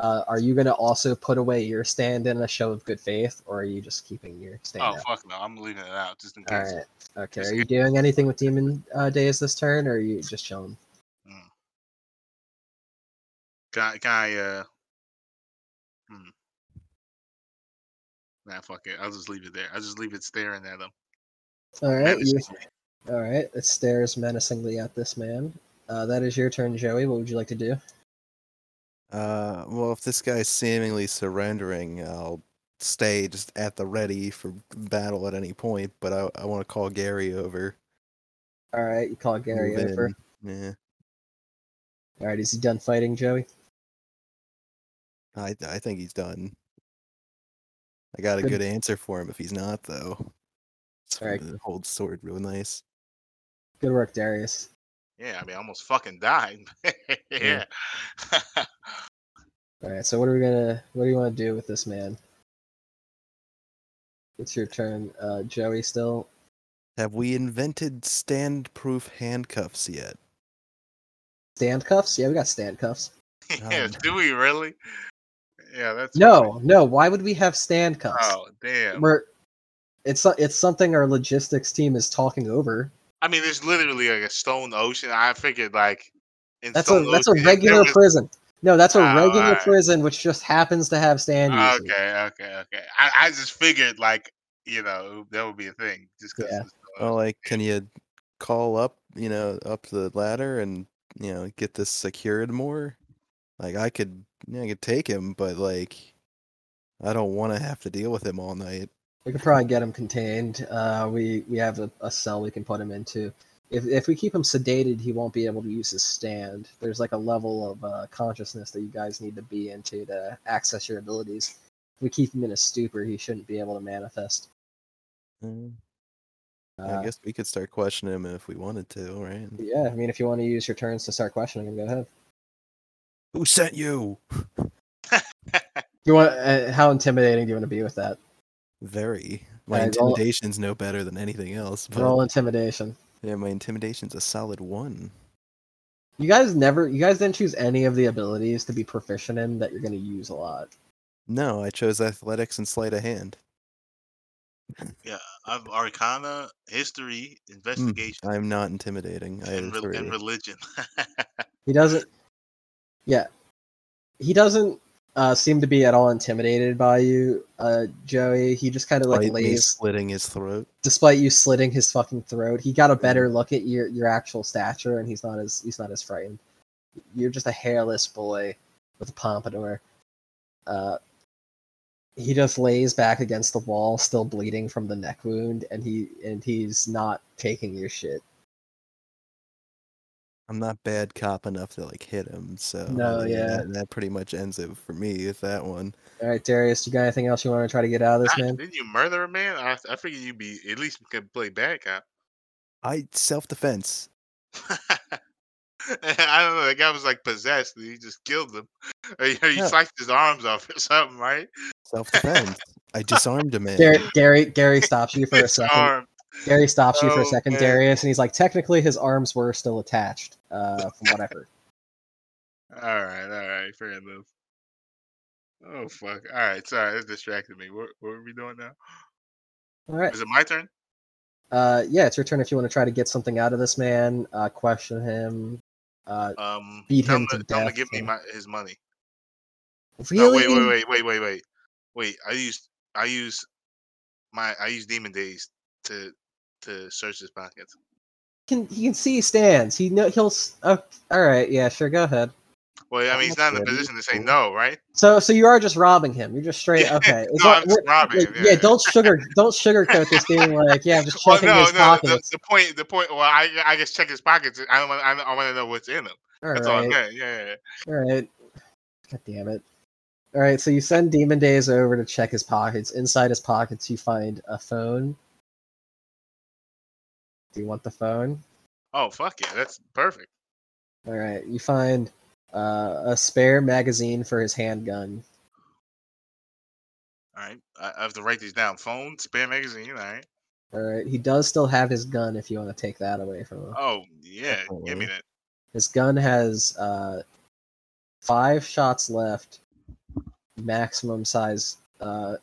Uh, are you going to also put away your stand in a show of good faith, or are you just keeping your stand? Oh out? fuck no, I'm leaving it out just in All case. right. Okay. Just Are you doing anything with demon uh, days this turn, or are you just chilling? I, can I uh hmm. Nah, fuck it. I'll just leave it there. I'll just leave it staring at him. All right. You... All right. It stares menacingly at this man. Uh, that is your turn, Joey. What would you like to do? Uh, well, if this guy's seemingly surrendering, I'll stay just at the ready for battle at any point. But I, I want to call Gary over. All right. You call Gary move over. in. Yeah, All right. Is he done fighting, Joey? I I think he's done. I got a Good. good answer for him if he's not though. So Alright. the hold sword real nice. Good work, Darius. Yeah, I mean, I almost fucking died. yeah. All right. So what are we gonna? What do you want to do with this man? It's your turn, uh, Joey. Still, Have we invented stand-proof handcuffs yet? stand cuffs? Yeah, we got stand cuffs. yeah, Um, do we really? Yeah, that's No, no. Why would we have stand cuffs? Oh damn! We're it's so- it's something our logistics team is talking over. I mean, there's literally like a stone ocean. I figured like in That's a that's a Ocean, if there regular was- prison. No, that's a Oh, regular alright. prison which just happens to have stand ah, users. Okay, okay, okay. I, I just figured like you know that would be a thing just because. Yeah. Well, like, can you call up, you know, up the ladder and you know get this secured more? Like, I could, you know, I could take him, but like, I don't want to have to deal with him all night. We could probably get him contained. Uh, we we have a, a cell we can put him into. If if we keep him sedated, he won't be able to use his stand. There's like a level of uh, consciousness that you guys need to be into to access your abilities. If we keep him in a stupor, he shouldn't be able to manifest. Mm, Uh, I guess we could start questioning him if we wanted to, right? yeah, I mean, if you want to use your turns to start questioning him, go ahead. Who sent you? You want? Uh, how intimidating do you want to be with that? Very. My Alright, roll- intimidation's no better than anything else. But Roll intimidation. yeah, my intimidation's a solid one. You guys never. You guys didn't choose any of the abilities to be proficient in that you're going to use a lot. No, I chose athletics and sleight of hand. Yeah, I've Arcana, History, hmm, Investigation, I'm not intimidating. I and, re- and. Religion. He doesn't. Yeah, he doesn't uh, seem to be at all intimidated by you, uh, Joey. He just kind of like lays, slitting his throat. despite you slitting his fucking throat. He got a better look at your your actual stature, and he's not as he's not as frightened. You're just a hairless boy with a pompadour. Uh, he just lays back against the wall, still bleeding from the neck wound, and he and he's not taking your shit. I'm not bad cop enough to like hit him, so No, yeah. that, that pretty much ends it for me with that one. All right, Darius, you got anything else you want to try to get out of this Ah, man? Didn't you murder a man? I, I figured you'd be at least could play bad cop. I self defense. I don't know. The guy was like possessed. And he just killed him. Or you, you Yeah. sliced his arms off or something, right? Self defense. I disarmed a man. Gary, Gary, Gary stops you for a second. arm. Gary stops you for a Oh, second, man. Darius, and he's like, technically, his arms were still attached, uh, from what I heard. All right, all right, fair enough. Oh fuck! All right, sorry, it distracted me. What, what are we doing now? All right, Is it my turn? uh, yeah, it's your turn if you want to try to get something out of this man, uh, question him. Uh, Um, Beat him him to to, tell him to death, give me my his money. really? No, wait, wait, wait, wait, wait, wait, wait. I used I use my I use demon days to to search his pockets. Can he can see he stands? He know he'll. s- Oh, all right, yeah, sure, go ahead. Well, I I'm mean, he's not not in a position to say no, right? So, so you are just robbing him. You're just straight. Yeah, Okay. No, that- I'm just robbing yeah, him, Yeah, yeah. don't sugar, don't sugarcoat this being like, yeah, I'm just Well, checking no, his no. The, pockets. the point, the point. Well, I I just check his pockets. I don't want I, I want to know what's in them. All That's all I'm saying. Yeah, yeah, yeah. All right. God damn it. All right, so you send Demon Days over to check his pockets. Inside his pockets, you find a phone. Do you want the phone? Oh fuck yeah, that's perfect. All right, you find uh, a spare magazine for his handgun. All right, I, I have to write these down. Phone, spare magazine. All right. All right, he does still have his gun if you want to take that away from him. Oh yeah, give me that. His gun has uh, five shots left, maximum size uh,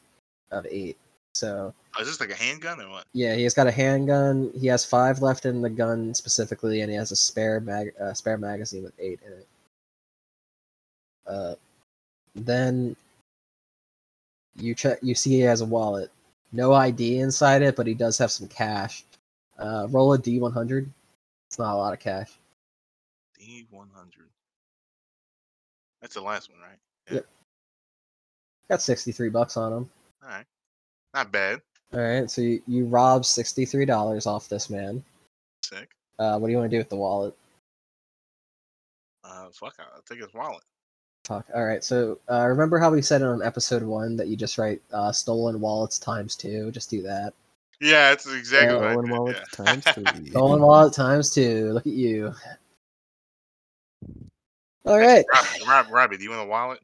of eight. So Oh, is this like a handgun or what? yeah, he has got a handgun. He has five left in the gun specifically, and he has a spare mag uh, spare magazine with eight in it. Uh, then you check. You see he has a wallet. No ID inside it, but he does have some cash. Uh, roll a D one hundred. It's not a lot of cash. D one hundred. That's the last one, right? Yep. Got sixty three bucks on him. All right, not bad. All right, so you, you rob sixty three dollars off this man. Sick. Uh, what do you want to do with the wallet? Uh, fuck, I'll take his wallet. Fuck. All right. So uh, remember how we said on episode one that you just write uh, stolen wallets times two? Just do that. Yeah, that's exactly Yeah, what I Stolen did, wallet yeah. times two. Stolen wallet times two. Look at you. All right. Rob, Rob, Robbie, do you want a wallet?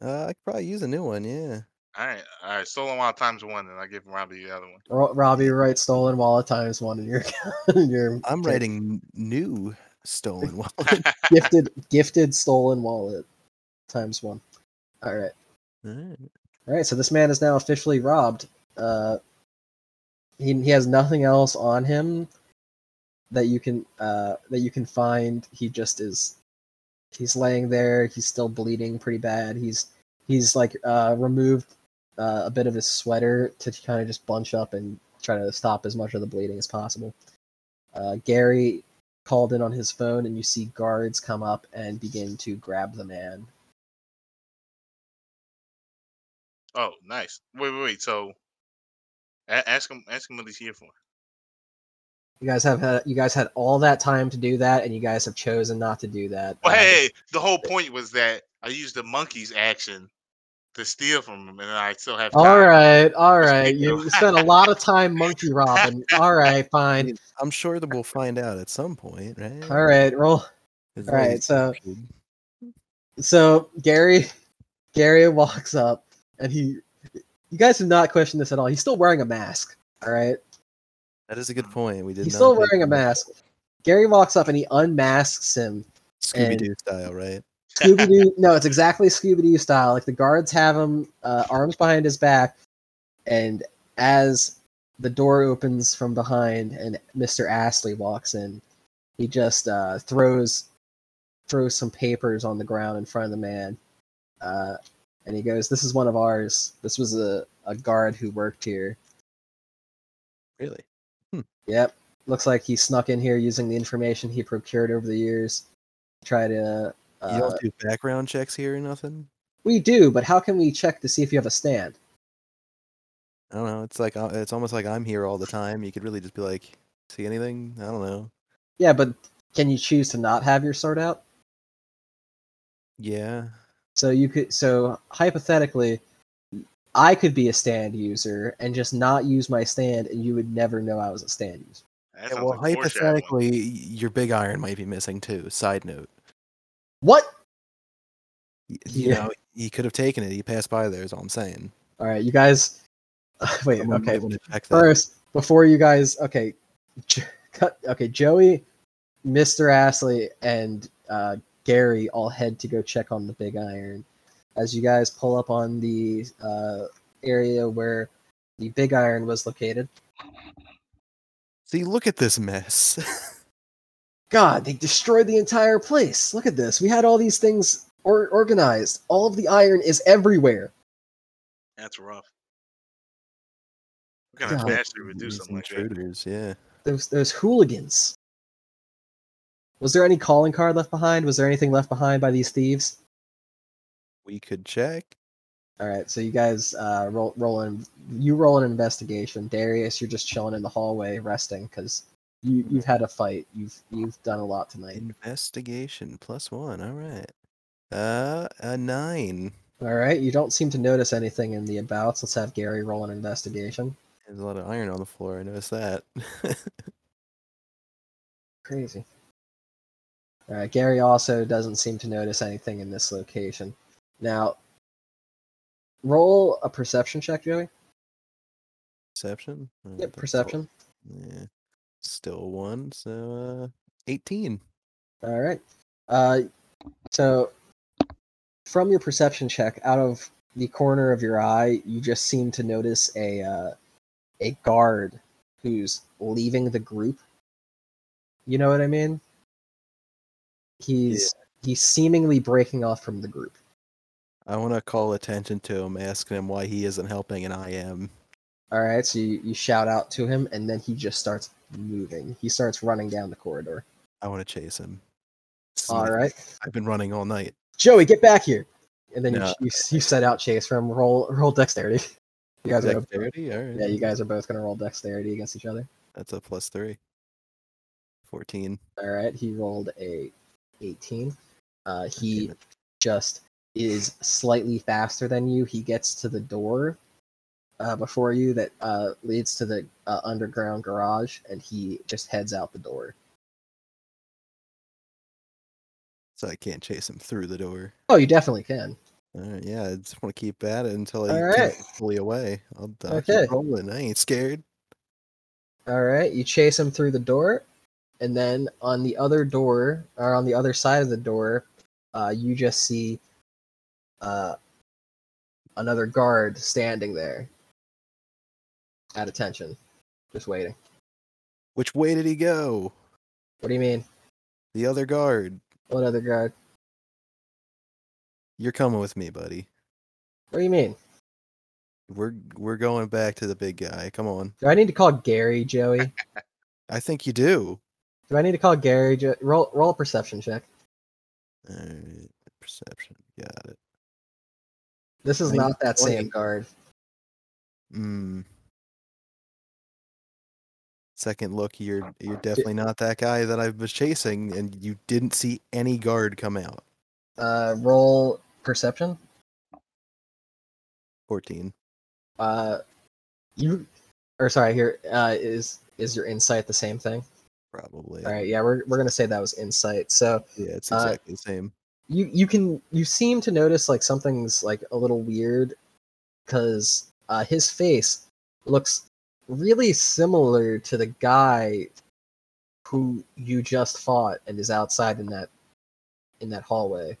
Uh, I could probably use a new one. Yeah. All right, all right. Stolen wallet times one, and I give Robbie the other one. Ro- Robbie writes stolen wallet times one in your in your I'm okay, writing new stolen wallet. gifted gifted stolen wallet times one. All right. Alright. All right, so this man is now officially robbed. Uh, he he has nothing else on him that you can uh that you can find. He just is. He's laying there. He's still bleeding pretty bad. He's he's like uh removed uh, a bit of his sweater to kind of just bunch up and try to stop as much of the bleeding as possible. Uh, Gary called in on his phone, and you see guards come up and begin to grab the man. Oh, nice. Wait, wait, wait. So, a- ask him, ask him what he's here for. You guys have had you guys had all that time to do that, and you guys have chosen not to do that. Well, Uh, hey, the whole point was that I used the monkey's action to steal from him, and I still have time. all right, all Let's right. keep You going. spent a lot of time monkey robbing. All right, fine. I'm sure that we'll find out at some point, right? All right, roll. It's all right, always so- good. So Gary, Gary walks up, and he. You guys have not questioned this at all. He's still wearing a mask. All right, that is a good point. We did. he's not still take wearing a mask. Gary walks up and he unmasks him. Scooby Doo style, right? Scooby Doo. no, it's exactly Scooby Doo style. Like the guards have him uh, arms behind his back, and as the door opens from behind and Mr. Astley walks in, he just uh, throws throws some papers on the ground in front of the man, uh, and he goes, "This is one of ours. This was a, a guard who worked here. Really? Yep, looks like he snuck in here using the information he procured over the years. Try to." You Uh, don't do background checks here or nothing? we do, but how can we check to see if you have a stand? I don't know. It's like uh, it's almost like I'm here all the time. You could really just be like, see anything? I don't know. Yeah, but can you choose to not have your sword out? Yeah. So you could so hypothetically I could be a stand user and just not use my stand and you would never know I was a stand user. Yeah, well, like hypothetically, your big iron might be missing too. Side note. What? You Yeah. know, he could have taken it. He passed by there. Is all I'm saying. All right, you guys Wait, Someone okay. First, before you guys okay, cut okay, Joey, Mr. Astley and uh Gary all head to go check on the big iron. As you guys pull up on the uh area where the big iron was located, See, look at this mess. God, they destroyed the entire place. Look at this. We had all these things or- organized. All of the iron is everywhere. That's rough. What kind of God. bastard would do These something like that? intruders, yeah. Those those hooligans. Was there any calling card left behind? Was there anything left behind by these thieves? We could check. All right, so you guys uh, roll roll in. You roll an investigation. Darius, you're just chilling in the hallway resting because you you've had a fight. You've you've done a lot tonight. Investigation plus one. All right. Uh, a nine. All right, you don't seem to notice anything in the abouts. Let's have Gary roll an investigation. There's a lot of iron on the floor. I noticed that. Crazy. All right, Gary also doesn't seem to notice anything in this location. Now, roll a perception check, Joey. perception. Yep, perception. Yeah. Still one. So, uh, eighteen. All right. Uh, so, from your perception check, out of the corner of your eye, you just seem to notice a uh, a guard who's leaving the group. You know what I mean? He's he's seemingly breaking off from the group. I want to call attention to him, asking him why he isn't helping, and I am. All right, so you, you shout out to him, and then he just starts moving. He starts running down the corridor. I want to chase him. All right, I've been running all night. Joey, get back here! And then No. you, you you set out chase from roll roll dexterity. You guys are both, Dexterity. All right. yeah, you guys are both gonna roll dexterity against each other. That's a plus three. Fourteen. All right, he rolled a eighteen. Uh, he just is slightly faster than you. He gets to the door uh, before you that uh, leads to the uh, underground garage, and he just heads out the door. So I can't chase him through the door. Oh, you definitely can. Yeah, I just want to keep at it until I right. fully away. I'll, Okay. rolling. I ain't scared. All right, you chase him through the door, and then on the other door, or on the other side of the door, uh, you just see uh, another guard standing there at attention, just waiting. Which way did he go? What do you mean? The other guard. What other guard? You're coming with me, buddy. What do you mean? We're we're going back to the big guy. Come on. Do I need to call Gary, Joey? I think you do. Do I need to call Gary? Jo- roll roll a perception check. Alright, perception. Got it. This is Maybe not that 20. same guard. Mm. Second look, you're you're definitely not that guy that I was chasing, and you didn't see any guard come out. Uh, roll perception. Fourteen. Uh, you, or sorry, here uh, is is your insight the same thing? Probably. All right, yeah, we're we're gonna say that was insight. So Yeah, it's Uh, exactly the same. you you can you seem to notice like something's like a little weird because uh, his face looks really similar to the guy who you just fought and is outside in that in that hallway.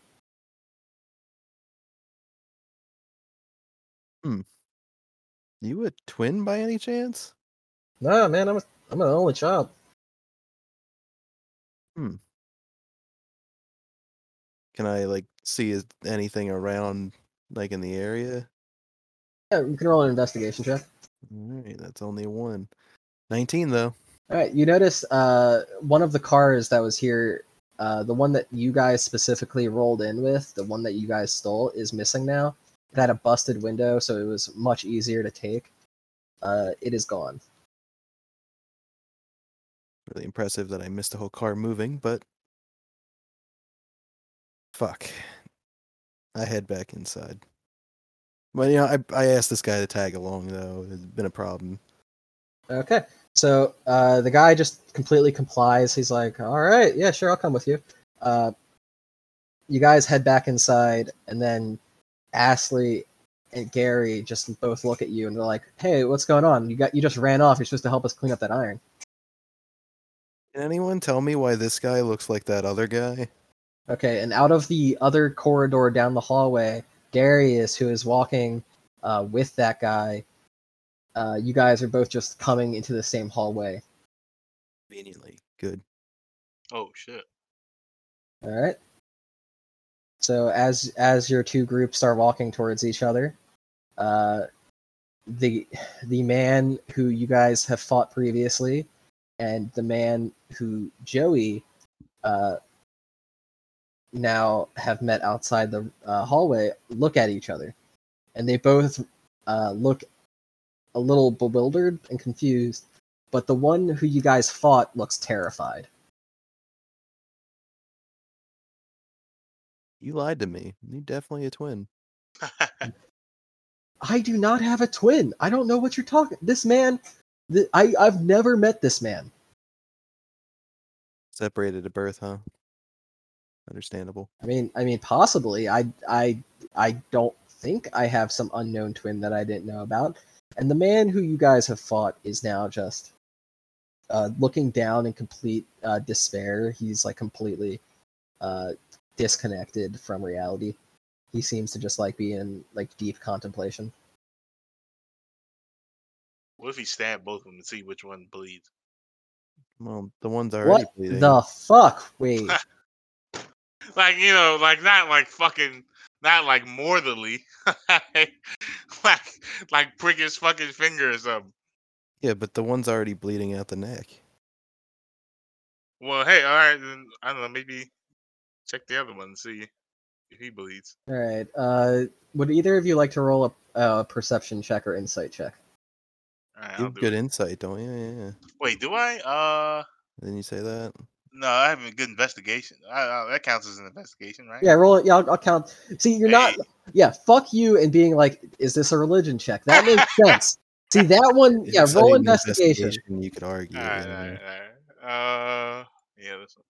Hmm. You a twin by any chance? No, man, I'm a, I'm an only child. Hmm. Can I like see anything around like in the area? Yeah, you can roll an investigation check. Alright, that's only one. Nineteen though. All right, you notice uh, one of the cars that was here, uh, the one that you guys specifically rolled in with, the one that you guys stole, is missing now. It had a busted window, so it was much easier to take. Uh, it is gone. Really impressive that I missed the whole car moving, but fuck. I head back inside. Well, you know, I I asked this guy to tag along though. It's been a problem. Okay, so uh, the guy just completely complies. He's like, "All right, yeah, sure, I'll come with you." Uh, you guys head back inside, and then Ashley and Gary just both look at you and they're like, "Hey, what's going on? You got you just ran off. You're supposed to help us clean up that iron." Can anyone tell me why this guy looks like that other guy? Okay, and out of the other corridor down the hallway, Darius, who is walking uh, with that guy, uh, you guys are both just coming into the same hallway. Conveniently. Good. Oh shit. All right. So as as your two groups are walking towards each other, uh, the the man who you guys have fought previously, and the man who Joey uh, now have met outside the uh, hallway look at each other, and they both uh, look a little bewildered and confused. But the one who you guys fought looks terrified. You lied to me. You're definitely a twin. I do not have a twin. I don't know what you're talking. This man, th- I I've never met this man. Separated at birth, huh? Understandable. I mean, I mean, possibly. I I I don't think I have some unknown twin that I didn't know about. And the man who you guys have fought is now just uh, looking down in complete uh, despair. He's like completely uh, disconnected from reality. He seems to just like be in like deep contemplation. What if he stabbed both of them and see which one bleeds? Well, the one's already bleeding. What bleeding. the fuck? Wait. Like you know, like not like fucking, not like mortally, like like prick his fucking finger or something. Yeah, but the one's already bleeding out the neck. Well, hey, all right, then I don't know, maybe check the other one and see if he bleeds. All right. Uh, would either of you like to roll a, a perception check or insight check? All right, You have do good it. insight, don't you? Yeah, yeah. Wait, do I? Uh, Didn't you say that? No, I have a good investigation. I, I, that counts as an investigation, right? Yeah, roll it. Yeah, I'll, I'll count. See, you're not. Yeah, fuck you and being like, is this a religion check? That makes sense. See that one? Yeah, it's roll an investigation. You could argue. All right, all yeah. right, all right. Uh, yeah, this one.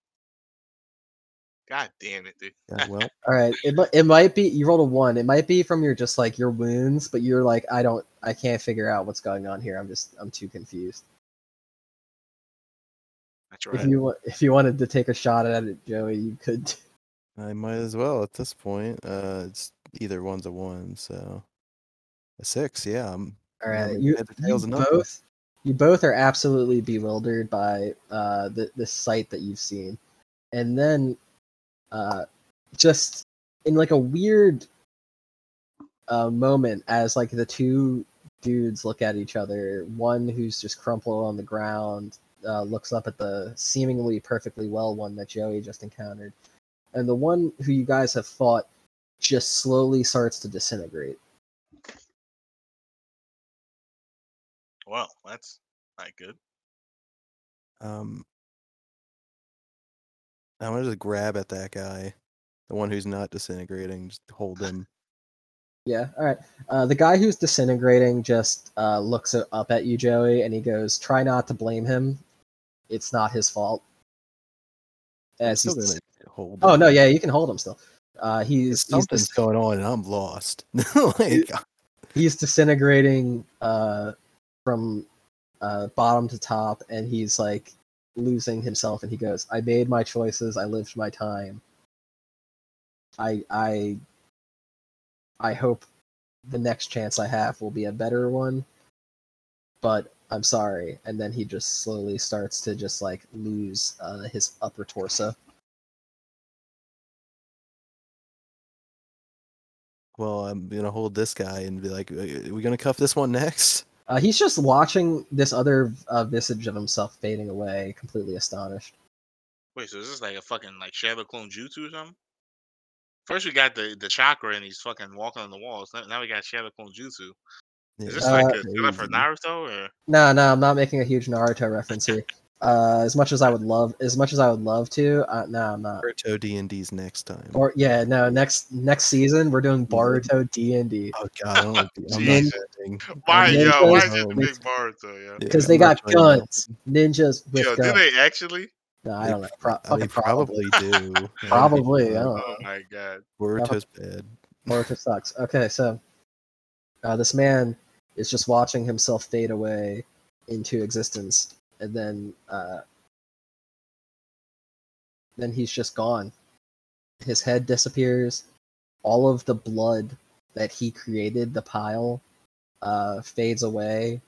God damn it, dude. Yeah, well, All right, it it might be you rolled a one. It might be from your just like your wounds, but you're like, I don't, I can't figure out what's going on here. I'm just, I'm too confused. That's If you if you wanted to take a shot at it, Joey, you could. I might as well at this point. Uh, it's either one's a one, so a six. Yeah, I'm. All Yeah, right, maybe you, heads you both you both are absolutely bewildered by uh the the sight that you've seen, and then uh just in like a weird uh moment as like the two dudes look at each other, one who's just crumpled on the ground uh, looks up at the seemingly perfectly well one that Joey just encountered, and the one who you guys have fought just slowly starts to disintegrate. Well, that's not good. Um, I'm gonna just grab at that guy, the one who's not disintegrating. Just hold him. Yeah, all right. Uh, the guy who's disintegrating just uh, looks up at you, Joey, and he goes, "Try not to blame him. It's not his fault." As he's gonna hold. oh him. no, yeah, you can hold him still. Uh, he's he's, something's dis- going on, and I'm lost. like, he's disintegrating uh, from uh, bottom to top, and he's like losing himself. And he goes, "I made my choices. I lived my time. I I I hope the next chance I have will be a better one. But I'm sorry." And then he just slowly starts to just like lose uh, his upper torso. well, I'm gonna hold this guy and be like, "Are we gonna cuff this one next?" Uh, he's just watching this other uh, visage of himself fading away, completely astonished. Wait, so is this like a fucking like Shadow Clone Jutsu or something? First we got the the chakra and he's fucking walking on the walls. Now, now we got Shadow Clone Jutsu. Yeah, Is this Uh, like a setup for. Naruto or? No, no, I'm not making a huge Naruto reference here. Uh, as much as I would love, as much as I would love to, uh, no, I'm not. Naruto D and D's next time. Or yeah, no, next next season we're doing Boruto D and D oh God, I don't like the, I'm Jesus. not. Why, then yo? Why goes- is it the big Boruto, yo? Yeah, because I'm they got playing that guns, ninjas with Yo, do they actually? No, I don't know. Pro- one. Uh, They probably. probably do. Probably, I fun. don't know. Oh my god. Boruto's bad. Boruto sucks. Okay, so uh, this man is just watching himself fade away into existence, and then uh, then he's just gone. His head disappears. All of the blood that he created, the pile, uh, fades away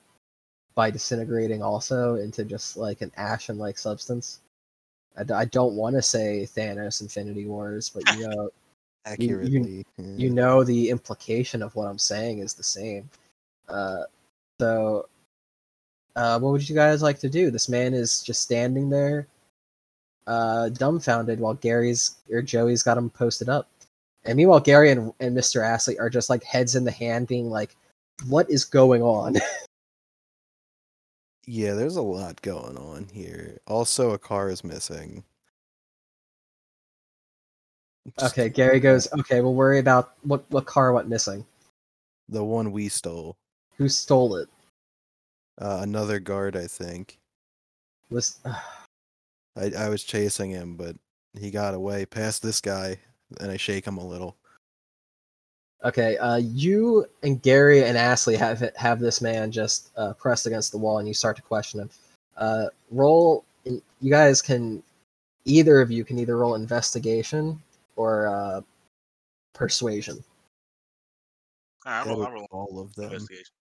by disintegrating also into just like an ashen-like substance. I, d- I don't want to say Thanos Infinity Wars, but you know, Accurately. you yeah. know the implication of what I'm saying is the same. Uh, so, uh, what would you guys like to do? This man is just standing there, uh, dumbfounded, while Gary's or Joey's got him posted up. And meanwhile, Gary and, and Mr. Astley are just like heads in the hand, being like, "What is going on?" Yeah, there's a lot going on here. Also, a car is missing. Just okay, Gary goes, "Okay, we'll worry about what what car went missing. The one we stole. Who stole it? Uh, another guard, I think. Was I, I was chasing him, but he got away past this guy, and I shake him a little. Okay, uh, you and Gary and Astley have have this man just uh, pressed against the wall, and you start to question him. Uh, roll. In, you guys can, either of you can either roll investigation or uh, persuasion. All right, I roll, I Edit roll all of them. investigation.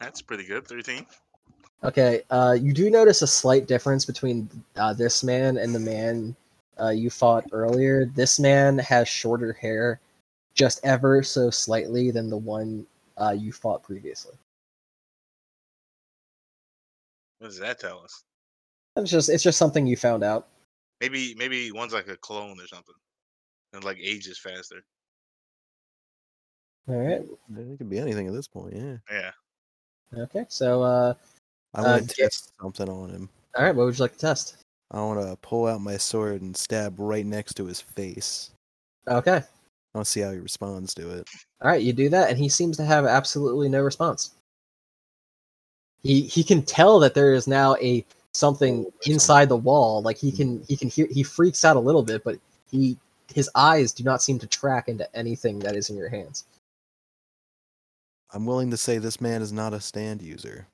That's pretty good. Thirteen. Okay, uh, you do notice a slight difference between uh, this man and the man uh, you fought earlier. This man has shorter hair, just ever so slightly than the one uh, you fought previously. What does that tell us? It's just it's just something you found out. Maybe maybe one's like a clone or something, and like ages faster. All right. It could be anything at this point. Yeah, Yeah. Okay. So uh, I want Uh, gonna Ga- test something on him. All right, what would you like to test? I want to pull out my sword and stab right next to his face. Okay. I want to see how he responds to it. All right, you do that, and he seems to have absolutely no response. He he can tell that there is now a something inside the wall. Like he can he can hear he freaks out a little bit, but he his eyes do not seem to track into anything that is in your hands. I'm willing to say this man is not a stand user.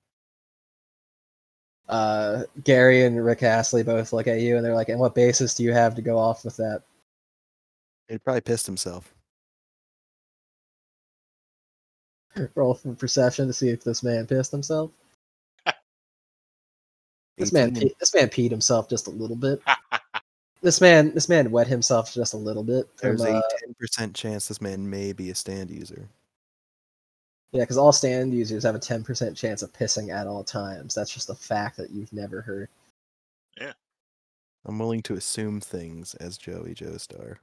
Uh, Gary and Rick Astley both look at you, and they're like, "And what basis do you have to go off with that?" He probably pissed himself. Roll for perception to see if this man pissed himself. This man, 18. pe- this man peed himself just a little bit. This man, this man wet himself just a little bit. There's uh, a 10% chance this man may be a stand user. Yeah, because all stand users have a ten percent chance of pissing at all times. That's just a fact that you've never heard. Yeah. I'm willing to assume things as Joey Joestar.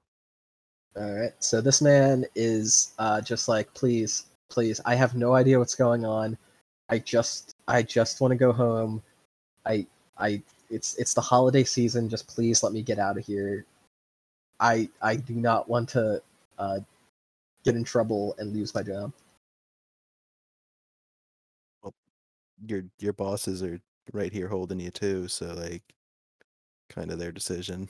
All right, so this man is uh, just like, please, please. I have no idea what's going on. I just, I just want to go home. I, I, it's, it's the holiday season. Just please let me get out of here. I, I do not want to uh, get in trouble and lose my job. Your your bosses are right here holding you too, so like kind of their decision.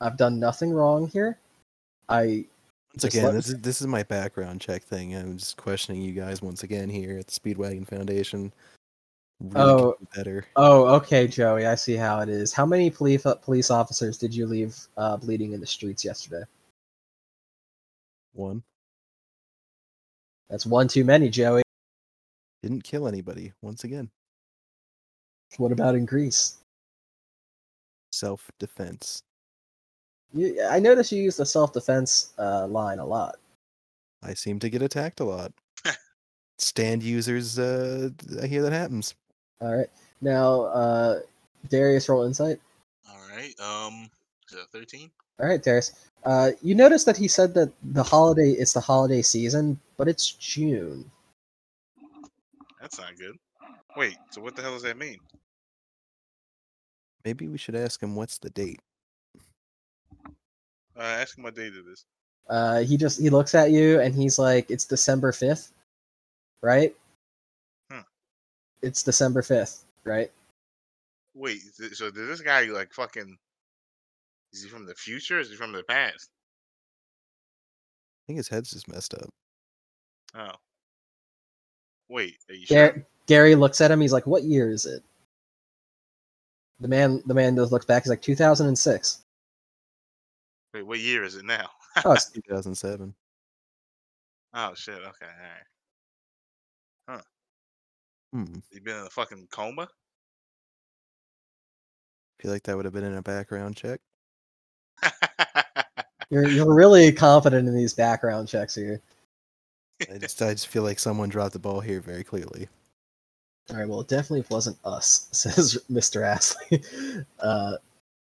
I've done nothing wrong here. I Once again, this is this is my background check thing. I'm just questioning you guys once again here at the Speedwagon Foundation. Really Oh. better. Oh, okay, Joey. I see how it is. How many police police officers did you leave uh, bleeding in the streets yesterday? One That's one too many, Joey. Didn't kill anybody. Once again, What about in Greece? self defense. You, I noticed you use the self defense uh, line a lot. I seem to get attacked a lot. Stand users, uh, I hear that happens. All right. Now, uh, Darius, roll insight. All right. Um, is that thirteen? All right, Darius. Uh, you notice that he said that the holiday it's the holiday season, but it's June. That's not good. Wait. So what the hell does that mean? Maybe we should ask him what's the date. Uh, ask him what date it is. Uh, he just he looks at you and he's like, "It's December fifth, right? Hmm. It's December fifth, right? Wait. th- So does this guy like fucking? Is he from the future? Or is he from the past? I think his head's just messed up. Oh. Wait. Are you sure? Gary looks at him. He's like, "What year is it?" The man, the man just looks back. He's like, "2006." Wait. What year is it now? Oh, it's 2007. oh shit. Okay. All right. Huh? Hmm. You been in a fucking coma? feel like that would have been in a background check. You're you're really confident in these background checks here. I just I just feel like someone dropped the ball here very clearly. All right, well, it definitely wasn't us, says Mr. Astley. Uh,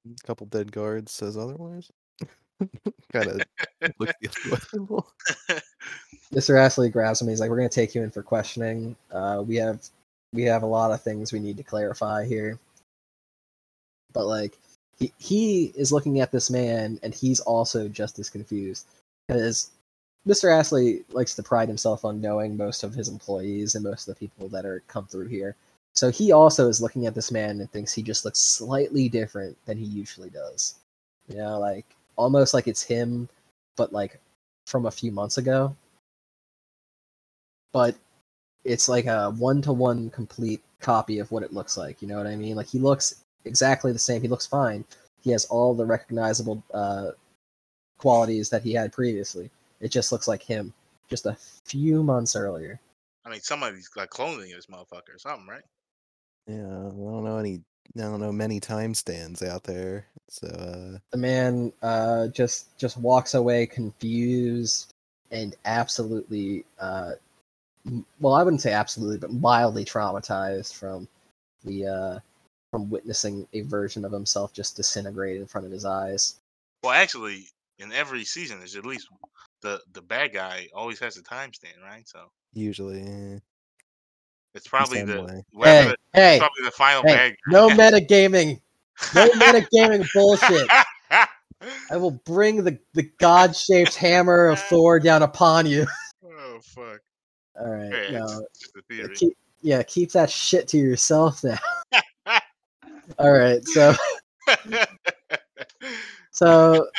A couple dead guards says otherwise. kind of looks the other way. Mr. Astley grabs him. He's like, "We're gonna take you in for questioning. Uh, we have we have a lot of things we need to clarify here." But like, he he is looking at this man, and he's also just as confused because Mr. Astley likes to pride himself on knowing most of his employees and most of the people that are come through here. So he also is looking at this man and thinks he just looks slightly different than he usually does. You know, like almost like it's him, but like from a few months ago but it's like a one to one complete copy of what it looks like. You know what I mean? Like he looks exactly the same. He looks fine. He has all the recognizable uh, qualities that he had previously. It just looks like him, just a few months earlier. I mean, somebody's like cloning this motherfucker or something, right? Yeah, I don't know any. I don't know many time stands out there. So uh, The man uh, just just walks away confused and absolutely, uh, well, I wouldn't say absolutely, but mildly traumatized from the uh, from witnessing a version of himself just disintegrate in front of his eyes. Well, actually, in every season, there's at least the the bad guy always has a time stand, right? So usually, eh, It's probably some the Hey, the- hey, probably the final hey, bag. no metagaming. No metagaming bullshit. I will bring the, the god shaped hammer of Thor down upon you. oh fuck! All right. Hey, no, just a theory. keep, yeah, keep that shit to yourself now. All right. So so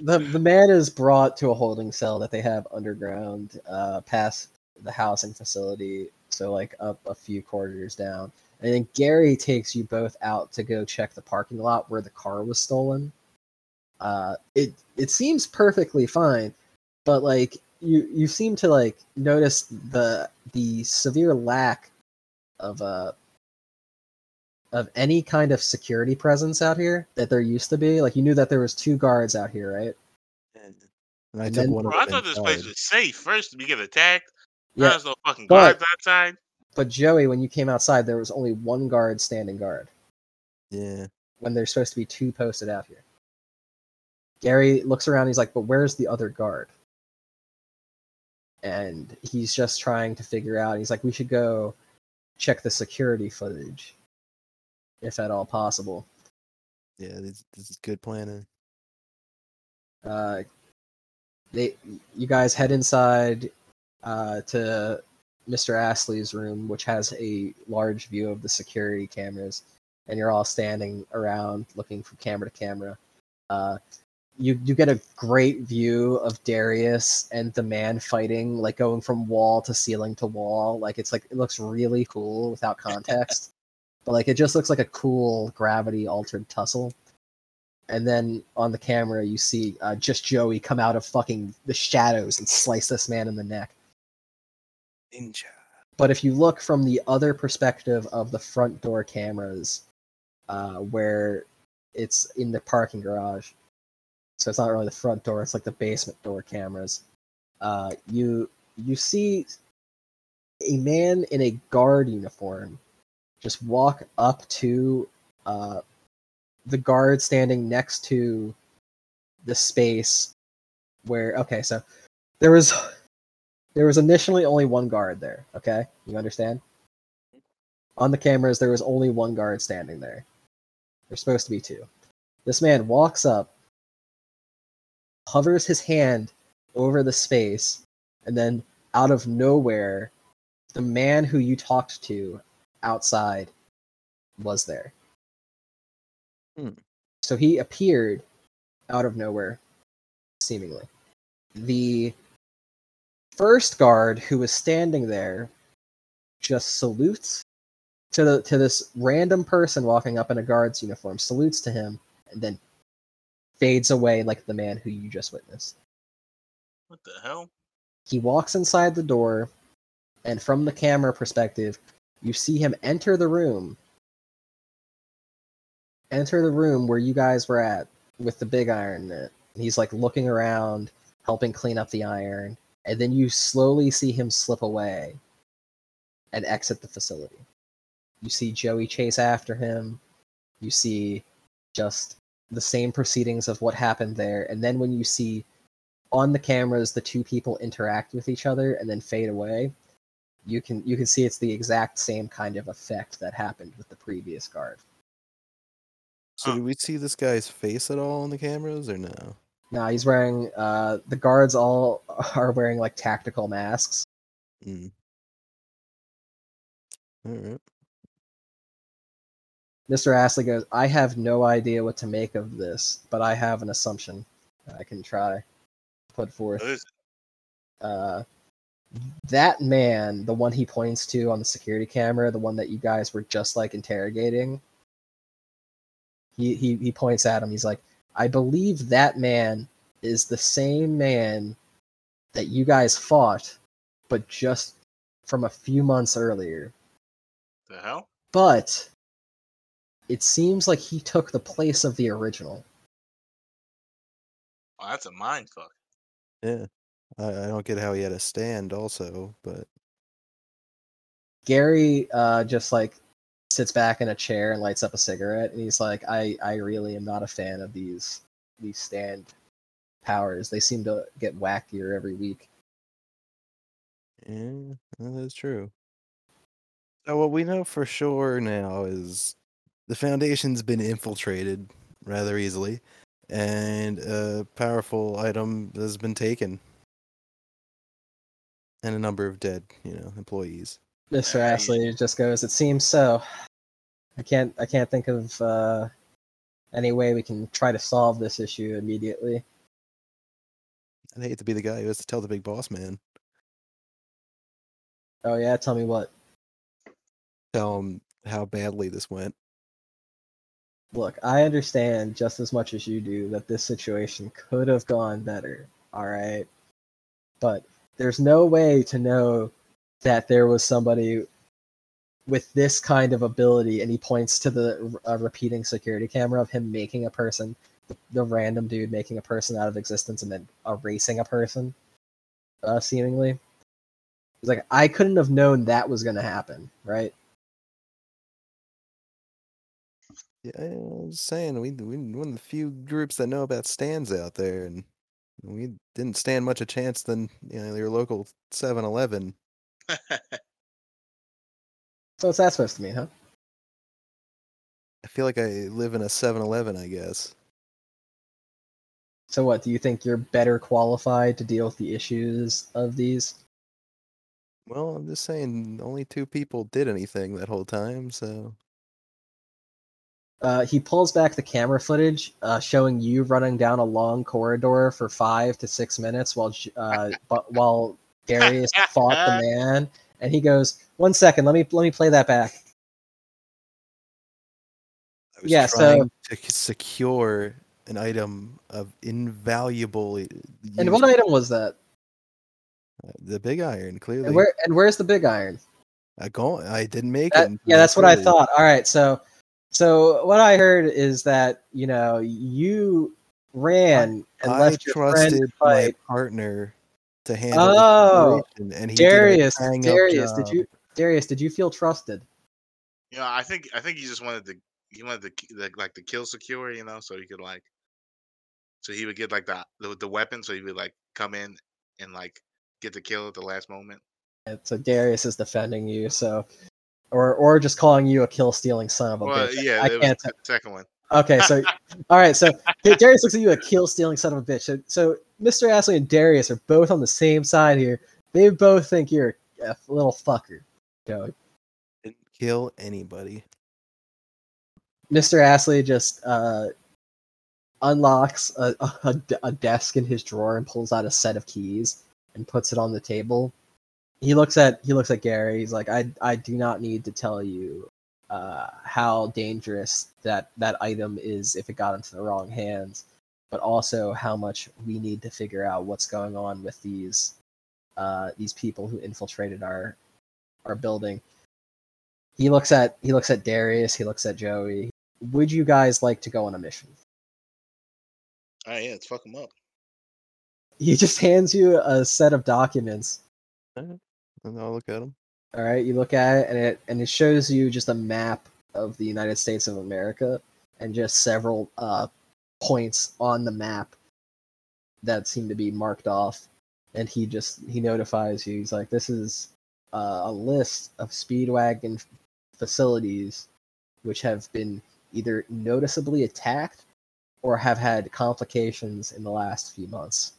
the the man is brought to a holding cell that they have underground, uh, past the housing facility. So like up a few corridors down, and then Gary takes you both out to go check the parking lot where the car was stolen. Uh, it it seems perfectly fine, but like you you seem to like notice the the severe lack of uh of any kind of security presence out here that there used to be. Like you knew that there was two guards out here, right? And I And took then- one of Bro, I thought this place was safe. First, we get attacked. Yeah. there's no fucking But- guards outside. But Joey, when you came outside, there was only one guard standing guard Yeah. when there's supposed to be two posted out here. Gary looks around. He's like, "But where's the other guard?" And he's just trying to figure out. He's like, "We should go check the security footage, if at all possible." Yeah, this, this is good planning. uh, they you guys head inside uh, to Mr. Astley's room, which has a large view of the security cameras, and you're all standing around looking from camera to camera. Uh, you you get a great view of Darius and the man fighting, like going from wall to ceiling to wall. Like it's like it looks really cool without context, but like it just looks like a cool gravity altered tussle and then on the camera you see uh, just Joey come out of fucking the shadows and slice this man in the neck. Ninja. But if you look from the other perspective of the front door cameras, uh, where it's in the parking garage, so it's not really the front door; it's like the basement door cameras. Uh, you you see a man in a guard uniform just walk up to uh, the guard standing next to the space where okay so there was there was initially only one guard there okay? You understand? On the cameras there was only one guard standing there. There's supposed to be two. This man walks up hovers his hand over the space and then out of nowhere the man who you talked to outside was there Hmm. so he appeared out of nowhere seemingly the first guard who was standing there just salutes to the to this random person walking up in a guard's uniform salutes to him and then fades away like the man who you just witnessed What the hell? he walks inside the door and from the camera perspective you see him enter the room. Enter the room where you guys were at with the big iron he's like looking around helping clean up the iron and then you slowly see him slip away and exit the facility. You see joey chase after him. You see just the same proceedings of what happened there. And then when you see on the cameras the two people interact with each other and then fade away you can you can see it's the exact same kind of effect that happened with the previous guard So do we see this guy's face at all on the cameras or no? now he's wearing uh the guards all are wearing like tactical masks Mm. All right. mr astley goes i have no idea what to make of this but i have an assumption that i can try to put forth What is it? uh, that man, the one he points to on the security camera, the one that you guys were just like interrogating, he, he, he points at him. He's like, I believe that man is the same man that you guys fought, but just from a few months earlier. The hell? But it seems like he took the place of the original. Oh, that's a mind fuck. Yeah. I, I don't get how he had a stand also, but Gary uh, just like sits back in a chair and lights up a cigarette, and he's like, "I I really am not a fan of these these stand powers. They seem to get wackier every week." yeah, that is true. So what we know for sure now is the foundation's been infiltrated rather easily, and a powerful item has been taken, and a number of dead, you know, employees. Mr. Nice. Astley just goes, "It seems so. I can't. I can't think of uh, any way we can try to solve this issue immediately." I'd hate to be the guy who has to tell the big boss man, Oh yeah, tell me what. tell him how badly this went. Look, I understand just as much as you do that this situation could have gone better. All right, but there's no way to know that there was somebody with this kind of ability, and he points to the uh, repeating security camera of him making a person, the, random dude making a person out of existence and then erasing a person, uh, seemingly. He's like, I couldn't have known that was going to happen, right? Yeah, I was saying we we one of the few groups that know about stands out there, and we didn't stand much a chance than you know your local 7-Eleven. So what's that supposed to mean, huh? I feel like I live in a 7-Eleven, I guess. So what? Do you think you're better qualified to deal with the issues of these? Well, I'm just saying, only two people did anything that whole time, so Uh, he pulls back the camera footage, uh, showing you running down a long corridor for five to six minutes while J- uh, but while Darius fought the man, and he goes, "One second, let me let me play that back." I was Yeah, so- to secure an item of invaluable. i- And what item was that? uh, the big iron, clearly. And where and where's the big iron? I go. I didn't make That- it. yeah, that's what I thought. All right, so so what I heard is that you know you ran and I left your friend trusted to my partner to handle Oh, the situation, and he did a Darius, bang-up Darius, did you Darius, did you feel trusted? You know, I think I think he just wanted to he wanted to the, like the kill secure, you know, so he could like so he would get like the, the the weapon, so he would like come in and like get the kill at the last moment. And so Darius is defending you, so or or just calling you a kill stealing son of a Well, bitch. yeah, I it can't. the second one. Okay, so all right, so D- Darius looks at you a kill stealing son of a bitch. So, so Mr. Astley and Darius are both on the same side here. They both think you're a little fucker. Joey. Didn't kill anybody. Mr. Astley just uh, unlocks a, a, a desk in his drawer and pulls out a set of keys and puts it on the table. He looks at he looks at Gary. He's like, I I do not need to tell you uh, how dangerous that that item is if it got into the wrong hands, but also how much we need to figure out what's going on with these uh, these people who infiltrated our our building. He looks at he looks at Darius. He looks at Joey. Would you guys like to go on a mission? All right, yeah, let's fuck him up. He just hands you a set of documents. And I'll look at him. All right, you look at it, and it and it shows you just a map of the United States of America, and just several uh, points on the map that seem to be marked off. And he just he notifies you. He's like, "This is uh, a list of Speedwagon facilities which have been either noticeably attacked or have had complications in the last few months."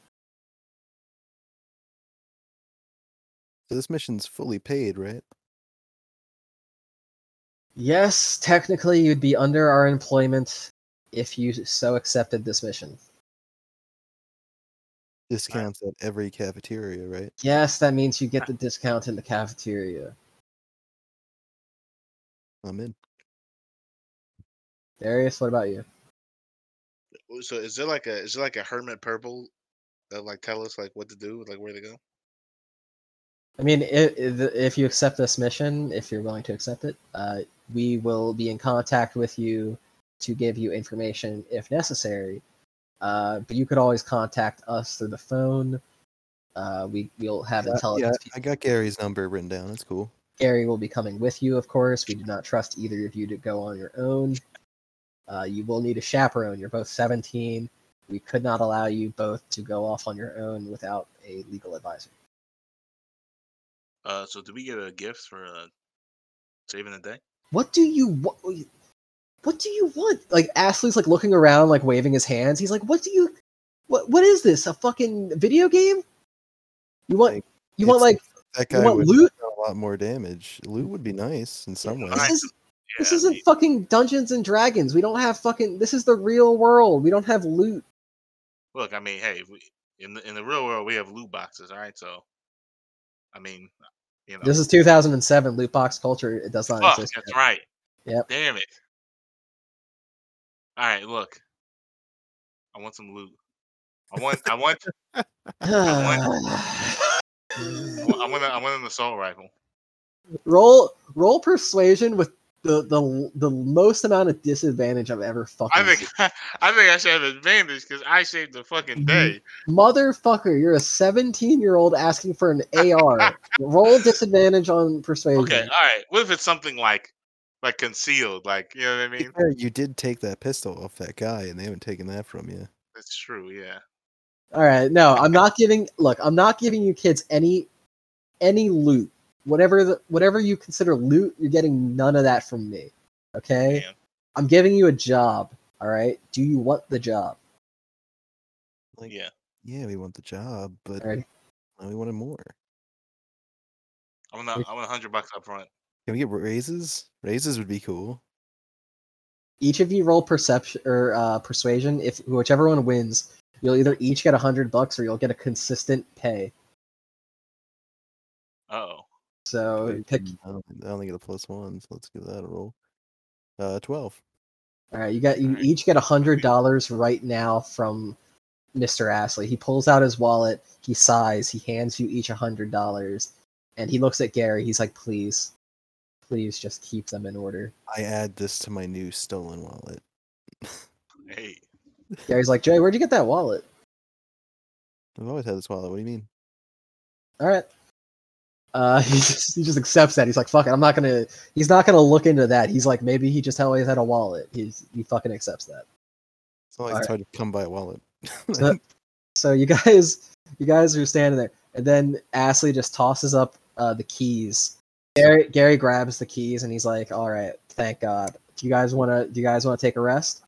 So this mission's fully paid, right? Yes, technically you'd be under our employment if you so accepted this mission. Discounts at every cafeteria, right? Yes, that means you get the discount in the cafeteria. I'm in. Darius, what about you? So is there like a is there like a hermit purple that like tell us like what to do, like where to go? I mean, if, if you accept this mission, if you're willing to accept it, uh, we will be in contact with you to give you information if necessary. Uh, but you could always contact us through the phone. Uh, we we'll have Yeah, yeah. I got Gary's number written down. That's cool. Gary will be coming with you, of course. We do not trust either of you to go on your own. Uh, you will need a chaperone. You're both 17. We could not allow you both to go off on your own without a legal advisor. Uh, so do we get a gift for uh Saving the day. What do you what? What do you want? Like Astley's like looking around, like waving his hands. He's like, "What do you? What? What is this? A fucking video game? You want? Like, You want like That you guy want would loot? a lot more damage. Loot would be nice in some ways. This is this Yeah, I isn't mean, fucking Dungeons and Dragons. We don't have fucking. This is the real world. We don't have loot. look. I mean, hey, we, in the in the real world, we have loot boxes. All right, so I mean, you know, This is 2007. Loot box culture. It does not fuck. exist. That's yet. right. Yep. Damn it. All right, look. I want some loot. I want. I want. I want. I want, I want an assault rifle. roll roll persuasion with the the the most amount of disadvantage I've ever fucking I think. seen. I think I should have advantage because I saved the fucking day. Motherfucker, you're a 17 year old asking for an AR. roll disadvantage on persuasion. Okay, all right. What if it's something like, like concealed? Like, you know what I mean? fair, you did take that pistol off that guy, and they haven't taken that from you. That's true. Yeah. All right, no, I'm not giving. Look, I'm not giving you kids any any loot. Whatever the, whatever you consider loot, you're getting none of that from me. Okay, Damn. I'm giving you a job. All right, do you want the job? Like, Yeah. yeah, we want the job, but Alright. no, we wanted more. I want. a- I want a hundred bucks up front. Can we get raises? Raises would be cool. Each of you roll perception or uh, persuasion. If whichever one wins, you'll either each get a hundred bucks or you'll get a consistent pay. So pick. I don't, I only get a plus one, so let's give that a roll. Uh, twelve. All right, you got you each get a hundred dollars right now from Mr. Astley. He pulls out his wallet. He sighs. He hands you each a hundred dollars, and he looks at Gary. He's like, "Please, please, just keep them in order." I add this to my new stolen wallet. Hey. Gary's like, "Jay, where'd you get that wallet?" I've always had this wallet. What do you mean? All right. Uh, he just he just accepts that. He's like, "Fuck it, I'm not gonna." He's not gonna look into that. He's like, maybe he just always had a wallet. He's he fucking accepts that. It's not like Alright. hard to come by a wallet. So, so you guys, you guys are standing there, and then Astley just tosses up uh, the keys. Gary Gary grabs the keys and he's like, "All right, thank God. Do you guys want to? Do you guys want to take a rest?"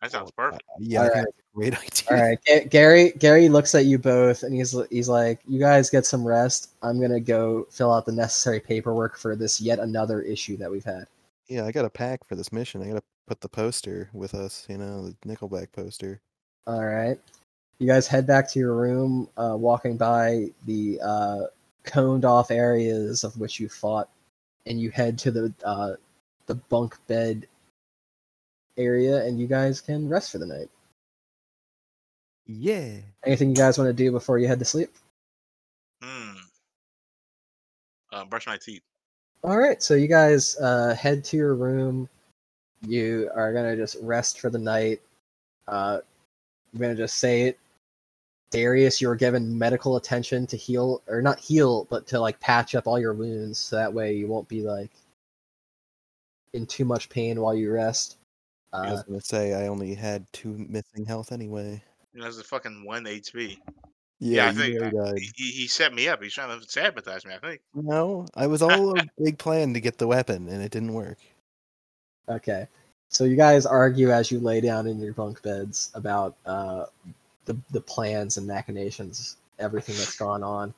That sounds Uh, perfect. yeah, I Alright. think that's great idea. All right, Ga- Gary. Gary looks at you both and he's he's like, "You guys get some rest. I'm gonna go fill out the necessary paperwork for this yet another issue that we've had." Yeah, I got a pack for this mission. I gotta put the poster with us. You know, the Nickelback poster. All right. You guys head back to your room, uh, walking by the uh, coned off areas of which you fought, and you head to the uh, the bunk bed area, and you guys can rest for the night. Yeah. Anything you guys want to do before you head to sleep? Hmm. Uh, brush my teeth. All right, so you guys uh, head to your room. You are gonna just rest for the night. Uh, I'm gonna just say it. Darius, you were given medical attention to heal, or not heal, but to like patch up all your wounds, so that way you won't be like in too much pain while you rest. I Uh, was gonna say I only had two missing health anyway. You know, it's a fucking one HP. Yeah, I you think nearly died. He, he he set me up. He's trying to sabotage me. I think. No, I was all a big plan to get the weapon, and it didn't work. Okay. So you guys argue as you lay down in your bunk beds about uh, the the plans and machinations, everything that's gone on,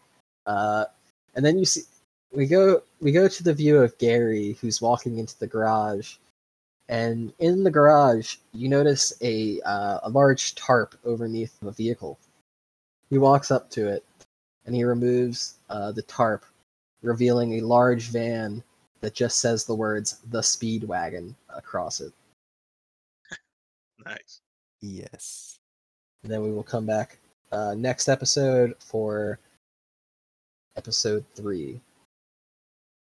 uh, and then you see we go we go to the view of Gary who's walking into the garage, and in the garage you notice a uh, a large tarp underneath the vehicle. He walks up to it, and he removes uh, the tarp, revealing a large van that just says the words "the speed wagon" across it. Nice. Yes. And then we will come back uh, next episode for episode three.